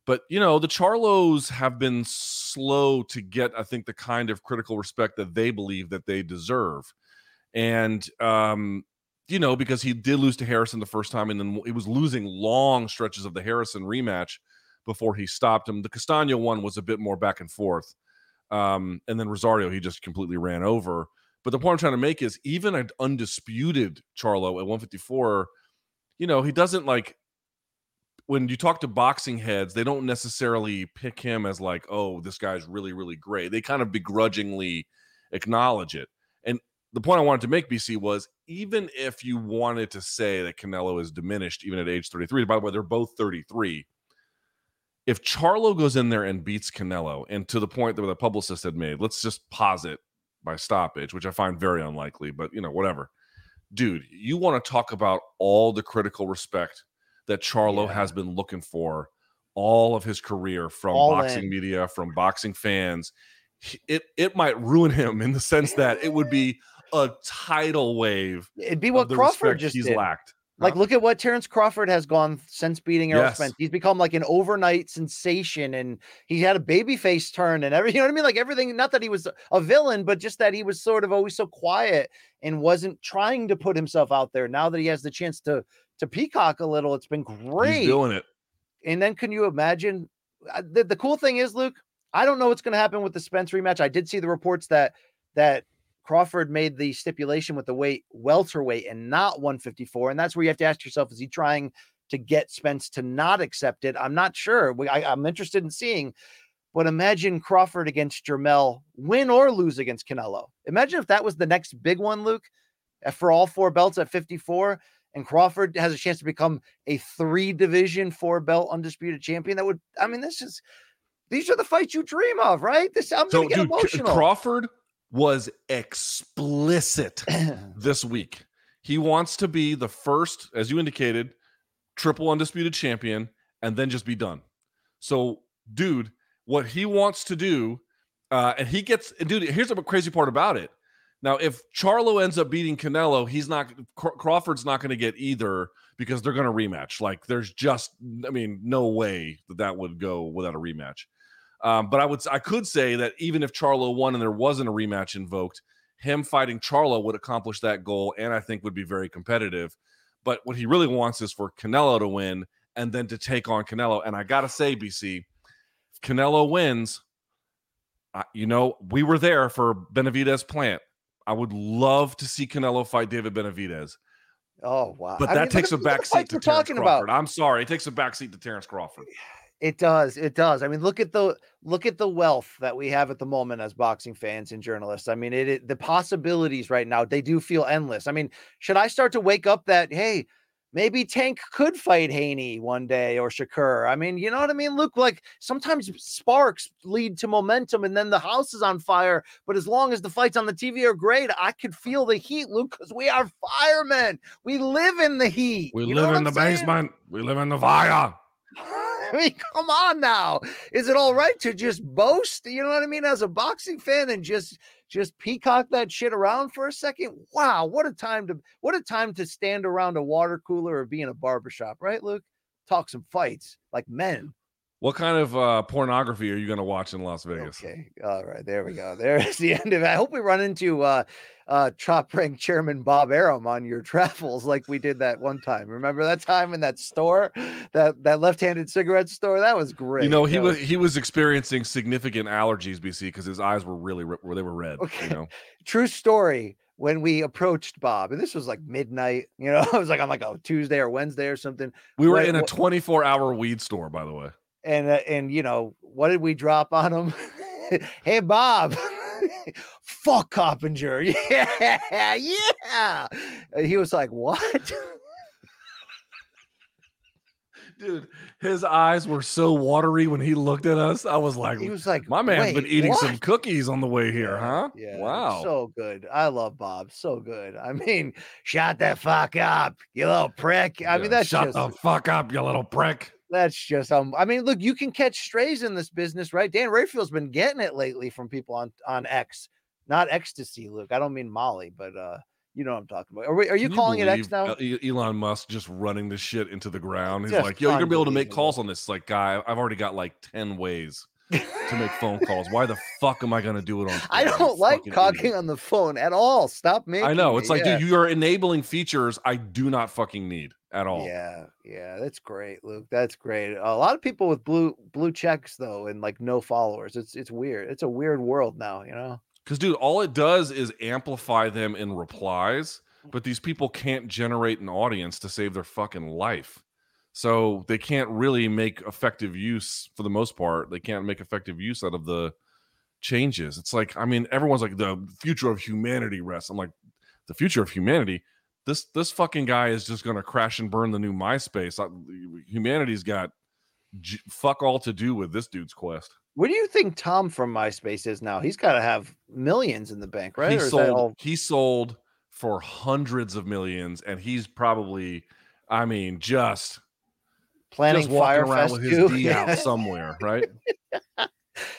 Speaker 3: But you know, the Charlos have been slow to get, I think, the kind of critical respect that they believe that they deserve. And um, you know, because he did lose to Harrison the first time, and then he was losing long stretches of the Harrison rematch before he stopped him. The Castano one was a bit more back and forth. Um, and then Rosario, he just completely ran over. But the point I'm trying to make is even an undisputed Charlo at 154, you know, he doesn't like when you talk to boxing heads, they don't necessarily pick him as like, oh, this guy's really, really great. They kind of begrudgingly acknowledge it. And the point I wanted to make, BC, was even if you wanted to say that Canelo is diminished even at age 33, by the way, they're both 33. If Charlo goes in there and beats Canelo, and to the point that the publicist had made, let's just posit by stoppage, which I find very unlikely, but you know, whatever. Dude, you want to talk about all the critical respect that Charlo
Speaker 2: Yeah.
Speaker 3: has been looking for all of his career from
Speaker 2: All
Speaker 3: boxing
Speaker 2: in.
Speaker 3: media, from boxing fans. It it might ruin him in the sense that it would be a tidal wave.
Speaker 2: it'd be what Crawford just
Speaker 3: he's
Speaker 2: did.
Speaker 3: lacked.
Speaker 2: Like,
Speaker 3: Huh?
Speaker 2: look at what Terence Crawford has gone since beating Errol
Speaker 3: Yes.
Speaker 2: Spence. He's become like an overnight sensation, and he had a baby face turn and everything. You know what I mean? Like everything. Not that he was a villain, but just that he was sort of always so quiet and wasn't trying to put himself out there. Now that he has the chance to to peacock a little, it's been great.
Speaker 3: he's doing it.
Speaker 2: And then can you imagine? uh, The, the cool thing is, Luke, I don't know what's going to happen with the Spence rematch. I did see the reports that that Crawford made the stipulation with the weight welterweight and not 154, and that's where you have to ask yourself: Is he trying to get Spence to not accept it? I'm not sure. We- I, I'm interested in seeing. But imagine Crawford against Jermell, win or lose against Canelo. Imagine if that was the next big one, Luke, uh, for all four belts at 54, and Crawford has a chance to become a three division, four belt undisputed champion. That would, I mean, this is, these are the fights you dream of, right? This, I'm
Speaker 3: So,
Speaker 2: to get
Speaker 3: dude,
Speaker 2: emotional.
Speaker 3: Crawford was explicit this week. He wants to be the first, as you indicated, triple undisputed champion and then just be done. So, dude, what he wants to do Uh, and he gets, and dude. Here's the crazy part about it. Now, if Charlo ends up beating Canelo, he's not Crawford's not going to get either because they're going to rematch. Like, there's just, I mean, no way that that would go without a rematch. Um, but I would, I could say that even if Charlo won and there wasn't a rematch invoked, him fighting Charlo would accomplish that goal, and I think would be very competitive. But what he really wants is for Canelo to win and then to take on Canelo. And I gotta say, BC, if Canelo wins, you know, we were there for Benavidez Plant. I would love to see Canelo fight David Benavidez.
Speaker 2: Oh wow!
Speaker 3: But that I mean, takes a backseat to Terence Crawford. About. I'm sorry, it takes a backseat to Terence Crawford.
Speaker 2: It does. It does. I mean, look at the look at the wealth that we have at the moment as boxing fans and journalists. I mean, it, it the possibilities right now they do feel endless. I mean, should I start to wake up that hey, maybe Tank could fight Haney one day or Shakur. I mean, you know what I mean? Look, like sometimes sparks lead to momentum and then the house is on fire. But as long as the fights on the TV are great, I could feel the heat, Luke, because we are firemen. We live in the heat.
Speaker 3: We you live in the saying? basement. We live in the fire.
Speaker 2: I mean, come on now. Is it all right to just boast? You know what I mean? As a boxing fan and just just peacock that shit around for a second. Wow, what a time to what a time to stand around a water cooler or be in a barbershop, right, Luke? Talk some fights like men.
Speaker 3: What kind of uh, pornography are you going to watch in Las Vegas?
Speaker 2: Okay, all right, there we go. There's the end of it. I hope we run into uh, uh, Top Rank Chairman Bob Arum on your travels, like we did that one time. Remember that time in that store, that that left-handed cigarette store? That was great.
Speaker 3: You know, he was, was he was experiencing significant allergies, BC, because his eyes were really where they were red. Okay. You know,
Speaker 2: true story when we approached Bob, and this was like midnight, you know, I was like on like a Tuesday or Wednesday or something.
Speaker 3: We were when, in a 24 hour weed store, by the way
Speaker 2: and uh, and you know what did we drop on him? hey Bob, fuck Coppinger, yeah, yeah. he was like, what?
Speaker 3: Dude, his eyes were so watery when he looked at us. I was like,
Speaker 2: he was like,
Speaker 3: my man's been eating what? some cookies on the way here, huh?
Speaker 2: Yeah,
Speaker 3: wow,
Speaker 2: so good. I love Bob, so good. I mean, shut the fuck up, you little prick. I yeah, mean, that's
Speaker 3: shut
Speaker 2: just...
Speaker 3: the fuck up, you little prick.
Speaker 2: That's just um. I mean, look, you can catch strays in this business, right? Dan Rafael's been getting it lately from people on on X, not ecstasy. Luke, I don't mean Molly, but uh, you know what I'm talking about. Are, we, are you, you calling it X now?
Speaker 3: Elon Musk just running the shit into the ground. He's just like, yo, you're gonna be able to make calls on this. Like, guy, I've already got like ten ways to make phone calls. Why the fuck am I going to do it on?
Speaker 2: I don't like talking on the phone at all. Stop me.
Speaker 3: I know. It's like, yeah. dude, you are enabling features I do not fucking need at all.
Speaker 2: Yeah, yeah, that's great, Luke. That's great. A lot of people with blue blue checks though, and like no followers. It's it's weird. It's a weird world now, you know.
Speaker 3: Because, dude, all it does is amplify them in replies, mm. but these people can't generate an audience to save their fucking life. So they can't really make effective use for the most part. They can't make effective use out of the changes. It's like, I mean, everyone's like the future of humanity rests. I'm like, the future of humanity. This this fucking guy is just gonna crash and burn the new MySpace. Humanity's got j- fuck all to do with this dude's quest.
Speaker 2: What do you think Tom from MySpace is now? He's got to have millions in the bank, right?
Speaker 3: He sold. All... He sold for hundreds of millions, and he's probably, I mean, just
Speaker 2: planning
Speaker 3: just walking around
Speaker 2: with
Speaker 3: his D out somewhere, right?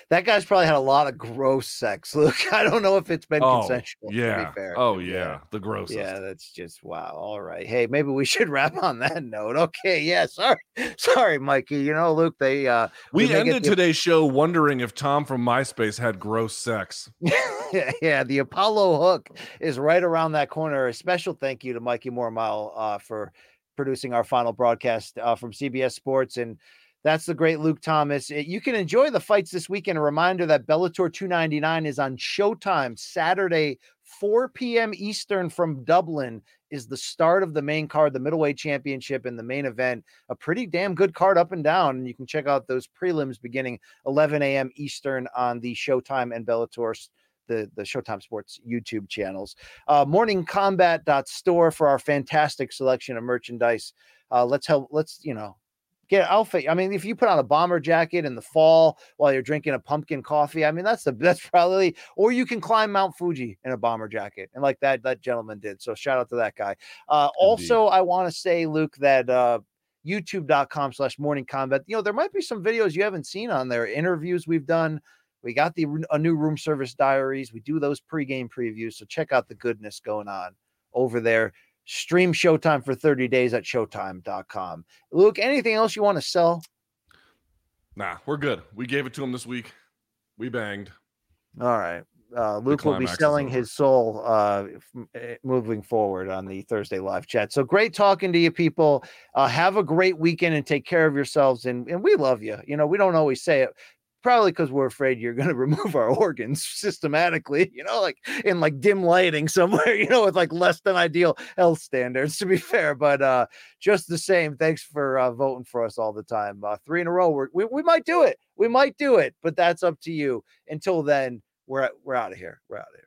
Speaker 2: that guy's probably had a lot of gross sex. Luke. I don't know if it's been
Speaker 3: oh,
Speaker 2: consensual.
Speaker 3: Yeah. Oh yeah. yeah. The gross.
Speaker 2: Yeah, that's just wow. All right. Hey, maybe we should wrap on that note. Okay. Yeah. Sorry. Sorry, Mikey. You know, Luke, they uh
Speaker 3: we, we ended the... today's show wondering if Tom from MySpace had gross sex.
Speaker 2: yeah. The Apollo hook is right around that corner. A special thank you to Mikey Mormile uh for producing our final broadcast uh, from CBS Sports. And that's the great Luke Thomas. Eh, you can enjoy the fights this weekend. A reminder that Bellator 299 is on Showtime Saturday, 4 p.m. Eastern from Dublin is the start of the main card, the middleweight championship and the main event. A pretty damn good card up and down. And you can check out those prelims beginning 11 a.m. Eastern on the Showtime and Bellator the, the Showtime Sports YouTube channels. Uh, morningkombat.store for our fantastic selection of merchandise. Uh, let's help, let's, you know, get an outfit. I mean, if you put on a bomber jacket in the fall while you're drinking a pumpkin coffee, I mean, that's the that's probably, or you can climb Mount Fuji in a bomber jacket, and like that that gentleman did. So shout out to that guy. Uh, also, I want to say, Luke, that uh, youtube.com slash morning kombat you know there might be some videos you haven't seen on there interviews we've done We got the a new room service diaries. We do those pregame previews. So check out the goodness going on over there. Stream Showtime for 30 days at showtime.com. Luke, anything else you want to sell?
Speaker 3: Nah, we're good. We gave it to him this week. We banged.
Speaker 2: All right. Uh, Luke will be selling his soul uh, eh, moving forward on the Thursday live chat. So great talking to you, people. Uh, have a great weekend and take care of yourselves. And, and we love you. You know, we don't always say it, probably because we're afraid you're going to remove our organs systematically, you know, like in like dim lighting somewhere, you know, with like less than ideal health standards, to be fair. But uh, just the same, thanks for uh, voting for us all the time. Uh, three in a row. We, we might do it. We might do it, but that's up to you. Until then, we're, we're out of here. We're out of here.